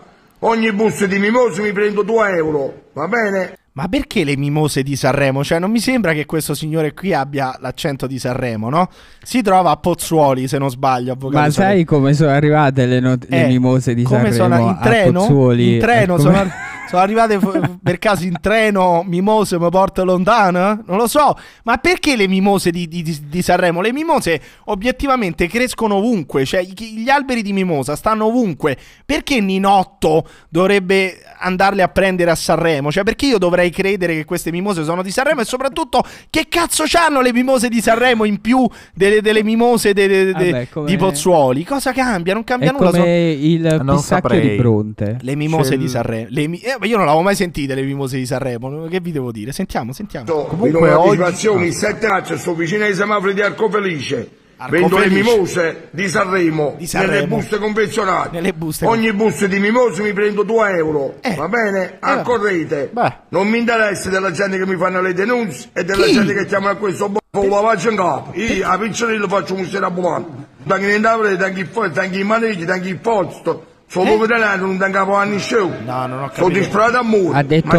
Ogni busta di mimose mi prendo 2 euro, va bene? Ma perché le mimose di Sanremo? Cioè, non mi sembra che questo signore qui abbia l'accento di Sanremo, no? Si trova a Pozzuoli, se non sbaglio, avvocato. Ma sai come sono arrivate le, not- le Eh, mimose di come Sanremo sono in a treno? Pozzuoli? In treno Eh, come- sono, sono arrivate f- per caso in treno mimose mi porta lontana? Non lo so, ma perché le mimose di, di- di- di Sanremo? Le mimose obiettivamente crescono ovunque, cioè gli alberi di mimosa stanno ovunque. Perché Ninotto dovrebbe andarle a prendere a Sanremo? Cioè perché io dovrei credere che queste mimose sono di Sanremo e soprattutto che cazzo c'hanno le mimose di Sanremo in più delle, delle mimose de- de- de- Vabbè, come- di Pozzuoli? Cosa cambia? Non cambia È nulla. sono- come il Non pistacchio saprei. di Bronte. le mimose C'è di il- Sanremo. Le mi- eh, ma io non l'avevo mai sentite le mimose di Sanremo. Che vi devo dire? Sentiamo, sentiamo. Do Comunque oggi- il 7 maggio sto vicino ai semafori di Arcofelice. Vendo le mimose di Sanremo, Di Sanremo. nelle buste confezionate. Nelle buste Ogni busta di mimose mi prendo 2 euro, Eh. va bene? Accorrete. Beh. Non mi interessa della gente che mi fanno le denunce e della Chi? gente che chiama questo boffo lavaggio in capo. Io a piccerello faccio un mestiere ambulante. Tanto niente avrete, tanto il fuoco, tanto i maneggi, tanto il posto. Sono eh? non tengo capo anni show. No, non ho Sono capito. disperato a muro. Ha detto- È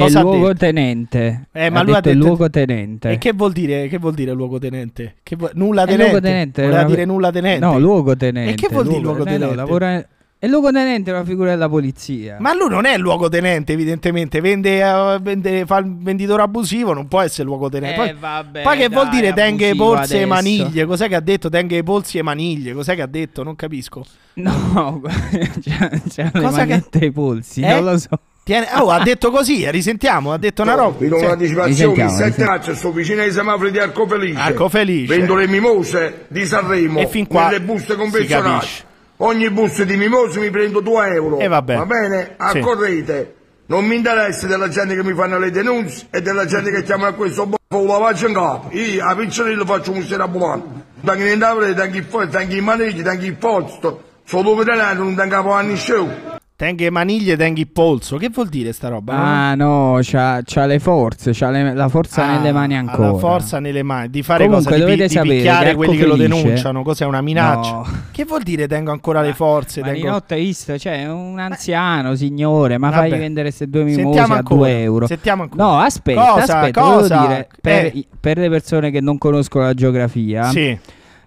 Cosa ha il detto? luogotenente. Eh, ma ha lui ha detto il detto- luogotenente. E che vuol dire? Che vuol dire luogotenente? Che vuol- Nulla È tenente. luogotenente. Voleva una- dire nulla tenente. No, luogotenente. E che vuol dire luogo- luogotenente? no, lavora- È luogotenente, è una figura della polizia. Ma lui non è il luogotenente, evidentemente. Vende, eh, vende- fa il venditore abusivo, non può essere luogotenente. Eh, Poi, vabbè, poi che vuol dai, dire tenga i polsi e maniglie? Cos'è che ha detto? Tenga i polsi e maniglie. Cos'è che ha detto? Non capisco. No, c'ha le Cosa che- ai polsi, Eh? non lo so. Tiene- Oh, ha detto così, eh, risentiamo. Ha detto una roba. Vi do un'anticipazione, il Risentiamo, 7 risentiamo. maggio sto vicino ai semafori di Arcofelice. Arcofelice. Vendo le mimose di Sanremo E fin qua nelle buste capisce. Ogni busta di mimose mi prendo 2 euro. E vabbè. Va bene? Sì. Accorrete. Non mi interessa della gente che mi fanno le denunce e della gente che chiama a questo boffo lavaggio in capo. Io a piccerello faccio un mestiere ambulante. Tanto niente avrete, tanto il fuoco, tanto i maneggi, tanto il posto. Sono dove italiano, non tengo capo anni show. Tenghe maniglie, tenghi il polso. Che vuol dire sta roba? Ah no, c'ha, c'ha le forze, c'ha le- la forza Ah, nelle mani ancora. La forza nelle mani di fare Comunque, cosa? Di, dovete di sapere picchiare che quelli che lo Felice- denunciano. Cos'è una minaccia? No. Che vuol dire tengo ancora le forze? Ma tengo- hai visto? Cioè, un anziano, signore, ma Vabbè. fai vendere queste due mimose a ancora, 2 euro. sentiamo ancora. No, aspetta, Cosa? aspetta, Cosa? dire, per, Eh. per le persone che non conoscono la geografia, Sì.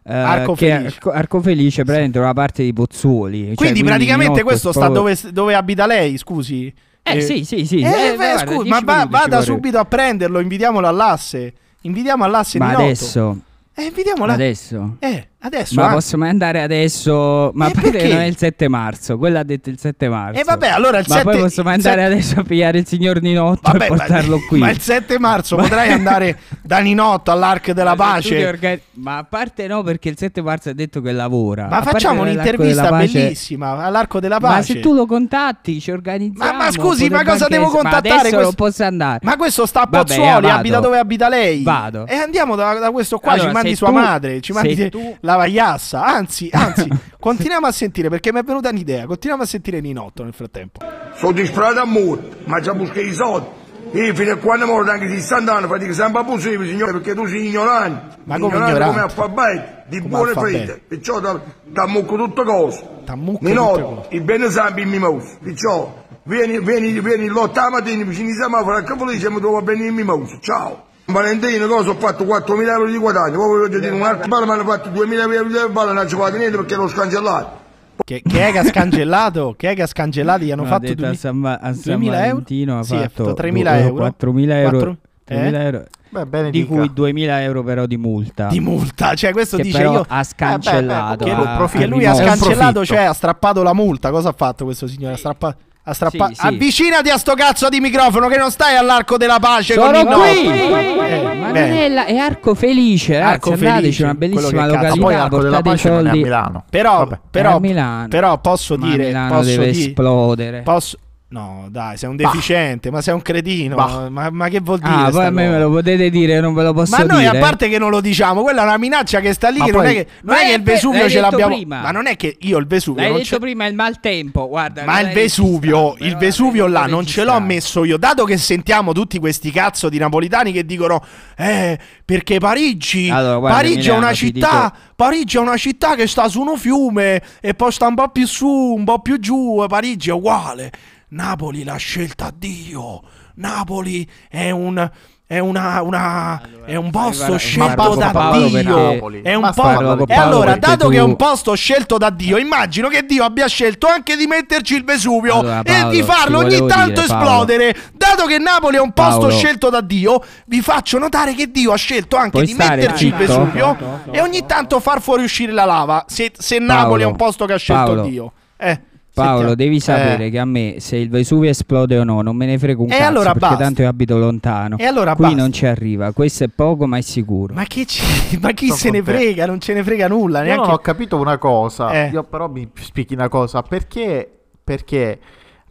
Eh, Arco che Felice. Arco, Arco Felice praticamente è una parte di Pozzuoli. cioè, Quindi praticamente questo sta dove, dove abita lei, scusi? Eh, sì, sì, sì. Eh, Eh, beh, guarda, scusi, 10 ma va- vada subito a prenderlo, invitiamolo all'asse. Invitiamo all'asse Ma Ninotto. adesso, Eh, invitiamo adesso. Eh, adesso. Ma anche. posso mai andare adesso? Ma Eh, perché non è il 7 marzo? Quello ha detto il 7 marzo. E vabbè, allora il ma 7 poi posso mai andare 7 adesso a pigliare il signor Ninotto Vabbè, e ma- portarlo qui? Ma il 7 marzo potrai andare da Ninotto all'Arc della Ma Pace. orga- Ma a parte no, perché il 7 marzo ha detto che lavora. Ma A facciamo un'intervista Pace- bellissima all'Arco della Pace. Ma se tu lo contatti, ci organizziamo. Ma- ma scusi, ma cosa devo contattare? Ma adesso Questo- non posso andare. Ma questo sta a Vabbè, Pozzuoli, vado. abita dove abita lei. Vado. E andiamo da, da questo qua, Allora, ci mandi sua madre, ci mandi tu- la vagliassa. Anzi, anzi, continuiamo a sentire perché mi è venuta un'idea. Continuiamo a sentire Ninotto nel frattempo. Sono disperato a morte, ma già busca i soldi. Io fino a quando morto anche 60 anni fatico sempre abusivo, signore, perché tu sei ignorante. Ma come ignorante come alfabeto, di Come buone fede. Perciò da, da mucco tutte cose. Tammucco tutte noto, il bene sempre in mimosa. Perciò vieni, vieni, vieni l'otto mattina, vicini siamo a fare che felice, mi trovo bene in mimosa. Ciao. Valentino, cosa ho fatto 4.000 euro di guadagno, poi voglio dire un altro ballo mi hanno fatto 2.000 euro di ballo, non ci vado niente perché l'ho scancellato. Che, che è che ha scangellato? Che è che ha scangellato? Gli hanno No, ha fatto detto a 2000 San, Va- a San 2000 euro? Valentino ha Sì, fatto, fatto 3.000 eh, euro. 4.000 euro. Quattro- 3.000 eh? euro. Beh, bene di cui 2.000 euro però di multa. di multa. Cioè, questo Che dice io. ha scancellato. Che, ha- lui, ha che lui ha scancellato, profitto. cioè ha strappato la multa. Cosa ha fatto questo signore? Ha strappato. Ha strappato. Sì, sì. Avvicinati a sto cazzo di microfono che non stai all'arco della pace con Sono Ninotto. qui! Eh, Ma non bene. è, Arco Felice, ragazzi, Arco andateci, Felice, una bellissima Ma poi località, Arco della Pace non è a soldi. Milano. Però, Vabbè. però, È a Milano. però posso Ma dire. Milano posso deve dire- esplodere. Posso. No, dai, sei un deficiente, ma sei un cretino. Bah. Ma, ma che vuol dire? Ah, poi a me me lo potete dire, non ve lo posso Ma noi dire. a parte che non lo diciamo, quella è una minaccia che sta lì. Ma Che non poi- è che, non Ma è che è il Vesuvio ce l'abbiamo. prima. Ma non è che io il Vesuvio. L'hai non detto ce- prima il maltempo, guarda. Ma non il Vesuvio, il Vesuvio là non ce l'ho messo io. Dato che sentiamo tutti questi cazzo di napolitani che dicono, eh, perché Parigi, Allora, guarda, Parigi è Emiliano, una città, dico- Parigi è una città che sta su un fiume e poi sta un po' più su, un po' più giù. Parigi è uguale. Napoli l'ha scelta Dio. Napoli è un. È, una, una- è un posto scelto da Paolo Dio. È un po'. E Paolo allora, dato che è tu- un posto scelto da Dio, immagino che Dio abbia scelto anche di metterci il Vesuvio Allora, Paolo, e di farlo ogni tanto dire, Paolo. esplodere. Dato che Napoli è un posto Paolo. scelto da Dio, vi faccio notare che Dio ha scelto anche Puoi di metterci il zitto? Vesuvio e ogni tanto far fuoriuscire la lava. Se, se Napoli è un posto che ha scelto Paolo. Dio. Eh, Paolo, sentiamo. devi sapere Eh. che a me se il Vesuvio esplode o no, non me ne frega un E cazzo allora perché basta. tanto io abito lontano. E allora Qui basta. non ci arriva, questo è poco ma è sicuro. Ma, che ci- ma chi Sono se ne te. frega? Non ce ne frega nulla. Io Neanche... ho capito una cosa. Eh. Io però mi spieghi una cosa. Perché, perché,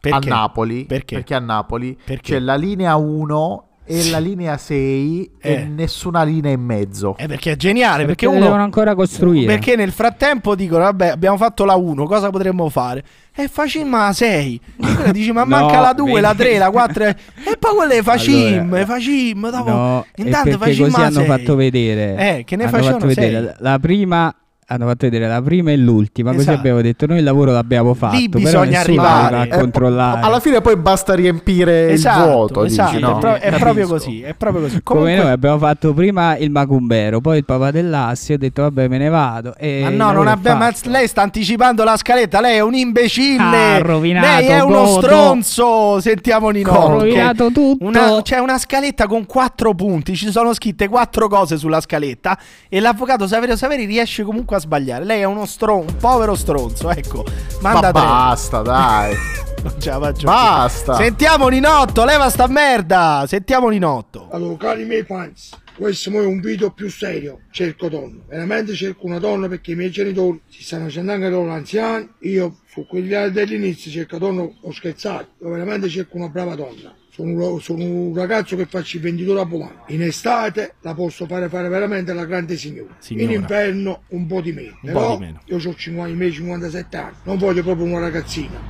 Perché? a Napoli? Perché? a Napoli Perché? c'è la linea 1 e Sì. la linea 6 Eh. e nessuna linea in mezzo. Eh, perché è geniale. Perché, Perché uno. devono ancora costruire. Perché nel frattempo dicono: Vabbè, abbiamo fatto la 1, cosa potremmo fare? E facciamo la 6. E dici: Ma No, manca la 2, vedi. la 3, la 4. E poi quelle facim, Allora, facim. Dopo, No, è intanto facim così hanno 6. fatto vedere. Eh, che ne hanno facevano fatto vedere la prima hanno fatto vedere la prima e l'ultima, così Esatto. abbiamo detto noi il lavoro l'abbiamo fatto, Lì bisogna arrivare. va a Eh, controllare. Alla fine poi basta riempire Esatto, il vuoto. esatto, dici, no? è, pro- è proprio così. È proprio così. Come Comunque- noi abbiamo fatto prima il Macumbero, poi il papà dell'Assi, ho detto vabbè me ne vado. E Ma no, non abbiamo. Ma lei sta anticipando la scaletta. Lei è un imbecille. Ha rovinato, lei è uno godo. stronzo. Sentiamo Nino. Ha rovinato tutto. Una, c'è una scaletta con quattro punti. Ci sono scritte quattro cose sulla scaletta. E l'avvocato Saverio Saveri riesce comunque a sbagliare. Lei è uno stronzo, un povero stronzo. Ecco, Ma manda tre. basta, dai. Non ce la faccio più. Basta. Sentiamo Ninotto. Leva sta merda. Sentiamo Ninotto. Allora, cari miei fans, questo mo è un video più serio. Cerco donna. Veramente cerco una donna perché i miei genitori si stanno facendo anche loro anziani. Io su quegli anni dell'inizio cerco donna, ho scherzato. Io veramente cerco una brava donna. Sono un, sono un ragazzo che faccio il venditore ambulante. In estate la posso fare fare veramente la grande signora. Signora. In inverno un po' di meno. Un po' Però di meno. io ho 50, i miei 57 anni. Non voglio proprio una ragazzina.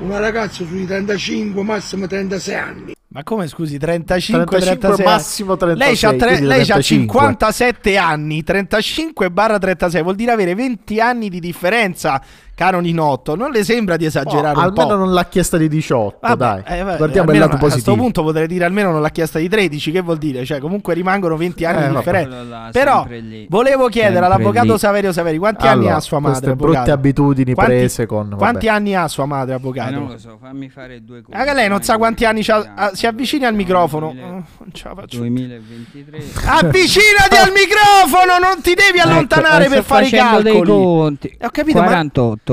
una ragazza sui 35, massimo 36 anni. Ma come scusi, 35, 35, 36 massimo 36, Lei, c'ha tre- lei c'ha 35. 57 anni, 35 barra 36, vuol dire avere 20 anni di differenza, caro Ninotto. Non le sembra di esagerare Oh, un almeno po'? non l'ha chiesta di 18, Vabbè, dai. eh, vabbè, Guardiamo il lato A questo positivo. punto potrei dire almeno non l'ha chiesta di 13, che vuol dire? Cioè, comunque rimangono 20 anni Eh, di differenza. Là, Però lì. volevo chiedere Sempre all'avvocato lì. Saverio Saveri quanti anni Allora, ha sua madre? queste brutte avvocato? abitudini Quanti- prese con- vabbè. Quanti anni ha sua madre, Eh, avvocato? non lo so, fammi fare due cose. Ah, che lei non sa quanti anni c'ha. ah, si avvicini al microfono. Oh, non ce la faccio. 2023. Avvicinati al microfono, non ti devi allontanare Ecco, per fare i calcoli. dei conti. Ho capito, ma-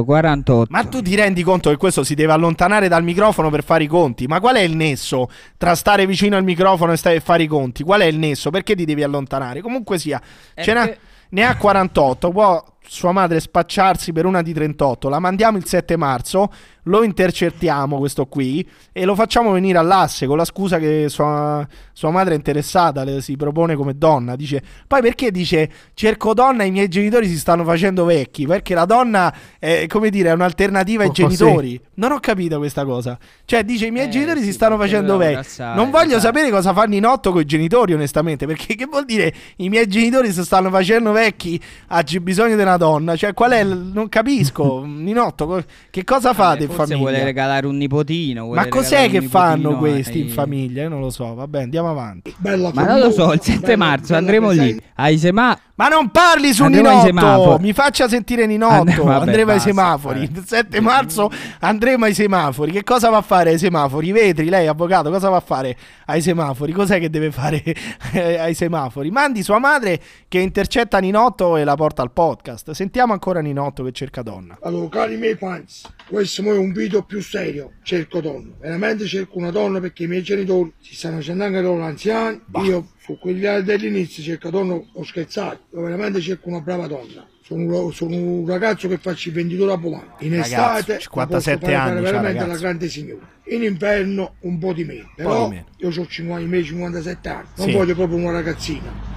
48, 48. Ma tu ti rendi conto che questo si deve allontanare dal microfono per fare i conti? Ma qual è il nesso tra stare vicino al microfono e stare- fare i conti? Qual è il nesso? Perché ti devi allontanare? Comunque sia, Eh, ce n'ha- che- ne ha 48, può sua madre spacciarsi per una di 38, la mandiamo il 7 marzo, lo intercettiamo questo qui e lo facciamo venire all'asse con la scusa che sua, sua madre è interessata, le si propone come donna, dice, poi perché dice cerco donna, i miei genitori si stanno facendo vecchi, perché la donna è come dire è un'alternativa ai Oh, genitori. Non ho capito questa cosa. Cioè dice i miei Eh, genitori sì, si stanno facendo vecchi. Non voglio esatto. sapere cosa fanno in otto con i genitori onestamente, perché che vuol dire i miei genitori si stanno facendo vecchi, oggi bisogno di una donna, cioè qual è il... non capisco, Ninotto, co- che cosa fate in Forse famiglia? vuole regalare un nipotino. vuole Ma cos'è che fanno questi in ai- famiglia? Io non lo so, vabbè, andiamo avanti. Bella Ma non lo so, il 7 marzo andremo lì. Ai sema- Ma non parli su Andremo ai Ninotto, semafori. mi faccia sentire Ninotto. Andremo- vabbè, andremo ai basta, semafori. eh. Il 7 marzo andremo ai semafori. Che cosa va a fare ai semafori? I vetri, lei avvocato, cosa va a fare ai semafori? Cos'è che deve fare eh, ai semafori? Mandi sua madre che intercetta Ninotto e la porta al podcast. Sentiamo ancora Ninotto che cerca donna. Allora, cari miei fans, questo è un video più serio. Cerco donna. Veramente cerco una donna perché i miei genitori si stanno facendo anche loro anziani. Io su quegli anni dell'inizio cerco donna, ho scherzato. Io veramente cerco una brava donna. Sono, sono un ragazzo che faccio il venditore ambulante. In Ragazzo, estate 57 la posso fare anni c'ha, veramente ragazzo. la grande signora. In inverno un po' di meno. po' Però di meno. io ho 50, i miei 57 anni. Non Sì. voglio proprio una ragazzina.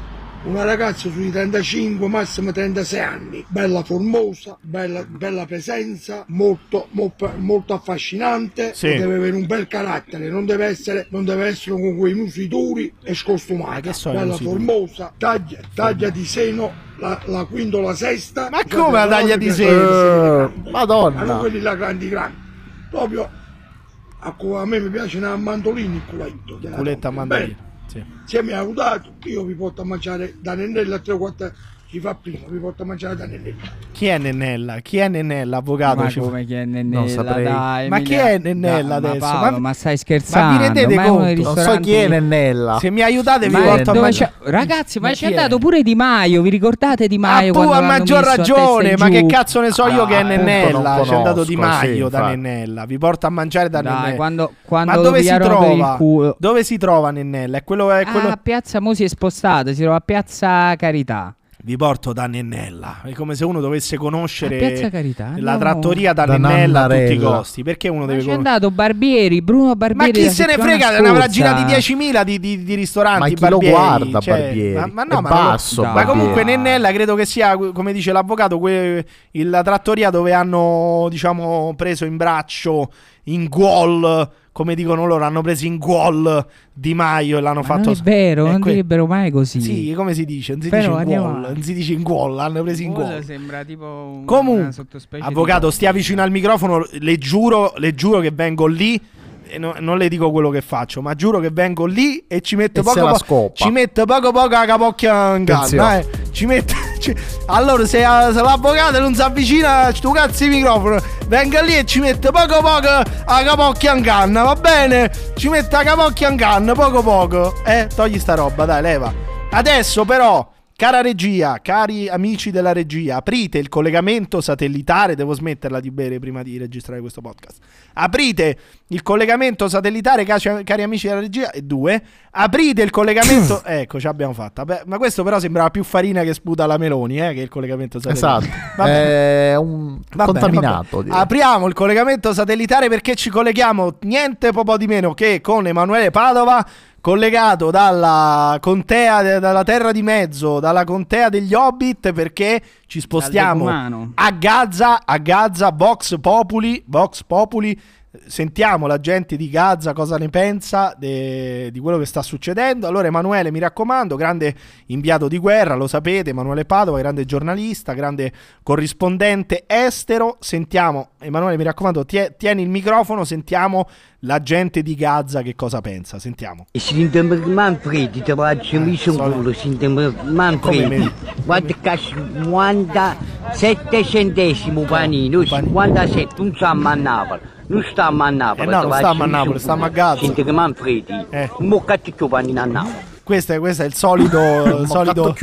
Una ragazza sui 35, massimo 36 anni, bella formosa, bella, bella presenza, molto, mo- molto affascinante, Sì. deve avere un bel carattere, non deve essere, non deve essere con quei musi duri e scostumata, Ma che sono i bella formosa, taglia, taglia di seno, la, la quinto, la sesta. Ma come la taglia di seno? grandi. Madonna. Ma non quelli là grandi grandi, proprio a, a me mi piace una mandolini il culetto. Culetta a donna. mandolino. Bene. Sì. Se mi ha aiutato, io vi porto a mangiare da Nennella a 3-4 si fa prima, vi porto a mangiare da Nennella. Chi è Nennella? Chi è Nennella, avvocato? Ma Ci fa- come chi è Nennella? Dai, Ma chi è Nennella Dai, adesso? Ma, Paolo, Ma- ma stai scherzando? ma vi rendete Ma è conto? Non so chi è Nennella. Se mi aiutate vi Ma porto a mangiare. c'è- Ragazzi, ma, Ma c'è chi è? andato pure Di Maio. Vi ricordate Di Maio? Quando tu a maggior a ragione, ma che cazzo ne so io Ah, che è Nennella? non C'è andato Di Maio da. Nennella. Vi porta a mangiare da Dai, Nennella. quando, quando ma dove si trova? Dove si trova Nennella? È quello, è quello... Ah, a Piazza Mo si è spostato, si trova a Piazza Carità. Vi porto da Nennella. È come se uno dovesse conoscere A Piazza Carità? la No. trattoria da, Da Nennella a tutti i costi. Perché uno Ma deve c'è conoscere? andato Barbieri, Bruno Ma Barbieri. chi la se ne frega? Ne avrà girati 10.000 di, di- di ristoranti. Ma chi lo Barbieri, guarda, cioè, Barbieri? Ma, ma È no, ma, non lo- basso, ma comunque Nennella credo che sia, come dice l'avvocato, que- la trattoria dove hanno diciamo preso in braccio in gol. Come dicono loro, hanno preso in gol Di Maio e l'hanno Ma fatto. non è vero, Eh, non que- direbbero mai così. Sì, come si dice? Non si Però dice in gol. Non si dice in gol. L'hanno preso in gol. sembra tipo Comunque, di avvocato, stia vicino al microfono. Le giuro, le giuro che vengo lì. E no- non le dico quello che faccio, ma giuro che vengo lì e ci metto E poco po-. Ci metto poco poco la capocchia in. Attenzione. Eh. Ci metto. ci- Allora, se, se l'avvocato non si avvicina, tu cazzo di microfono. Venga lì e ci metto poco poco la capocchia in canna, va bene? Ci metto la capocchia in canna, poco poco. Eh, togli sta roba, dai, leva. Adesso però. Cara regia, cari amici della regia, aprite il collegamento satellitare. Devo smetterla di bere prima di registrare questo podcast. Aprite il collegamento satellitare, cari, cari amici della regia. E due, aprite il collegamento. ecco, ce l'abbiamo fatta. Beh, ma questo però sembrava più farina che sputa la Meloni, eh, che il collegamento satellitare. Esatto. È un Va contaminato. bene. Apriamo il collegamento satellitare perché ci colleghiamo niente po' di meno che con Emanuele Padova, collegato dalla contea, dalla terra di mezzo, dalla contea degli Hobbit, perché ci spostiamo a Gaza, a Gaza, Vox Populi, Vox Populi. Sentiamo la gente di Gaza cosa ne pensa de- di quello che sta succedendo. Allora, Emanuele, mi raccomando, grande inviato di guerra, lo sapete, Emanuele Padova, grande giornalista, grande corrispondente estero. Sentiamo, Emanuele, mi raccomando, tie- tieni il microfono, sentiamo la gente di Gaza che cosa pensa. Sentiamo. Sindemir Manfredi, te faccio mi Come Manfredi. me? Guarda che 57 centesimo panino, 57, non stiamo a Napoli, non stiamo a Napoli. Eh no, te non faccio stiamo a mi Napoli, stiamo a culo. Gaza. Sindemir Manfredi, Eh. un boccaccio panino a Napoli. Questo è, questo è il solito, il solito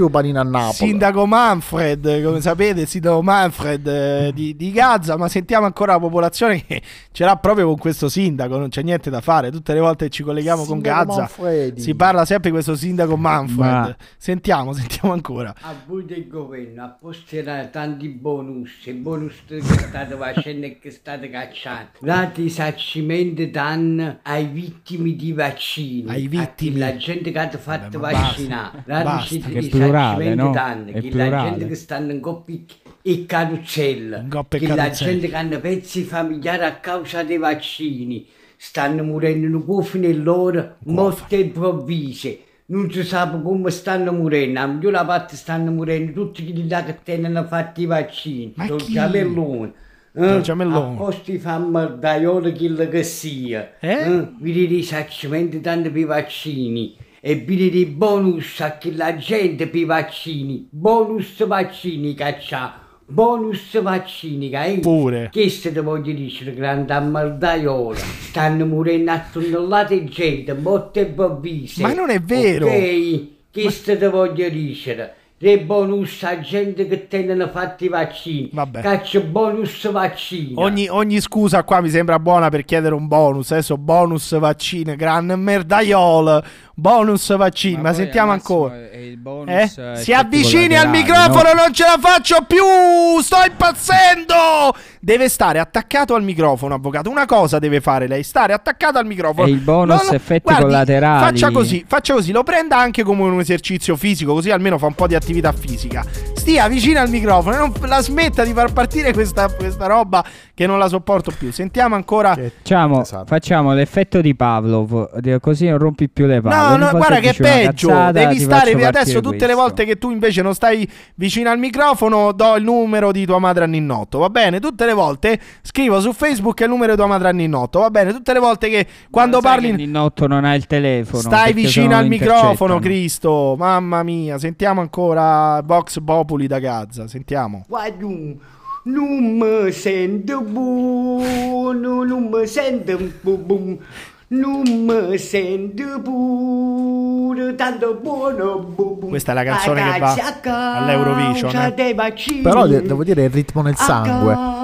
sindaco Manfred, come sapete, il sindaco Manfred eh, di, di Gaza, ma sentiamo ancora la popolazione che ce l'ha proprio con questo sindaco, non c'è niente da fare, tutte le volte che ci colleghiamo con Sindaco Gaza Manfredi. si parla sempre di questo sindaco Manfred. Ma- Sentiamo, sentiamo ancora. A voi del governo apposterà tanti bonus, i bonus che state facendo e che state cacciando. Date risarcimento danno ai vittime di vaccini. Ai chi la gente che ha fatto Vabbè, ma vaccinare. basta. Che è plurale, no? danno. È la plurale. gente che stanno in coppia e carozzella. In coppia e Chi la gente che hanno pezzi familiari a causa dei vaccini. Stanno morendo in cuofi nell'ora, morte improvvise. Non si sa come stanno morendo, a miglior parte stanno morendo tutti quelli là che tengono fatti i vaccini. Ma chi? Giamellone. Giamellone. A posto di fare mardaiolo quello che sia. Eh? Vedi risarcimento tanto per i vaccini. E vedi dei bonus a chi la gente per i vaccini. Bonus vaccini caccia. Bonus vaccini, che Pure. Che se te voglio dire, grande ammardaiolo. Stanno morendo a tonnellate di gente, morte improvvise. Ma non è vero. Ok, che se te voglio dire. Dei bonus a gente che tengono fatti i vaccini. Vabbè. Caccia bonus vaccini. Ogni, ogni scusa qua mi sembra buona per chiedere un bonus. Adesso bonus vaccine, gran merdaiolo. Bonus vaccini, ma, poi sentiamo ancora. Eh? eh, Si avvicini al microfono, no? non ce la faccio più! Sto impazzendo! Deve stare attaccato al microfono, avvocato. Una cosa deve fare lei, stare attaccato al microfono. E il bonus effetti collaterali. Faccia così, faccia così, lo prenda anche come un esercizio fisico, così almeno fa un po' di attività fisica. Stia vicino al microfono e non la smetta di far partire questa, questa roba che non la sopporto più. Sentiamo ancora. Facciamo, Esatto. facciamo l'effetto di Pavlov, così non rompi più le palle. No, No, volta guarda che è peggio. cazzata, Devi stare adesso tutte le questo. volte che tu invece non stai vicino al microfono, do il numero di tua madre a Ninnotto. Va bene? Tutte le volte scrivo su Facebook il numero di tua madre a Ninnotto. Va bene? Tutte le volte che quando Sai parli che Ninnotto non ha il telefono. stai vicino al microfono. Cristo. Mamma mia, sentiamo ancora Vox Populi da Gaza. Sentiamo. Guarda, non mi sento buono, non mi sento buono, non mi sento pure tanto buono. Questa è la canzone che va Ragazzi, a causa all'Eurovision, eh. dei vaccini. Però de- devo dire il ritmo nel sangue.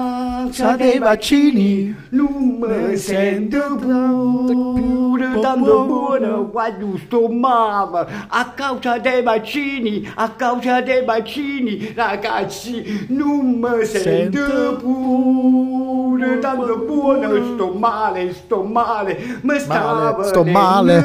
causa dei vaccini non mi sento pure tanto buono quando sto male a causa dei vaccini a causa dei vaccini ragazzi non mi sento pure tanto buono sto male sto male mi stava sto male.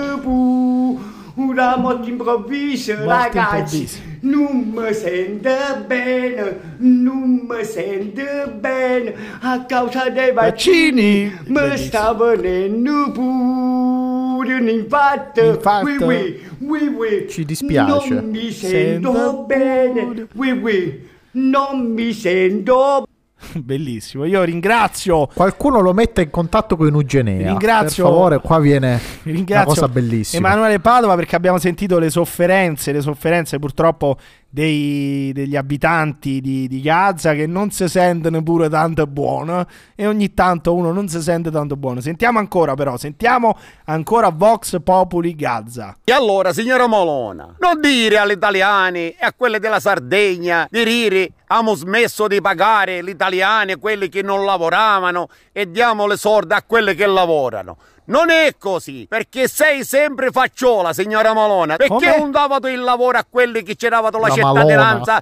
una morte improvvisa Morte ragazzi improvvisa. non mi sento bene, non mi sento bene a causa dei vaccini. Mi sta venendo pure un infarto. Infarto? Oui, oui, oui, oui. Ci dispiace. Non mi sento Sento bene. Oui, oui. Non mi sento Bellissimo. Io ringrazio Qualcuno lo mette in contatto con Ugenea. Ringrazio- Per favore, qua viene Vi una cosa bellissima. Emanuele Padova perché abbiamo sentito le sofferenze, le sofferenze purtroppo dei- degli abitanti di, di Gaza che non si sentono pure tanto buono e ogni tanto uno non si sente tanto buono. Sentiamo ancora però, sentiamo ancora Vox Populi Gaza. E allora, signora Molona, non dire agli italiani e a quelli della Sardegna di dire abbiamo smesso di pagare gli italiani, quelli che non lavoravano e diamo le soldi a quelli che lavorano. Non è così, perché sei sempre facciola, signora Molona. Perché Come? non davate il lavoro a quelli che ci davano la, La cittadinanza?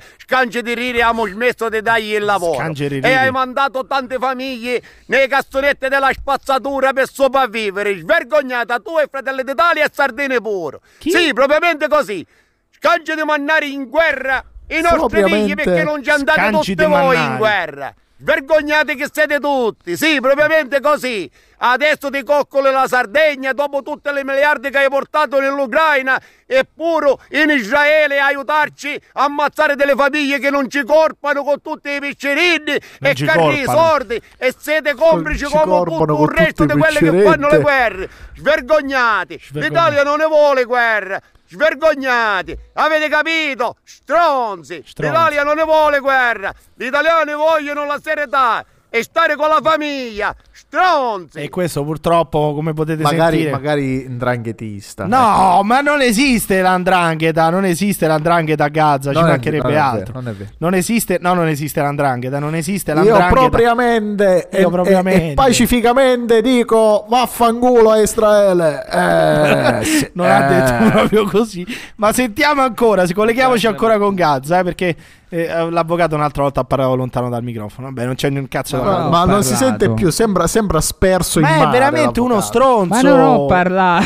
Rire, abbiamo smesso di dargli il lavoro. E hai mandato tante famiglie nei cassonetti della spazzatura per sopravvivere. Svergognata tu e Fratelli d'Italia e Sardine pure. Chi? Sì, propriamente così. Scange di mandare in guerra i nostri figli perché non ci andate scangi tutti voi in guerra. Vergognate che siete tutti, sì, propriamente così. Adesso ti coccoli la Sardegna dopo tutte le miliardi che hai portato nell'Ucraina eppure in Israele aiutarci a ammazzare delle famiglie che non ci corpano con tutti i piccerini e ci carri corpano. sordi e siete complici Ci come tutto il resto di i quelli che fanno le guerre. Svergognati. L'Italia non ne vuole guerra. Svergognati, avete capito? Stronzi, l'Italia non ne vuole guerra, gli italiani vogliono la serietà e stare con la famiglia, stronzi. E questo purtroppo, come potete Magari, sentire... magari ndranghetista. No, ma non esiste l'andrangheta, non esiste l'andrangheta a Gaza, Non ci mancherebbe vero, altro. non. Non esiste, no, non esiste l'andrangheta, non esiste Io l'andrangheta. propriamente, e, Io propriamente. e- e pacificamente dico vaffanculo a Israele. Eh, sì, non ha eh. detto proprio così. Ma sentiamo ancora, si colleghiamoci ancora con Gaza, eh, perché eh, l'avvocato un'altra volta ha parlato lontano dal microfono. Vabbè, non c'è un cazzo da Ma, fare. ma non si sente più, sembra, sembra sperso in Ma è mare. veramente uno l'avvocato. stronzo. Ma non ho parlato.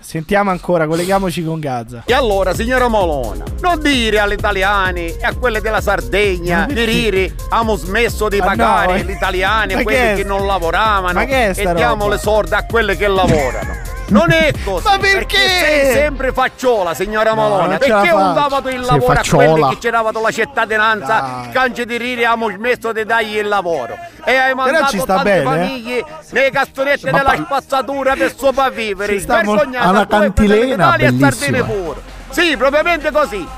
Sentiamo ancora, colleghiamoci con Gaza. E allora, signora Molona, non dire agli italiani e a quelle della Sardegna di rire abbiamo smesso di Ma pagare no, eh. gli italiani Ma e che quelli è- che non lavoravano Ma che è sta e diamo le sordi a quelli che lavorano. Non è così. Ma perché? sei sempre facciola, signora No, ce la Perché non faccio. davate il lavoro a quelli che davano la cittadinanza? Canci di rire abbiamo smesso di dargli il lavoro. E hai mandato ci sta tante bene, eh. famiglie nei cassonetti Ma della pa- spazzatura per sopravvivere. Ci sta mo- Vergognate Ha una a voi, cantilena d'Italia e bellissima. Sardine pure. Sì, propriamente così.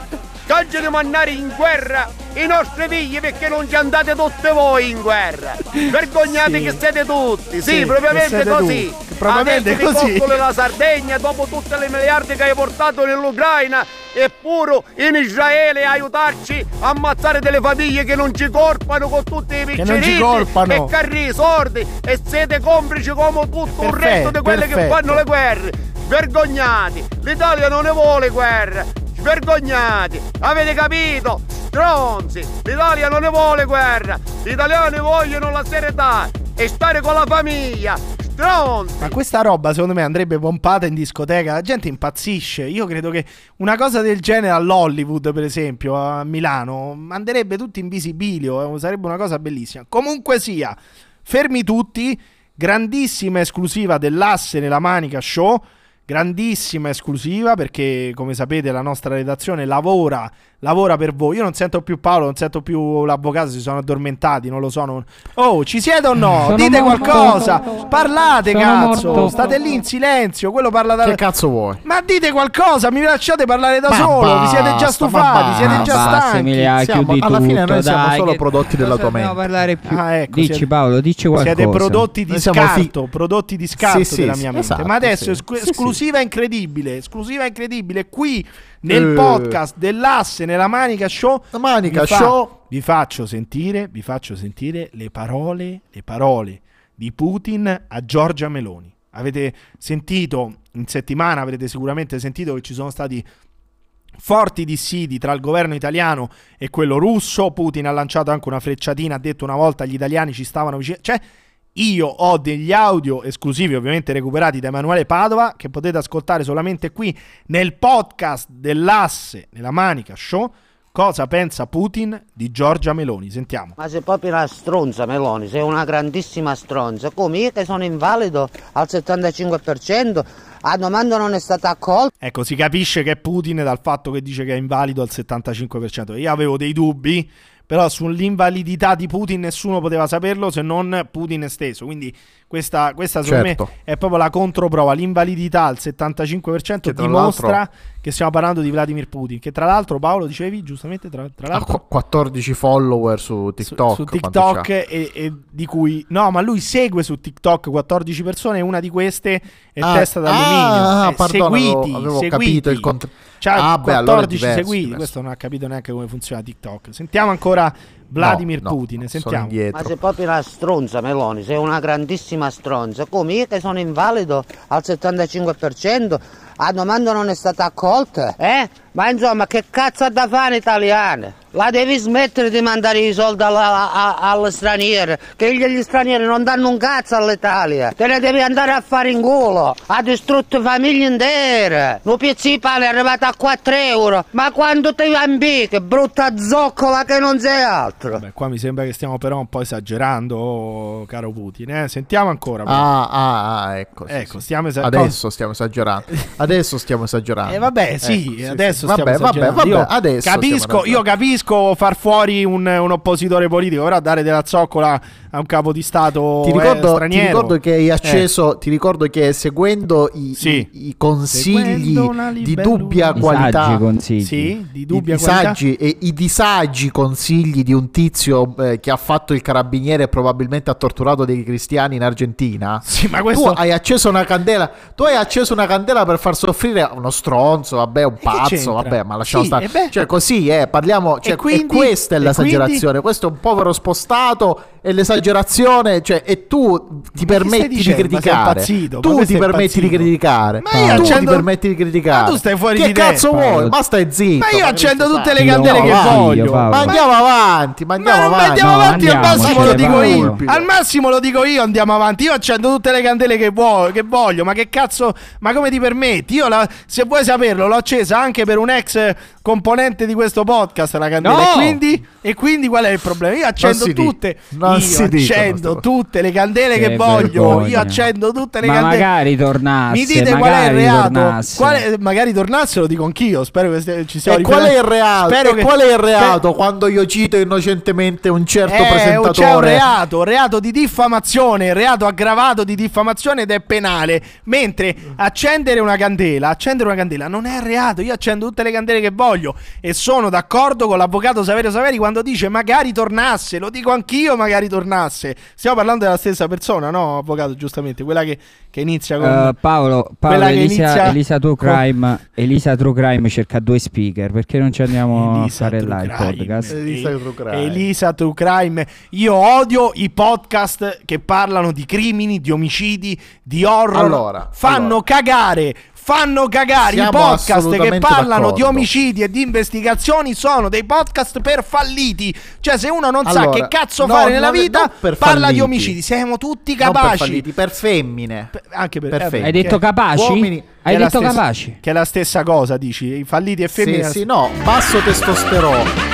Canci di mandare in guerra i nostri figli perché non ci andate tutte voi in guerra. Vergognate Sì. che siete tutti. Sì, Sì, che propriamente così. tutti. Che propriamente Adesso così. coccoli la Sardegna dopo tutte le miliardi che hai portato nell'Ucraina eppure in Israele aiutarci a ammazzare delle famiglie che non ci corpano con tutti i colpano. e carri sordi e siete complici come tutto il resto di quelli che perfetto. fanno le guerre. Vergognati, l'Italia non ne vuole guerra. Vergognati, avete capito? Stronzi, l'Italia non ne vuole guerra. Gli italiani vogliono la serietà e stare con la famiglia. Stronzi. Ma questa roba secondo me andrebbe pompata in discoteca, la gente impazzisce. Io credo che una cosa del genere all'Hollywood, per esempio, a Milano, manderebbe tutti in visibilio, eh, sarebbe una cosa bellissima. Comunque sia, fermi tutti, grandissima esclusiva dell'asse nella manica show. Grandissima esclusiva perché, come sapete, la nostra redazione lavora, lavora per voi. Io non sento più Paolo, non sento più l'avvocato, si sono addormentati, non lo so. non- Oh, ci siete o no? Sono Dite morto. qualcosa, parlate, Sono cazzo. morto. State lì in silenzio. Quello parla da. Che cazzo vuoi? Ma dite qualcosa, mi lasciate parlare da Ma solo. vi siete già basta, stufati, ma siete già basta, stanchi. Emilia, Siamo- alla fine tutto, noi siamo dai, solo prodotti della tua dobbiamo mente. parlare più? Ah, ecco, dici siete- Paolo, dici qualcosa. Siete prodotti di siamo fi- scarto, prodotti di scarto Sì, sì, della sì, mia mente. esatto, Ma adesso sì. esclu- Sì, sì. esclusiva incredibile, esclusiva incredibile qui nel Eh. podcast dell'asse nella manica show. La manica vi fa- show. Vi faccio sentire, vi faccio sentire le parole, le parole di Putin a Giorgia Meloni. Avete sentito in settimana, avrete sicuramente sentito che ci sono stati forti dissidi tra il governo italiano e quello russo. Putin ha lanciato anche una frecciatina, ha detto una volta gli italiani ci stavano vicino. Cioè, io ho degli audio esclusivi, ovviamente recuperati da Emanuele Padova, che potete ascoltare solamente qui nel podcast dell'asse nella manica show. Cosa pensa Putin di Giorgia Meloni? Sentiamo. Ma sei proprio una stronza Meloni, sei una grandissima stronza. Come io che sono invalido al 75%, a domanda non è stata accolta. Ecco, si capisce che è Putin dal fatto che dice che è invalido al 75%. Io avevo dei dubbi, però sull'invalidità di Putin nessuno poteva saperlo se non Putin stesso. Quindi questa, questa secondo Certo. me è proprio la controprova. L'invalidità al 75% Che tra dimostra l'altro- che stiamo parlando di Vladimir Putin. Che tra l'altro, Paolo, dicevi giustamente, tra, tra Ha l'altro... qu- 14 follower su TikTok. su quanto TikTok e, e di cui no, ma lui segue su TikTok 14 persone e una di queste è Ah, testa d'alluminio. ah, Eh, pardon, seguiti, avevo- avevo seguiti. capito il cont- C'ha Ah, beh, 14 allora seguiti, diverso. questo non ha capito neanche come funziona TikTok. Sentiamo ancora Vladimir No, no, Putin, sono sentiamo. Ma sei proprio una stronza Meloni, sei una grandissima stronza. Come io che sono invalido al 75%, a domanda non è stata accolta. Eh? Ma insomma, che cazzo ha da fare in italiano? La devi smettere di mandare i soldi alla- a- alle straniere, che gli, gli stranieri non danno un cazzo all'Italia. Te ne devi andare a fare in culo. Ha distrutto famiglie intere. Un pezzo di pane è arrivato a 4 euro. Ma quando ti ambiche, brutta zoccola che non sei altro. Beh, qua mi sembra che stiamo però un po' esagerando, caro Putin. eh. Sentiamo ancora. Ah, ah, ah, ecco. sì, Ecco, sì. stiamo esagerando. Adesso stiamo esagerando. Adesso stiamo esagerando. Eh, vabbè, sì, Ecco, sì, adesso stiamo vabbè, vabbè, vabbè, Io adesso capisco, io capisco far fuori un, un oppositore politico, però dare della zoccola a un capo di Stato Ti eh, ricordo, ti straniero. ricordo che hai Eh. acceso, ti ricordo che seguendo i, Sì. i- i consigli di dubbia I qualità, saggi consigli. Sì, di dubbia i qualità. disagi e i disagi consigli di un tizio eh, che ha fatto il carabiniere e probabilmente ha torturato dei cristiani in Argentina. Sì, ma questo- Tu hai acceso una candela, tu hai acceso una candela per far soffrire uno stronzo, vabbè, un pazzo, c'entra? vabbè, ma lasciamo Sì, stare. e beh. Cioè, così, eh, parliamo, cioè, E quindi- e questa è l'esagerazione, questo è un povero spostato e l'esagerazione, cioè, e tu ti permetti di dicendo? Criticare. Tu ti permetti di impazzito. criticare. Ma io tu ti accendo- permetti di criticare. Ma tu stai fuori che di cazzo testa, vuoi? Ma stai zitto. Ma io accendo che tutte le candele che voglio. Ma andiamo avanti, ma andiamo avanti. andiamo No, avanti, al massimo lo dico io. Al massimo lo dico io, andiamo avanti. Io accendo tutte le candele che, che voglio. Ma che cazzo, ma come ti permetti? Io, la- se vuoi saperlo, l'ho accesa anche per un ex componente di questo podcast. La candela. No! E, quindi, e quindi qual è il problema? Io accendo tutte. Non io accendo tutte le candele che, Che voglio. vergogna. Io accendo tutte le Ma candele. magari tornasse. Mi dite qual è il magari reato? tornasse. Quale- magari tornasse, lo dico anch'io. Spero che ci sia E qual è il reato? Spero E che- qual è il reato quando io cito innocentemente un certo Eh, presentatore? C'è un reato, reato di diffamazione, reato aggravato di diffamazione ed è penale. Mentre accendere una candela, accendere una candela non è reato. Io accendo tutte le candele che voglio e sono d'accordo con l'avvocato Saverio Saveri quando dice magari tornasse. Lo dico anch'io, magari tornasse. Stiamo parlando della stessa persona, no, avvocato? Giustamente, quella che, che inizia con. Eh, Paolo, Paolo Elisa, inizia Elisa True con- Crime, Elisa True Crime cerca due speaker perché non ci andiamo Elisa a fare True là il Crime. podcast. Elisa True Crime. Elisa True Crime. Io odio i podcast che parlano di crimini, di omicidi, di horror. Allora, fanno allora. cagare. Fanno cagare Siamo i podcast che parlano di d'accordo. omicidi e di investigazioni sono dei podcast per falliti. Cioè, se uno non sa Allora, che cazzo no, fare nella vita, per parla di falliti. omicidi. Siamo tutti Non per capaci. falliti, per femmine. Anche per, Per eh, femmine. Hai detto capaci? uomini- Hai detto stessa- capaci? Che è la stessa cosa, dici? I falliti e femmine. Sì, sì, no, basso testosterone.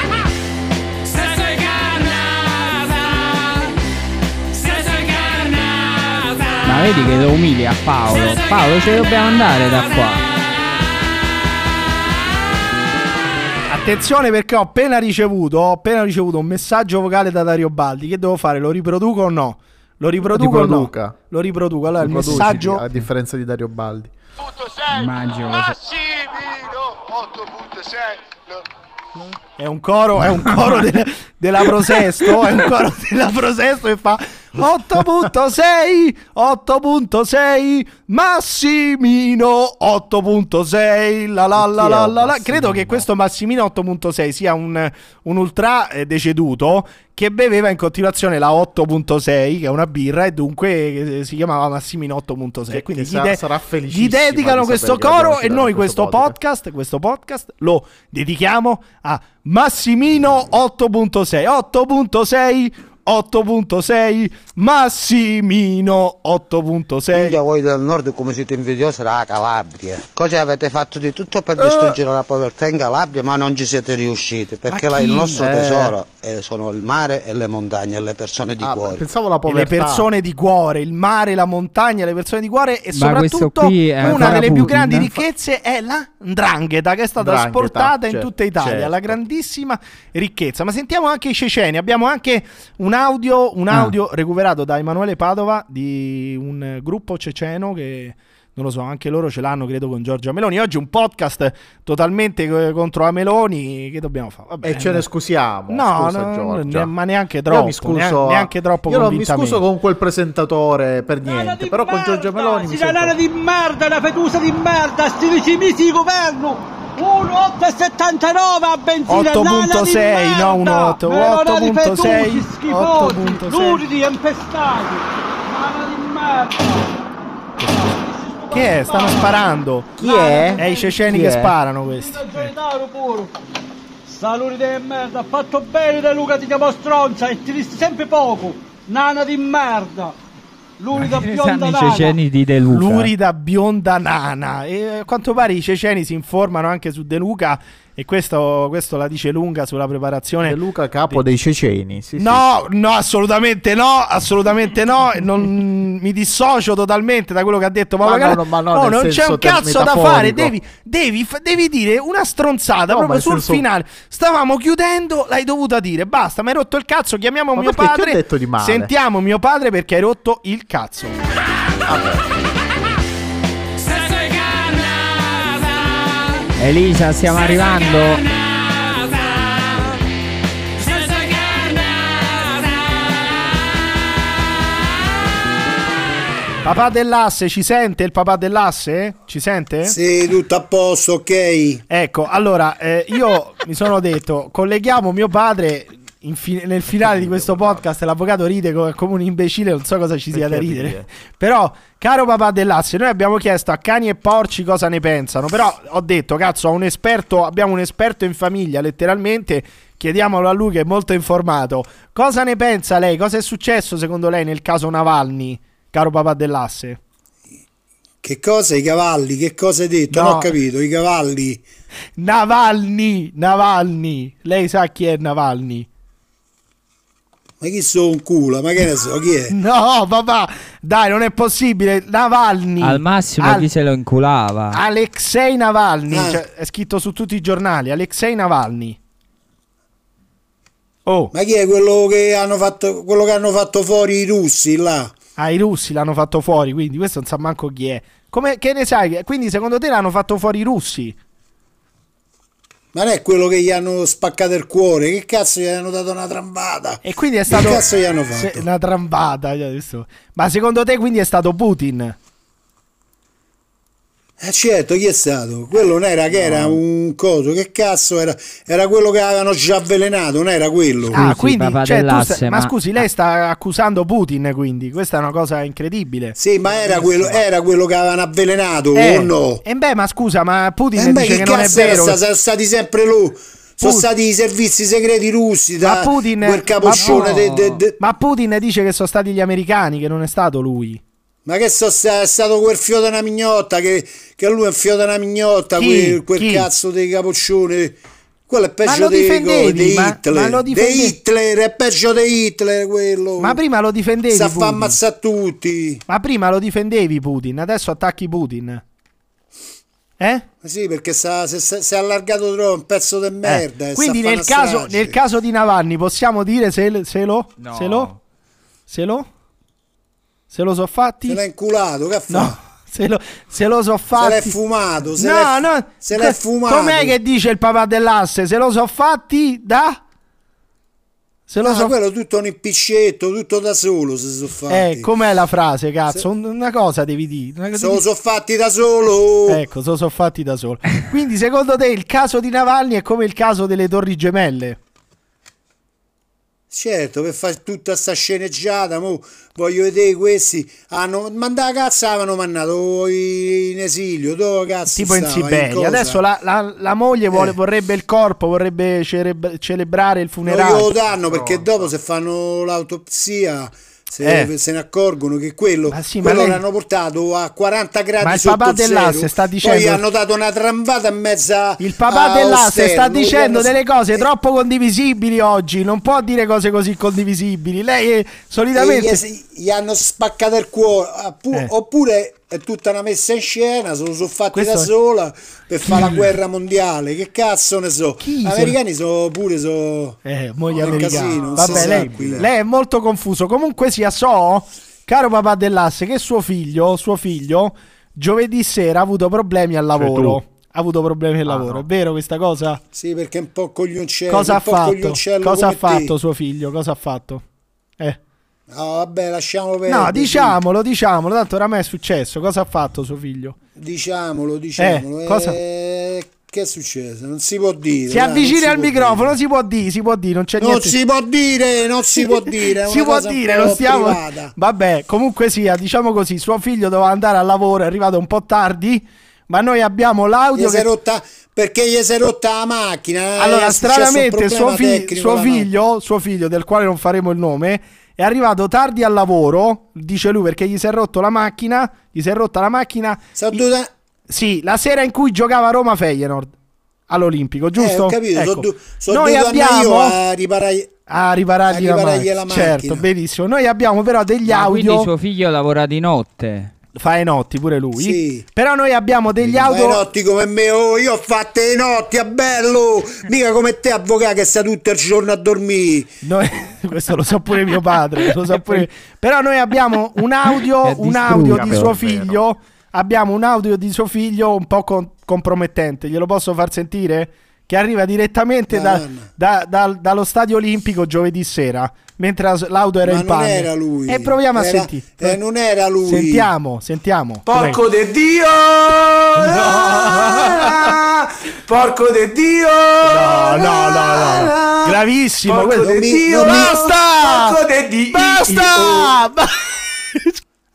Ma vedi che lo umilia Paolo. Paolo, ce dobbiamo andare da qua. Attenzione perché ho appena ricevuto, ho appena ricevuto un messaggio vocale da Dario Baldi. Che devo fare? Lo riproduco o no? Lo riproduco o no? Lo riproduco. Allora, il messaggio a differenza di Dario Baldi. Immagino. È un coro, è un coro de- della Prosesto, è un coro della Prosesto che fa 8.6, 8.6, Massimino 8.6, la la la la la la. Credo che questo Massimino 8.6 sia un, un ultra eh, deceduto che beveva in continuazione la 8.6, che è una birra, e dunque eh, si chiamava Massimino 8.6. Che- Quindi che gli, de- sarà gli dedicano di questo coro e noi questo podcast, questo podcast lo dedichiamo a Massimino 8.6, 8.6, 8.6, Massimino 8.6. Minchia, voi del nord come siete invidiosi della Calabria. Cosa avete fatto di tutto per distruggere la povertà in Calabria, ma non ci siete riusciti, perché là il nostro Eh. tesoro eh, sono il mare e le montagne e le persone di Ah, cuore. pensavo la E le povertà. persone di cuore, il mare, la montagna, le persone di cuore e Ma soprattutto una delle più Putin? grandi ricchezze è la ndrangheta che è stata Ndrangheta, esportata in certo, tutta Italia, certo. la grandissima ricchezza. Ma sentiamo anche i ceceni, abbiamo anche un audio, un Ah. audio recuperato da Emanuele Padova di un gruppo ceceno che non lo so, anche loro ce l'hanno, credo, con Giorgia Meloni. Oggi un podcast totalmente eh, contro la Meloni. Che dobbiamo fare? Vabbè, E ce ne scusiamo. No, scusa, no, ne- ma neanche Io troppo. mi scuso, neanche, neanche troppo Io non mi scuso con quel presentatore per niente. Però con Giorgia Meloni mi Sì, sento... la di merda, una fetusa di merda, sti dieci mesi di governo. 1,879 a benzina, 8.6, nana di merda. no, un 8, Melona di 8.6, fetusi, schifosi, 8.6. luridi, impestati. Nana di merda. Che è? Stanno sparando. Chi è? È i ceceni Chi che è? sparano questi. Saluri di merda, ha fatto bene De Luca, ti chiamo stronza e ti disti sempre poco. Nana di merda. Ne bionda i nana. ceceni di De Luca? Lurida bionda nana. E a quanto pare i ceceni si informano anche su De Luca. E questo, questo la dice lunga sulla preparazione. De Luca capo dei ceceni. Sì, sì. No, no, assolutamente no, assolutamente no. Non, mi dissocio totalmente da quello che ha detto Paolo Ma no, no, ma no, No, nel non c'è un cazzo da fare. Devi, devi, devi dire una stronzata No, proprio sul senso- finale. Stavamo chiudendo, l'hai dovuta dire. Basta, mi hai rotto il cazzo. Chiamiamo Ma mio padre. di? Sentiamo mio padre perché hai rotto il cazzo. Elisa, stiamo arrivando. Papà dell'asse, ci sente il papà dell'asse? Ci sente? Sì, tutto a posto, ok. Ecco, allora, eh, io mi sono detto, colleghiamo mio padre fi- nel finale di questo podcast, l'avvocato ride co- come un imbecille, non so cosa ci sia da ridere. ride? Però, caro papà dell'asse, noi abbiamo chiesto a cani e porci cosa ne pensano, però ho detto, cazzo, un esperto, abbiamo un esperto in famiglia, letteralmente, chiediamolo a lui che è molto informato. Cosa ne pensa lei? Cosa è successo secondo lei nel caso Navalny, caro papà dell'asse? Che cosa i cavalli? Che cosa hai detto? No. Non ho capito, i cavalli. Navalny, Navalny, lei sa chi è Navalny? Ma chi sono un culo? Ma che ne so, chi è? No, papà, dai, non è possibile. Navalny. Al massimo Al- chi se lo inculava. Alexei Navalny, Ah. cioè, è scritto su tutti i giornali. Alexei Navalny. Oh, Ma chi è quello che hanno fatto, quello che hanno fatto fuori i russi là? ah, i russi l'hanno fatto fuori, quindi questo non sa manco chi è. Come, che ne sai? Quindi secondo te l'hanno fatto fuori i russi? Ma non è quello che gli hanno spaccato il cuore? Che cazzo gli hanno dato una trambata? E quindi è Che stato... cazzo gli hanno se- fatto? una trambata. Ma secondo te quindi è stato Putin? Eh certo, chi è stato? Quello non era che era un coso, che cazzo era? Era quello che avevano già avvelenato, non era quello. Ah, Scusi, quindi, papà cioè, tu dell'asse, ma... ma- scusi, lei sta accusando Putin, quindi questa è una cosa incredibile. Sì, ma era quello, era quello che avevano avvelenato, Eh, o no? E beh, ma scusa, ma Putin Eh beh, dice che che non è cazzo era vero. sta- sono stati sempre lui. Sono Put- stati i servizi segreti russi da ma Putin, quel capoccione ma, de- de- de- ma Putin dice che sono stati gli americani, che non è stato lui. Ma che so, è stato quel fio una mignotta che, che lui è un fio una mignotta, Chi? quel, quel Chi? cazzo dei capoccioni. Quello è Ma peggio lo di Hitler. ma Hitler, è peggio di Hitler quello. Ma prima lo difendevi. Sta a fa ammazzare tutti. Ma prima lo difendevi Putin, adesso attacchi Putin. Eh? Ma sì, perché si è allargato troppo, un pezzo di merda. e sta Quindi nel caso, nel caso di Navalny possiamo dire se, se lo... No. Se lo... Se lo... Se lo so fatti? Se l'ha inculato, che fa? No, se lo, se lo so Se fatti. l'è fumato, se no, l'è, no, se l'è fumato. Com'è che dice il papà dell'asse? Se lo so fatti da. Se lo No, so. quello tutto un impiccetto, tutto da solo se sono fatti. Eh, com'è la frase, cazzo? Un- Una cosa devi dire. Se lo sono fatti da solo. Ecco, se lo so fatti da solo. Quindi, secondo te, il caso di Navalny è come il caso delle Torri Gemelle? Certo, per fare tutta sta sceneggiata, mo voglio vedere questi hanno mandato cazzo avevano mandato in esilio, dove cazzo Tipo in stava, Siberia. cosa? Adesso la, la- la moglie vuole- Eh. vorrebbe il corpo, vorrebbe celeb- celebrare il non funerale. glielo danno perché dopo se fanno l'autopsia se, Eh. se ne accorgono che quello, sì, ma quello lei- l'hanno portato a 40 gradi Ma il papà dell'asse sta dicendo- poi hanno dato una trambata in mezzo Il papà dell'asse sta Osterno, dicendo gli hanno- delle cose troppo condivisibili oggi. Non può dire cose così condivisibili. Lei è- E solitamente. gli, gli hanno spaccato il cuore Eh. oppure è tutta una messa in scena se lo sono fatti Questo da è- sola per fare la guerra mondiale che cazzo ne so Chi gli americani sono pure so Eh, mo gli è un americani. casino, Vabbè, lei, lei è molto confuso. Comunque sia, so, caro papà dell'asse, che suo figlio, suo figlio, giovedì sera ha avuto problemi al lavoro. Ha avuto problemi al lavoro. È vero questa cosa? sì perché è un po' coglioncello Cosa ha un po' fatto? Cosa ha come te. fatto suo figlio? Cosa ha fatto? Eh. No vabbè lasciamolo perdere No, diciamolo, diciamolo, tanto oramai è successo. Cosa ha fatto suo figlio? diciamolo diciamolo Eh, cosa- Eh, che è successo non si può dire Si non avvicini si al microfono, si può dire, si può dire, non c'è dire. non niente. si può dire non si può dire si può cosa dire, non stiamo. privata. Vabbè, comunque sia, diciamo così, suo figlio doveva andare al lavoro, è arrivato un po' tardi, ma noi abbiamo l'audio che... rotta, perché gli si è rotta la macchina. Allora, successo un stranamente, suo, fi- suo figlio, suo figlio, del quale non faremo il nome, è arrivato tardi al lavoro, dice lui, perché gli si è rotto la macchina. Gli si è rotta la macchina. I- Sì, la sera in cui giocava Roma Feyenoord all'Olimpico, giusto? Eh, ho capito, Ecco. sono du- sono Noi abbiamo io a riparare. a riparargli, a la, riparargli macchina. la macchina. Certo, benissimo. Noi abbiamo però degli Ma quindi audio. suo figlio lavora di notte. Fa i notti pure lui. Sì. Però noi abbiamo degli Ma audio. i notti come me, oh, io ho fatto i notti, a bello! Mica come te, avvocato, che sta tutto il giorno a dormire. Noi- questo lo sa pure mio padre, lo sa pure- Però noi abbiamo un audio, un audio di suo figlio. Abbiamo un audio di suo figlio un po' con- compromettente. Glielo posso far sentire? Che arriva direttamente da- da- dal- dallo stadio olimpico giovedì sera. Mentre la- l'auto era Ma in non panne. era lui. E proviamo a Era- sentire. eh, non era lui. Sentiamo, sentiamo. Porco de Dio! Porco de Dio! No, no, no, no. Gravissimo. Porco de Dio! Basta! Porco de Dio! Basta!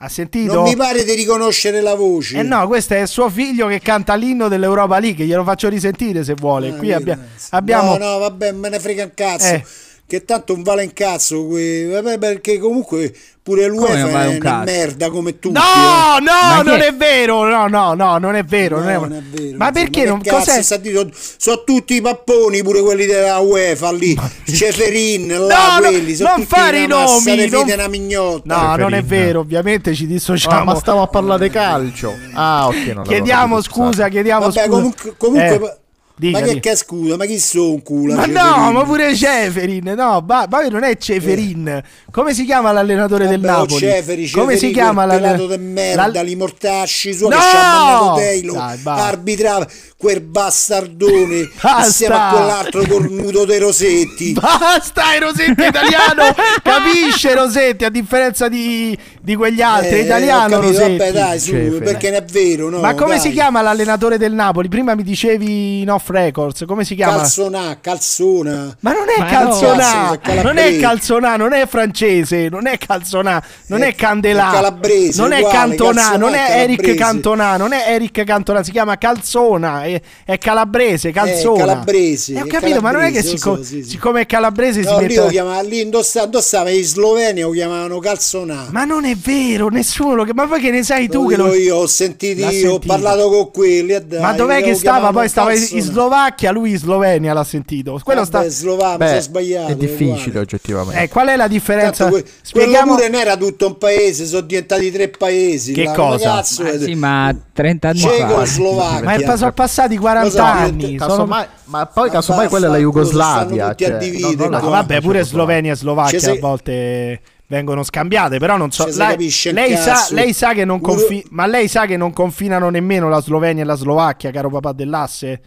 Ha sentito? Non mi pare di riconoscere la voce. Eh no, questo è suo figlio che canta l'inno dell'Europa League. Glielo faccio risentire se vuole. Ah, Qui abbia- abbiamo. No, no, vabbè, me ne frega un cazzo. Eh. Che tanto non vale un cazzo. que- vabbè, perché comunque pure l'UEFA non vale è un una merda come tutti. No, eh. no, Ma non che- è vero. No, no, no, non è vero. No, non è... non è vero, Ma perché non. cazzo Sono, sono tutti i papponi, pure quelli della UEFA lì. Ceferin, là, No, no, quelli. sono non tutti fare i nomi, non- una mignotta. No, non è Ceferin. vero. Ovviamente ci dissociamo. Ah, ma stiamo a parlare di calcio. Ah, ok. non l'avevo chiediamo capito, scusa, chiediamo Vabbè, scusa. comunque, comunque Eh, dica, ma che, scusa, ma chi sono un culo? Ma Ceferin? no, ma pure Ceferin, no, ma non è Ceferin. Come si chiama l'allenatore del Vabbè, oh, Napoli? Ceferi, Come si chiama l'allenatore? pelato de merda, la- li mortasci suoi No! che ci ha mandato Taylor, Dai, arbitrava quel bastardone Basta! insieme a quell'altro cornuto dei Rosetti. Basta, è Rosetti italiano. Capisce Rosetti, a differenza di, di quegli altri. Eh, italiano ho capito, Rosetti. vabbè, dai, su, Ceferi. perché ne è vero, no? Ma come dai. si chiama l'allenatore del Napoli? Prima mi dicevi in off records. Come si chiama? Calzona, calzona. Ma non è Ma no. Calzonà, è calabrese. non è Calzonà, non è francese, non è Calzonà, non è, È- Candelà, è calabrese, non è uguale, Cantonà, Calzonà non è è Eric calabrese. Cantona, non è Eric Cantona, si chiama Calzona, è, è calabrese, Calzona. calabrese, Eh, ho è capito, ma non è che calabrese, siccome, lo so, sì, sì. siccome è calabrese No, si lì lo mette... chiamava, lì indossa- indossava in Slovenia lo chiamavano calzonà. Ma non è vero, nessuno lo... Ma poi che ne sai tu Lo che lo... io, ho sentito, io, ho parlato con quelli. dai, Ma dov'è che stava? Poi stava calzonà. Slovacchia, lui in Slovenia l'ha sentito. Quello Vabbè, sta... Slovacco, mi Beh, sono sbagliato. è difficile uguale. oggettivamente. Eh, qual è la differenza? Tanto que- Spieghiamo... Quello pure non era tutto un paese, sono diventati tre paesi. Che là, cosa? Ma cazzo, Ma è- sì, ma 30 anni Cecoslovacchia. Ma è sono passati 40 Lo so, anni. sono- Casomai- ma poi Ma casomai quella è la Jugoslavia. stanno tutti a cioè, dividere, la qua. Ah, vabbè, pure Cecoslovacchia. Slovenia e Slovacchia Cioè, se- a volte vengono scambiate, però non so. Cioè, si lei, capisce un lei sa, lei sa che non confi- ma lei sa che non confinano nemmeno la Slovenia e la Slovacchia, caro papà dell'asse?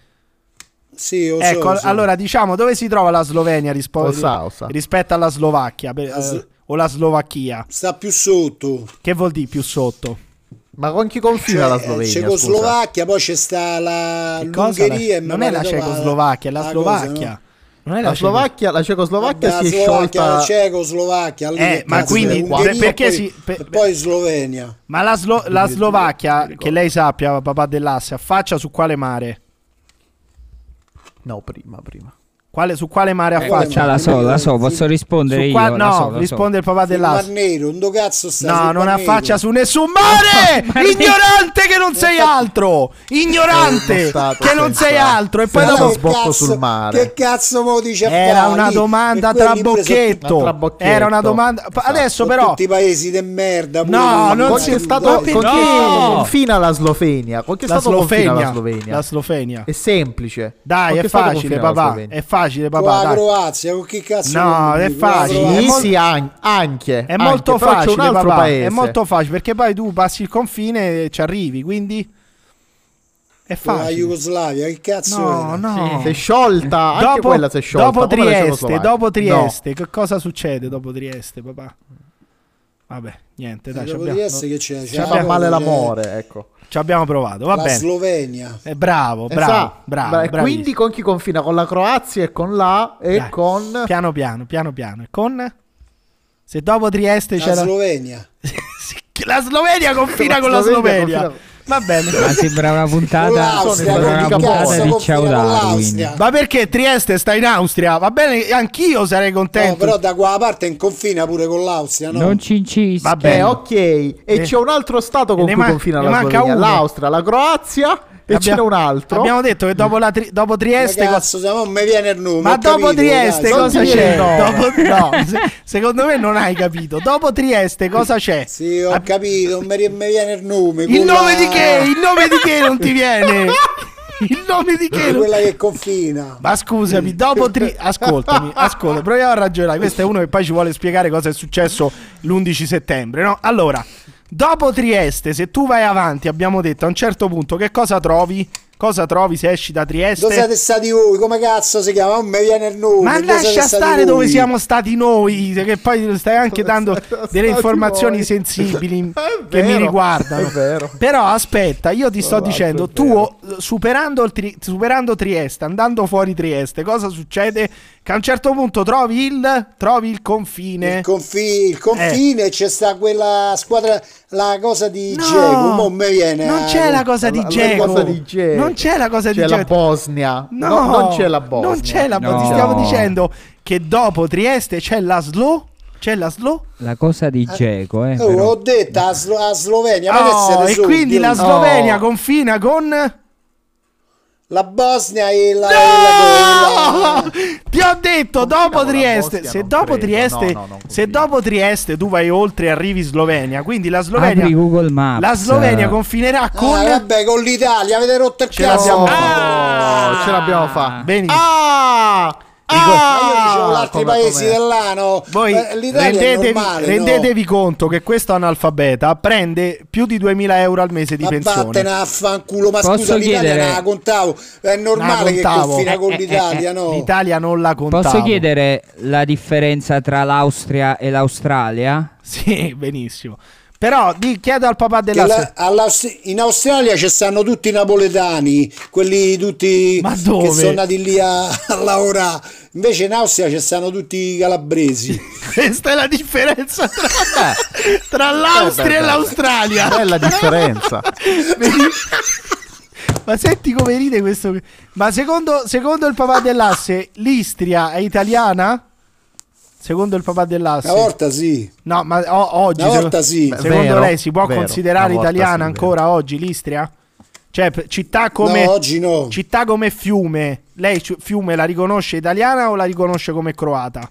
Sì, lo so, Ecco, lo so. allora diciamo dove si trova la Slovenia rispo- Lo sa, lo sa. rispetto alla Slovacchia per- La eh, o la Slovacchia? sta più sotto. Che vuol dire più sotto? Ma con chi confina Cioè, la Slovenia? scusa? Cecoslovacchia, poi c'è sta la Che l'Ungheria e non è la Cecoslovacchia, è la Slovacchia. no? Non è La Ceco- Slovacchia, la Cecoslovacchia Vabbè, si la è Slovacchia, sciolta. la Cecoslovacchia, lì Eh, ma quindi? Ungheria, perché poi, si- per- e poi Slovenia. Ma la, Slo- la Slovacchia, che lei sappia, papà dell'asse, affaccia su quale mare? No, prima, prima. Quale- su quale mare Eh, affaccia? la so, la so, posso rispondere Su io. qua- la no, so, la so. risponde il papà Sul Mar. Nero, un do cazzo sta No, non Mar affaccia su nessun mare! Ignorante che non sei altro! Ignorante Eh, che non sei altro! E poi dopo. sbocco sul mare. Che cazzo mo dice a Era una domanda tra bocchetto. Ma tra bocchetto. Era una domanda. Esatto. Adesso però. tutti paesi de merda. No, non è stato, confina la Slovenia? Con chi è La stato confina la Slovenia. La Slovenia. È semplice. Dai, è facile, papà. È facile, Con papà. la dai. Croazia, con chi cazzo No, con- è con la facile. Sì, mol- sì, an- anche. È molto anche, facile, un altro papà. paese. È molto facile perché poi tu passi il confine e ci arrivi, quindi è Con la facile. Jugoslavia, che cazzo No, era? no. Si è sciolta, anche Dopo, quella si è sciolta. dopo la Trieste, dopo No. Trieste, che cosa succede dopo Trieste, papà? Vabbè, niente, dai, dopo abbiamo, Trieste che c'è? ci C'è male l'amore, ecco. Ci abbiamo provato, va la bene. Slovenia. Eh, bravo, bravo, Esatto. bravo. Beh, bravissimo. quindi con chi confina? Con la Croazia e con la e Dai. con Piano piano, piano piano. E con? Se dopo Trieste La c'era... Slovenia. la Slovenia confina con la Slovenia Slovenia. Va bene. Ma sembra una puntata, l'Austria, sembra una puntata di Ciao Darwin. Ma perché Trieste sta in Austria? Va bene, anch'io sarei No, contento. però da qua parte in confina pure con l'Austria, no? Non ci incischi. Vabbè. Ok. E Eh. c'è un altro stato con Ne cui man- confina la manca Slovenia, uno. l'Austria, la Croazia e ce n'è un altro. Abbiamo detto che dopo, la Tri- dopo Trieste. cazzo, se non mi viene il nome. Ma dopo capito, Trieste dai, cosa c'è? il nome. Dopo- no, se- secondo me non hai capito. Dopo Trieste cosa c'è? Sì, ho capito, non mi, mi viene il nome. Il quella- nome di che? Il nome di che non ti viene? Il nome di che? Quella che confina. Ma scusami, dopo tri... ascoltami, ascolta, proviamo a ragionare. Questo è uno che poi ci vuole spiegare cosa è successo l'11 settembre, no? Allora, dopo Trieste, se tu vai avanti, abbiamo detto a un certo punto che cosa trovi? Cosa trovi se esci da Trieste? Dove siete stati voi? Come cazzo si chiama? Non mi viene il nome. Ma Dove lascia stare dove siamo stati noi, che poi stai anche dando delle informazioni voi. sensibili che mi riguardano. Però aspetta, io ti sto dicendo, tu eh, superando, Tri- superando Trieste, andando fuori Trieste, cosa succede? Che a un certo punto trovi il, trovi il confine. Il, confi- il confine c'è sta quella squadra, la cosa di No, Geco. Mi viene. non c'è la cosa di La- la Geco. Geco. Non c'è la cosa di C'è la Geco. Bosnia. No, No, non c'è la Bosnia. Non c'è la No. Bosnia. Ti stiamo dicendo che dopo Trieste c'è la Slo. C'è la Slo. La cosa di Geco, eh. Oh, però. ho detto a, Slo- a Slovenia. Oh, e quindi la oh? Slovenia confina con. La Bosnia e la. No! e la- Ti ho detto dopo Trieste. Bosnia, Se dopo credo. Trieste, No, no, se dopo Trieste tu vai oltre e arrivi in Slovenia, quindi la Slovenia. Apri Google Maps. La Slovenia confinerà con. Ah, vabbè, con l'Italia avete rotto il Ce cazzo. l'abbiamo Oh, ce l'abbiamo fatta. Benissimo. Ah! Ma io dicevo Ah, altri paesi dell'anno. Voi eh, l'Italia rendetevi, normale, rendetevi conto che questo analfabeta prende più di 2000 euro al mese di no? Ma pensione. vattene a fanculo, ma Posso scusa, l'Italia chiedere- non la contavo. È normale che confina con Eh, eh, l'Italia, no? L'Italia non la contavo. Posso chiedere la differenza tra l'Austria e l'Australia? Sì, benissimo. Però di, chiedo al papà della in Australia ci stanno tutti i napoletani, quelli tutti Ma dove? che sono nati lì a, a lavorare. Invece in Austria ci stanno tutti i calabresi. Questa è la differenza tra, tra l'Austria Eh, beh, e l'Australia. Bella differenza. Ma senti come ride questo. Ma secondo, secondo il papà dell'asse, l'Istria è italiana? Secondo il papà dell'asse? Una volta sì. No, ma o- oggi. Una seco- volta sì. Secondo Vero, lei si può vero. considerare italiana sì, ancora oggi l'Istria? Cioè, città come, No, oggi no. città come Fiume. Lei Fiume la riconosce italiana o la riconosce come croata?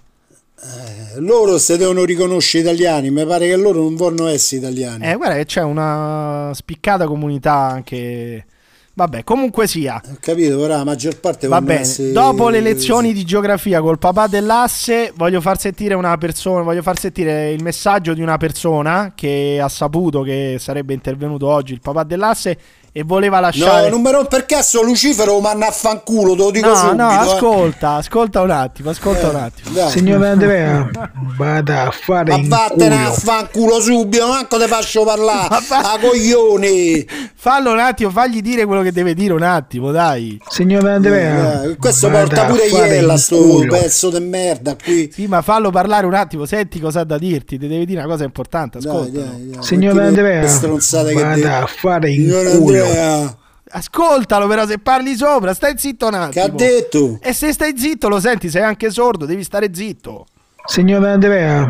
Loro se devono riconoscere italiani, mi pare che loro non vogliono essere italiani. Eh, guarda che c'è una spiccata comunità anche. Vabbè, comunque sia. Ho capito, però la maggior parte Va bene, dopo le lezioni di geografia col papà dell'asse, voglio far sentire una persona, voglio far sentire il messaggio di una persona che ha saputo che sarebbe intervenuto oggi il papà dell'asse e voleva lasciare No, non mi romper cazzo, Lucifero manna a fanculo, te lo dico No, subito. no, eh. ascolta, ascolta un attimo, ascolta un attimo. Dai. Signore Andrea, vada a fare Ma vattene a culo. fanculo subito, manco te faccio parlare. Ma fa- A coglioni. Fallo un attimo, fagli dire quello che deve dire un attimo, dai. Signore Andrea, Eh, questo vada porta a pure Iella, sto culo. pezzo di merda qui. Sì, ma fallo parlare un attimo, senti cosa ha da dirti, ti deve dire una cosa importante, ascolta. dai, Mettimi Andrea, vada devi- a fare in culo. Andrea, Ascoltalo però se parli sopra, stai zitto un che attimo. ha detto? E se stai zitto lo senti, sei anche sordo, devi stare zitto. Signore Andrea,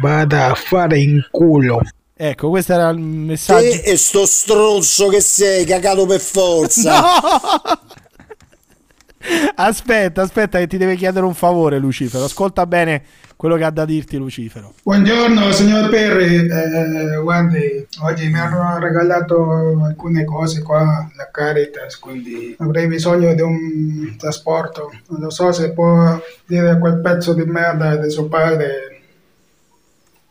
vada a fare in culo. Ecco, questo era il messaggio. Te e sto stronzo che sei, cagato per forza. Aspetta, aspetta che ti deve chiedere un favore Lucifero. Ascolta bene quello che ha da dirti Lucifero. Buongiorno signor Perry, eh, guardi, oggi mi hanno regalato alcune cose qua, la Caritas, quindi avrei bisogno di un trasporto. Non lo so se può dire a quel pezzo di merda di suo padre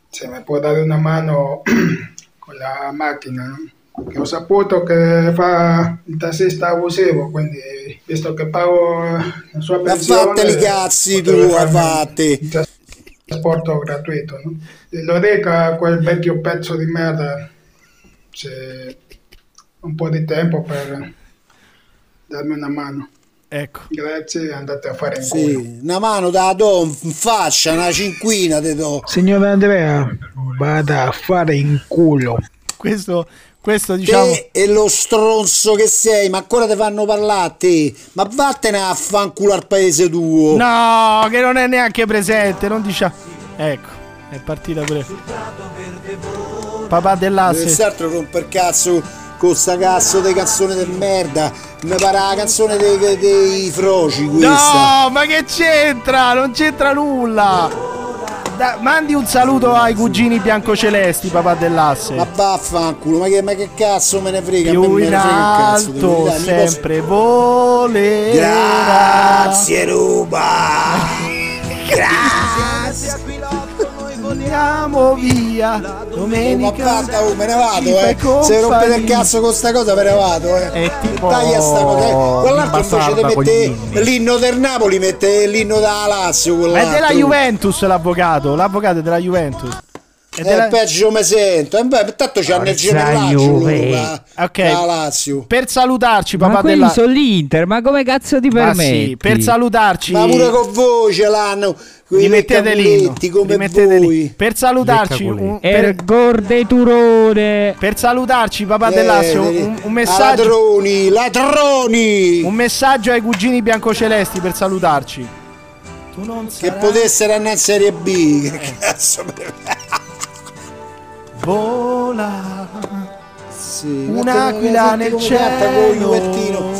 se mi può dare una mano con la macchina, no? Che ho saputo che fa il tassista abusivo, quindi visto che pago la sua Ma pensione... fatteli i cazzi tu, potrebbe trasporto gratuito, no? Lo dica a quel vecchio pezzo di merda se un po' di tempo per darmi una mano. Ecco. Grazie, andate a fare in culo. Sì, una mano da do in faccia, una cinquina te do. Signore Andrea, vada a fare in culo. Questo, Questo diciamo. Te e lo stronzo che sei, ma ancora ti fanno parlare a te. Ma vattene a fanculo al paese tuo. No, che non è neanche presente, non diciamo. Ecco, è partita pure. Papà dell'asse. Quest'altro romper cazzo con sta cazzo di canzone del merda. Mi pare la canzone dei, dei froci questa. No, ma che c'entra? Non c'entra nulla. Da- mandi un saluto ai cugini biancocelesti, papà dell'asse. Ma vaffanculo, ma che, ma che cazzo me ne frega? Me Più me in ne frega un cazzo. alto mi posso- sempre volerà. Grazie Ruba. Grazie. Andiamo via. Domenica. Ma basta, oh, me ne vado, eh. Se rompete il cazzo con sta cosa me ne vado, eh. È tipo Taglia sta cosa. eh. Quell'altro invece bastarda ti con mette gli l'inno del Napoli, mette l'inno da Lazio. Ma è della Juventus l'avvocato. L'avvocato è della Juventus. È Eh, della- peggio mi sento. Eh, beh, tanto c'ha nel gemellaggio. Luca. Ok. Da Lazio. Per salutarci, Ma papà quelli della. sono l'Inter, ma come cazzo ti permetti? sì, per salutarci. Ma pure con voi ce l'hanno. Rimettete l'inno. capuletti come lì. Per salutarci, un, per, Ergor de Turone. per salutarci, papà Eh, dell'Assio, un, un messaggio. Ladroni, ladroni. Un messaggio ai cugini biancocelesti per salutarci. Che potessero andare in Serie B. Che cazzo me ne vola. Sì, Un'aquila nel cielo.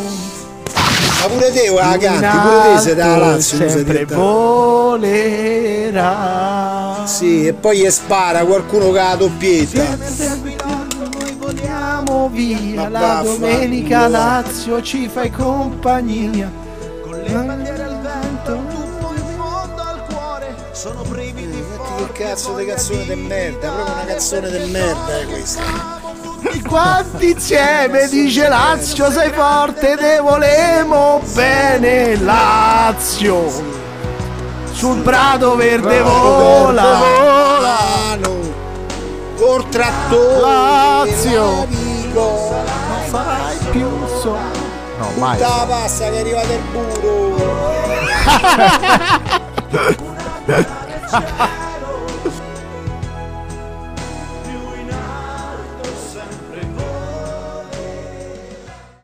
Ma pure te, la canti, pure te sei da alto Lazio. sempre volerà. Sì, e poi gli spara qualcuno con la doppietta. Noi voliamo via la domenica Lazio ci fai compagnia. Con le bandiere. Che cazzo di canzone di merda, proprio una canzone di merda è questa. Quanti insieme dice Lazio sei forte te volemo bene Lazio. Sul prato verde vola. Volano, col trattore. Lazio. non fai più so No, mai. Tutta la pasta che è arrivata il 我